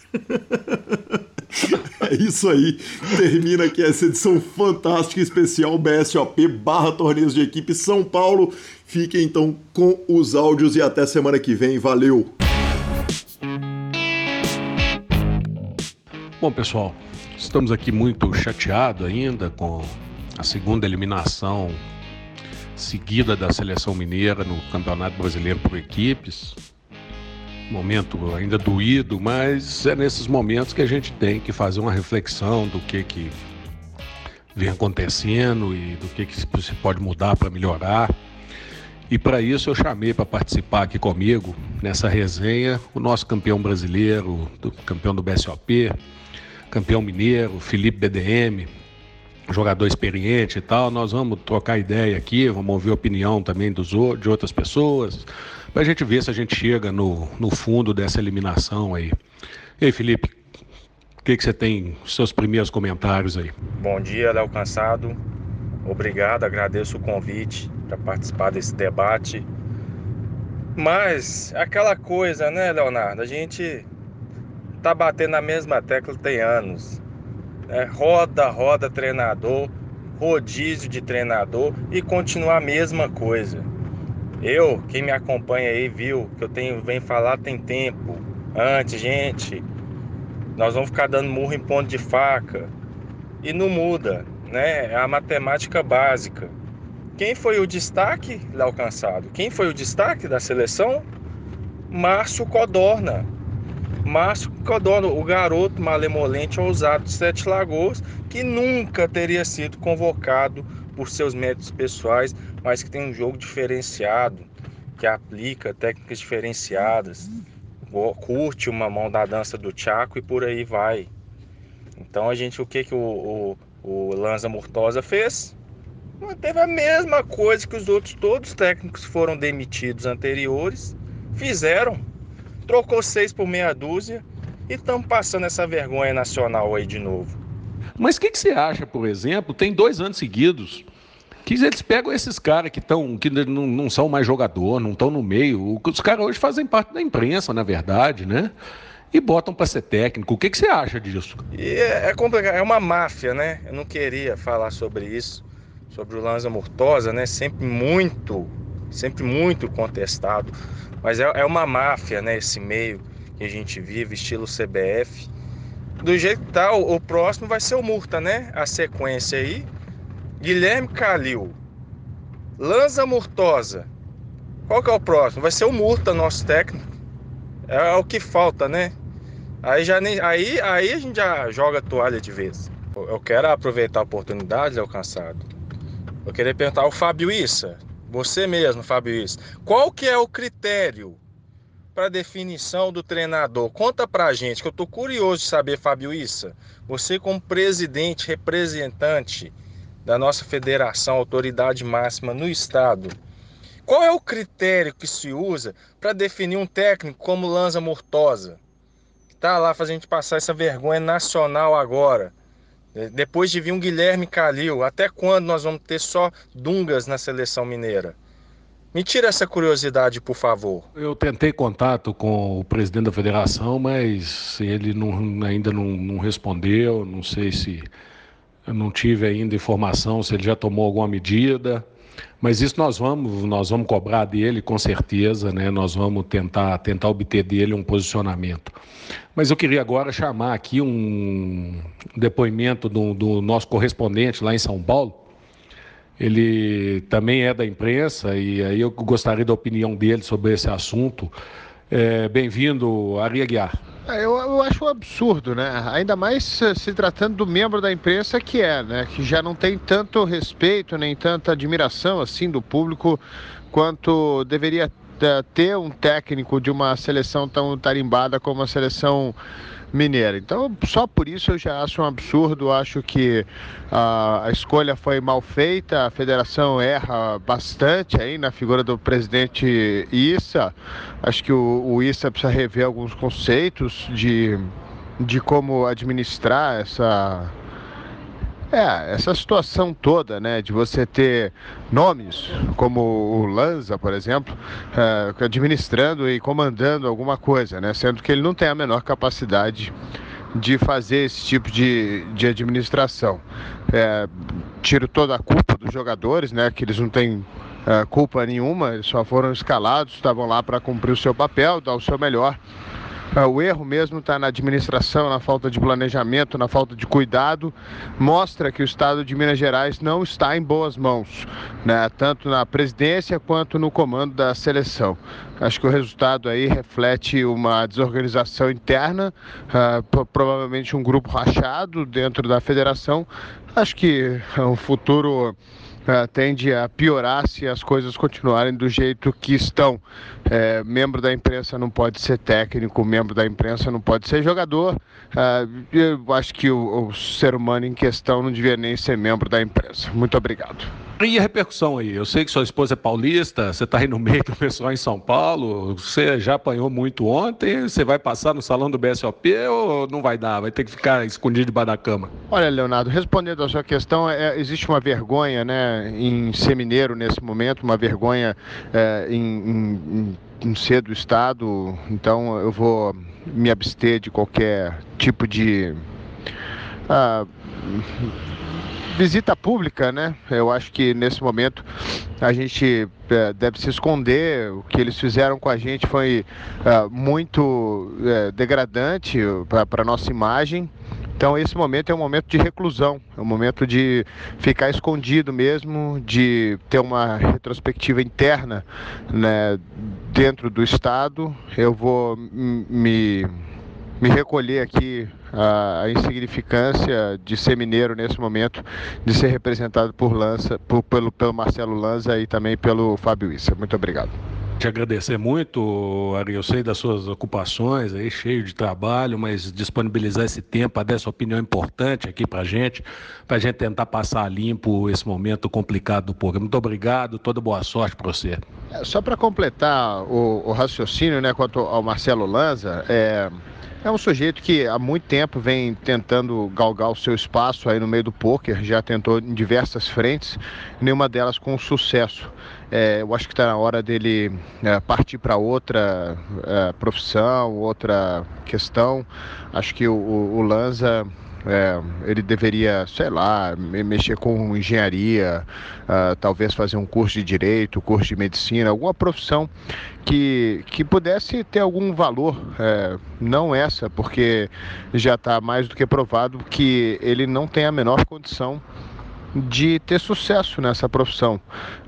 É isso aí. Termina aqui essa edição fantástica especial BSOP barra torneios de equipe São Paulo. Fiquem então com os áudios e até semana que vem. Valeu! Bom, pessoal, estamos aqui muito chateados ainda com a segunda eliminação seguida da seleção mineira no Campeonato Brasileiro por equipes momento ainda doído, mas é nesses momentos que a gente tem que fazer uma reflexão do que que vem acontecendo e do que que se pode mudar para melhorar. E para isso eu chamei para participar aqui comigo nessa resenha o nosso campeão brasileiro, do, campeão do BSOP, campeão mineiro, Felipe BDM, jogador experiente e tal. Nós vamos trocar ideia aqui, vamos ouvir opinião também dos, de outras pessoas, para a gente ver se a gente chega no, no fundo dessa eliminação aí. E aí, Felipe, o que, que você tem, seus primeiros comentários aí? Bom dia, Léo Cansado. Obrigado, agradeço o convite para participar desse debate. Mas aquela coisa, né, Leonardo? A gente tá batendo na mesma tecla tem anos. Né? Roda, roda treinador, rodízio de treinador e continua a mesma coisa. Eu, quem me acompanha aí, viu que eu tenho vem falar tem tempo. Antes, gente, nós vamos ficar dando murro em ponto de faca. E não muda, né? É a matemática básica. Quem foi o destaque alcançado? Quem foi o destaque da seleção? Márcio Codorna. Márcio Codorna, o garoto malemolente ousado de Sete Lagoas, que nunca teria sido convocado por seus métodos pessoais, mas que tem um jogo diferenciado, que aplica técnicas diferenciadas, curte uma mão da dança do Chaco e por aí vai. Então a gente, o que, que o, o, o Lanza Murtosa fez? Manteve a mesma coisa que os outros todos os técnicos foram demitidos anteriores fizeram. Trocou seis por meia dúzia e estamos passando essa vergonha nacional aí de novo. Mas o que, que, você acha, por exemplo, tem dois anos seguidos que eles pegam esses caras que estão que não, não, são mais jogador, não estão no meio. Os caras hoje fazem parte da imprensa, na verdade, né? E botam para ser técnico. O que, que você acha disso? É, é, complicado, é uma máfia, né? Eu não queria falar sobre isso, sobre o Lanza Murtosa, né? Sempre muito, sempre muito contestado. Mas é, é uma máfia, né? Esse meio que a gente vive, estilo CBF do jeito que tá, o, o próximo vai ser o Murta, né? A sequência aí. Guilherme Calil. Lanza Murtosa. Qual que é o próximo? Vai ser o Murta, nosso técnico. É o que falta, né? Aí, já nem, aí, aí a gente já joga toalha de vez. Eu quero aproveitar a oportunidade, Léo Cansado. Eu queria perguntar ao Fábio Issa, você mesmo, Issa, qual que é o critério para definição do treinador. Conta para a gente, que eu estou curioso de saber, Fábio Issa. Você, como presidente, representante da nossa federação, autoridade máxima no estado, qual é o critério que se usa para definir um técnico como Lanza Mortosa? Está lá fazendo passar essa vergonha nacional agora. Depois de vir um Guilherme Calil, até quando nós vamos ter só Dungas na seleção mineira? Me tira essa curiosidade, por favor. Eu tentei contato com o presidente da federação, mas ele não, ainda não, não respondeu. Não sei se eu não tive ainda informação se ele já tomou alguma medida. Mas isso nós vamos, nós vamos cobrar dele com certeza, né? Nós vamos tentar, tentar obter dele um posicionamento. Mas eu queria agora chamar aqui um depoimento do, do nosso correspondente lá em São Paulo, ele também é da imprensa e aí eu gostaria da opinião dele sobre esse assunto. É, Bem-vindo, Ari Aguiar. É, eu, eu, acho um absurdo, né? Ainda mais se tratando do membro da imprensa que é, né? Que já não tem tanto respeito nem tanta admiração assim do público quanto deveria é, ter um técnico de uma seleção tão tarimbada como a seleção mineira. Então, só por isso eu já acho um absurdo, acho que a, a escolha foi mal feita, a federação erra bastante aí na figura do presidente Issa. Acho que o, o Issa precisa rever alguns conceitos de, de como administrar essa é, essa situação toda, né, de você ter nomes como o Lanza, por exemplo, é, administrando e comandando alguma coisa, né, sendo que ele não tem a menor capacidade de fazer esse tipo de, de administração. É, tiro toda a culpa dos jogadores, né, que eles não têm é, culpa nenhuma, eles só foram escalados, estavam lá para cumprir o seu papel, dar o seu melhor. É, o erro mesmo está na administração, na falta de planejamento, na falta de cuidado. Mostra que o Estado de Minas Gerais não está em boas mãos, né? tanto na presidência quanto no comando da seleção. Acho que o resultado aí reflete uma desorganização interna, uh, provavelmente um grupo rachado dentro da federação. Acho que o futuro uh, tende a piorar se as coisas continuarem do jeito que estão. É, membro da imprensa não pode ser técnico, membro da imprensa não pode ser jogador. Uh, eu acho que o, o ser humano em questão não devia nem ser membro da imprensa. Muito obrigado. E a repercussão aí? Eu sei que sua esposa é paulista, você está aí no meio do pessoal em São Paulo, você já apanhou muito ontem, você vai passar no salão do BSOP ou não vai dar? Vai ter que ficar escondido debaixo da cama? Olha, Leonardo, respondendo a sua questão, é, existe uma vergonha né, em ser mineiro nesse momento, uma vergonha é, em, em, em ser do Estado, então eu vou me abster de qualquer tipo de. Ah, visita pública, né? Eu acho que nesse momento a gente é, deve se esconder. O que eles fizeram com a gente foi é, muito é, degradante para a nossa imagem. Então esse momento é um momento de reclusão, é um momento de ficar escondido mesmo, de ter uma retrospectiva interna né, dentro do Estado. Eu vou me me recolher aqui a, a, insignificância de ser mineiro nesse momento, de ser representado por Lança, por, pelo, pelo Marcelo Lanza e também pelo Fábio Issa. Muito obrigado. Te agradecer muito, Ari. Eu sei das suas ocupações aí, cheio de trabalho, mas disponibilizar esse tempo, dar essa opinião importante aqui para gente, para a gente tentar passar limpo esse momento complicado do programa. Muito obrigado, toda boa sorte para você. É, só para completar o, o, raciocínio né, quanto ao Marcelo Lanza, é, é um sujeito que há muito tempo vem tentando galgar o seu espaço aí no meio do poker, já tentou em diversas frentes, nenhuma delas com sucesso. É, eu acho que está na hora dele é, partir para outra é, profissão, outra questão. Acho que o, o, o Lanza é, ele deveria, sei lá, mexer com engenharia, uh, talvez fazer um curso de direito, curso de medicina, alguma profissão que, que pudesse ter algum valor, é, não essa, porque já está mais do que provado que ele não tem a menor condição de ter sucesso nessa profissão,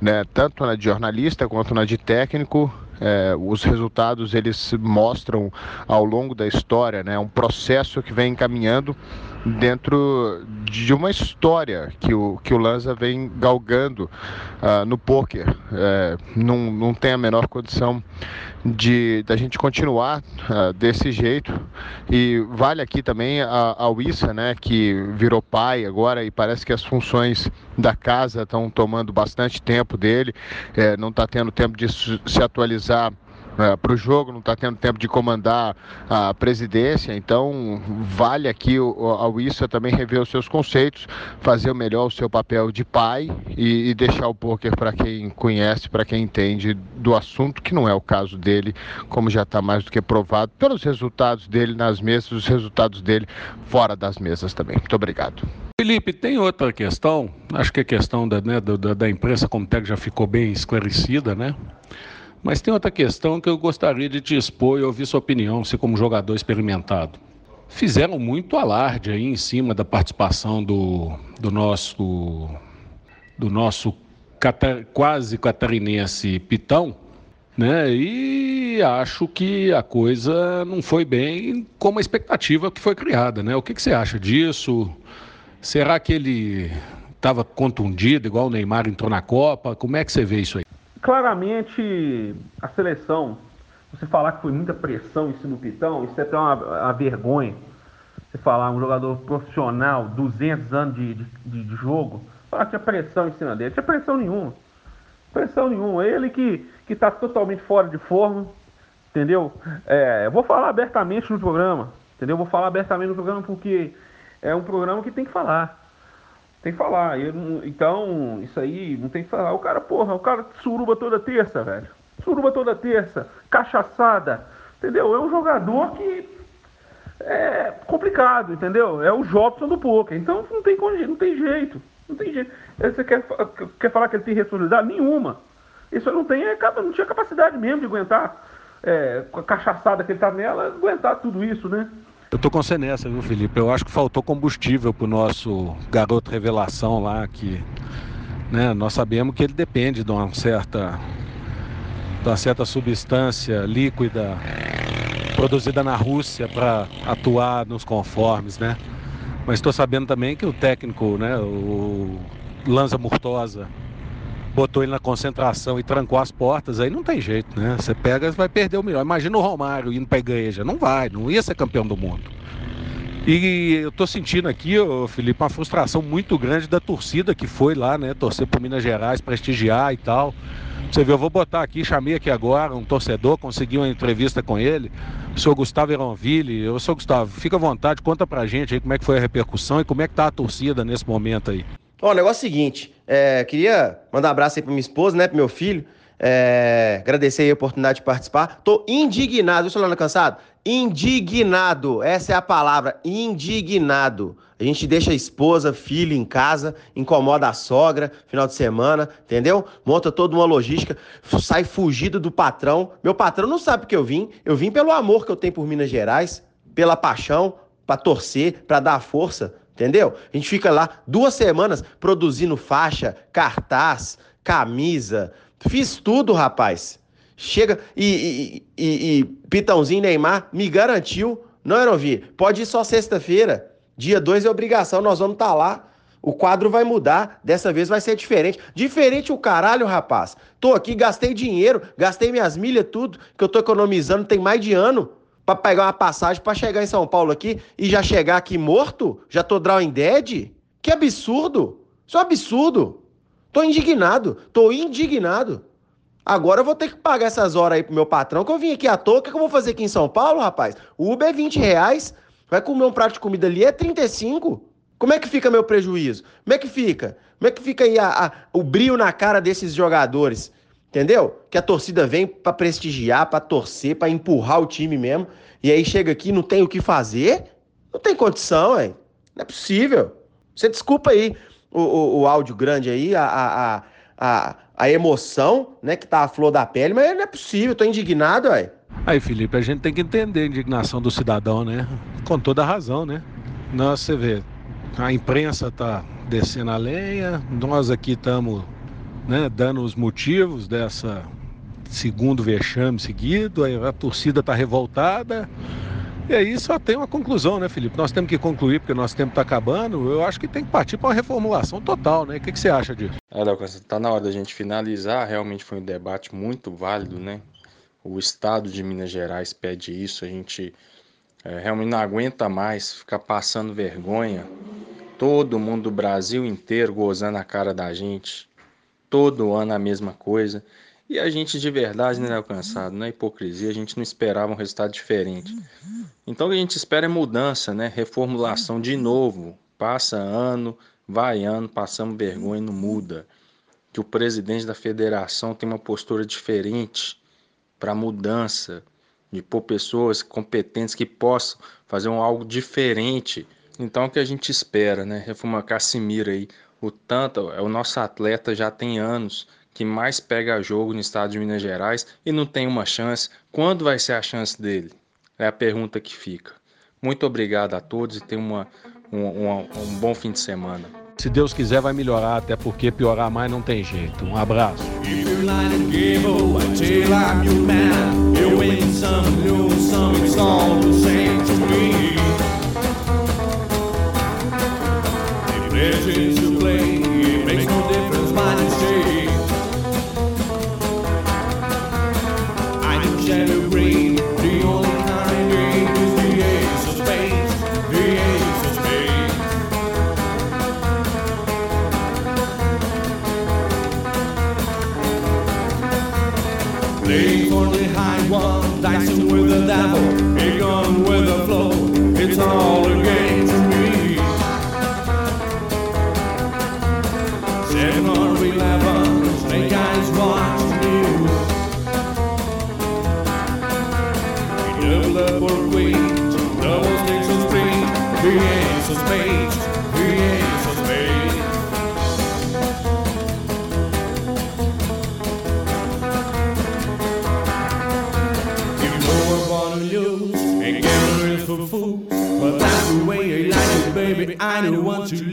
né? tanto na de jornalista quanto na de técnico. É, os resultados eles mostram ao longo da história, né? um processo que vem encaminhando dentro de uma história que o, que o Lanza vem galgando uh, no poker. É, não, não tem a menor condição de da gente continuar uh, desse jeito. E vale aqui também a, ao Issa, né, que virou pai agora e parece que as funções da casa estão tomando bastante tempo dele, é, não está tendo tempo de se atualizar é, para o jogo, não está tendo tempo de comandar a presidência, então vale aqui ao Issa também rever os seus conceitos, fazer o melhor o seu papel de pai e, e deixar o poker para quem conhece, para quem entende do assunto, que não é o caso dele, como já está mais do que provado pelos resultados dele nas mesas, os resultados dele fora das mesas também. Muito obrigado. Felipe, tem outra questão, acho que a questão da, né, da, da imprensa como técnico já ficou bem esclarecida, né? Mas tem outra questão que eu gostaria de te expor e ouvir sua opinião, você como jogador experimentado. Fizeram muito alarde aí em cima da participação do, do nosso do nosso catar, quase catarinense Pitão, né? E acho que a coisa não foi bem como a expectativa que foi criada, né? O que, que você acha disso? Será que ele estava contundido, igual o Neymar entrou na Copa? Como é que você vê isso aí? Claramente a seleção, você falar que foi muita pressão em cima do Pitão, isso é até uma, uma vergonha. Você falar um jogador profissional, 200 anos de, de, de jogo, falar que tinha pressão em cima dele. Tinha pressão nenhuma. Pressão nenhuma. Ele que está totalmente fora de forma, entendeu? É, eu vou falar abertamente no programa, entendeu? vou falar abertamente no programa porque é um programa que tem que falar. Tem que falar. Eu, então, isso aí não tem que falar. O cara, porra, o cara suruba toda terça, velho. Suruba toda terça, cachaçada. Entendeu? É um jogador que é complicado, entendeu? É o Jobson do poker. Então não tem, não tem jeito. Não tem jeito. Você quer, quer falar que ele tem responsabilidade? Nenhuma. Isso não tem, é, não tinha capacidade mesmo de aguentar é, com a cachaçada que ele tá nela, aguentar tudo isso, né? Eu tô com você nessa, viu, Felipe? Eu acho que faltou combustível pro nosso garoto revelação lá, que né, nós sabemos que ele depende de uma certa, de uma certa substância líquida produzida na Rússia para atuar nos conformes, né? Mas estou sabendo também que o técnico, né, o Lanza Murtosa, botou ele na concentração e trancou as portas, aí não tem jeito, né? Você pega, vai perder o melhor. Imagina o Romário indo pra igreja. Não vai, não ia ser campeão do mundo. E eu tô sentindo aqui, ô, Felipe, uma frustração muito grande da torcida que foi lá, né? Torcer por Minas Gerais, prestigiar e tal. Você viu, eu vou botar aqui, chamei aqui agora um torcedor, consegui uma entrevista com ele, o senhor Gustavo Eronville. Eu sou Gustavo, fica à vontade, conta pra gente aí como é que foi a repercussão e como é que tá a torcida nesse momento aí. Ó, o negócio é o seguinte, é, queria mandar um abraço aí pra minha esposa, né, pro meu filho, é, agradecer a oportunidade de participar. Tô indignado, viu, Solano Cansado? Indignado, essa é a palavra, indignado. A gente deixa a esposa, filho em casa, incomoda a sogra, final de semana, entendeu? Monta toda uma logística, sai fugido do patrão. Meu patrão não sabe que eu vim, eu vim pelo amor que eu tenho por Minas Gerais, pela paixão, para torcer, para dar força, Entendeu? A gente fica lá duas semanas produzindo faixa, cartaz, camisa. Fiz tudo, rapaz. Chega e, e, e, e Pitãozinho Neymar me garantiu. Não, Erovi, pode ir só sexta-feira. Dia 2 é obrigação, nós vamos estar tá lá. O quadro vai mudar, dessa vez vai ser diferente. Diferente o caralho, rapaz. Tô aqui, gastei dinheiro, gastei minhas milhas, tudo que eu tô economizando tem mais de ano para pegar uma passagem para chegar em São Paulo aqui e já chegar aqui morto? Já tô drawing dead? Que absurdo! Isso é um absurdo! Tô indignado, tô indignado. Agora eu vou ter que pagar essas horas aí pro meu patrão, que eu vim aqui à toa. O que, eu vou fazer aqui em São Paulo, rapaz? Uber é 20 reais, vai comer um prato de comida ali, é 35. Como é que fica meu prejuízo? Como é que fica? Como é que fica aí a, a, o brilho na cara desses jogadores? Entendeu? Que a torcida vem para prestigiar, para torcer, para empurrar o time mesmo. E aí chega aqui não tem o que fazer? Não tem condição, hein? Não é possível. Você desculpa aí o, o, o áudio grande aí, a, a, a, a, emoção, né, que tá a flor da pele, mas não é possível, tô indignado, ué. Aí, Felipe, a gente tem que entender a indignação do cidadão, né? Com toda a razão, né? Nós, você vê, a imprensa tá descendo a lenha, nós aqui estamos né, dando os motivos dessa segundo vexame seguido, a, torcida está revoltada. E aí só tem uma conclusão, né, Felipe? Nós temos que concluir, porque nosso tempo está acabando. Eu acho que tem que partir para uma reformulação total, né? O que, que você acha disso? É, está na hora da gente finalizar. Realmente foi um debate muito válido, né? O Estado de Minas Gerais pede isso. A gente é, realmente não aguenta mais ficar passando vergonha. Todo mundo do Brasil inteiro gozando a cara da gente todo ano a mesma coisa. E a gente de verdade não é alcançado, não é hipocrisia, a gente não esperava um resultado diferente. Então o que a gente espera é mudança, né? Reformulação de novo. Passa ano, vai ano, passamos vergonha e não muda. Que o presidente da federação tem uma postura diferente para mudança, de pôr pessoas competentes que possam fazer um algo diferente. Então o que a gente espera, né? Reforma Cassimiro aí, o tanto é o nosso atleta já tem anos que mais pega jogo no estado de Minas Gerais e não tem uma chance. Quando vai ser a chance dele? É a pergunta que fica. Muito obrigado a todos e tenham uma, um, um, um bom fim de semana. Se Deus quiser, vai melhorar, até porque piorar mais não tem jeito. Um abraço. It makes no difference. I'm Shadow Green, the only kind is the ace of the ace of for the high one, dicing with the devil, a gun with a flow, it's all 9 and want to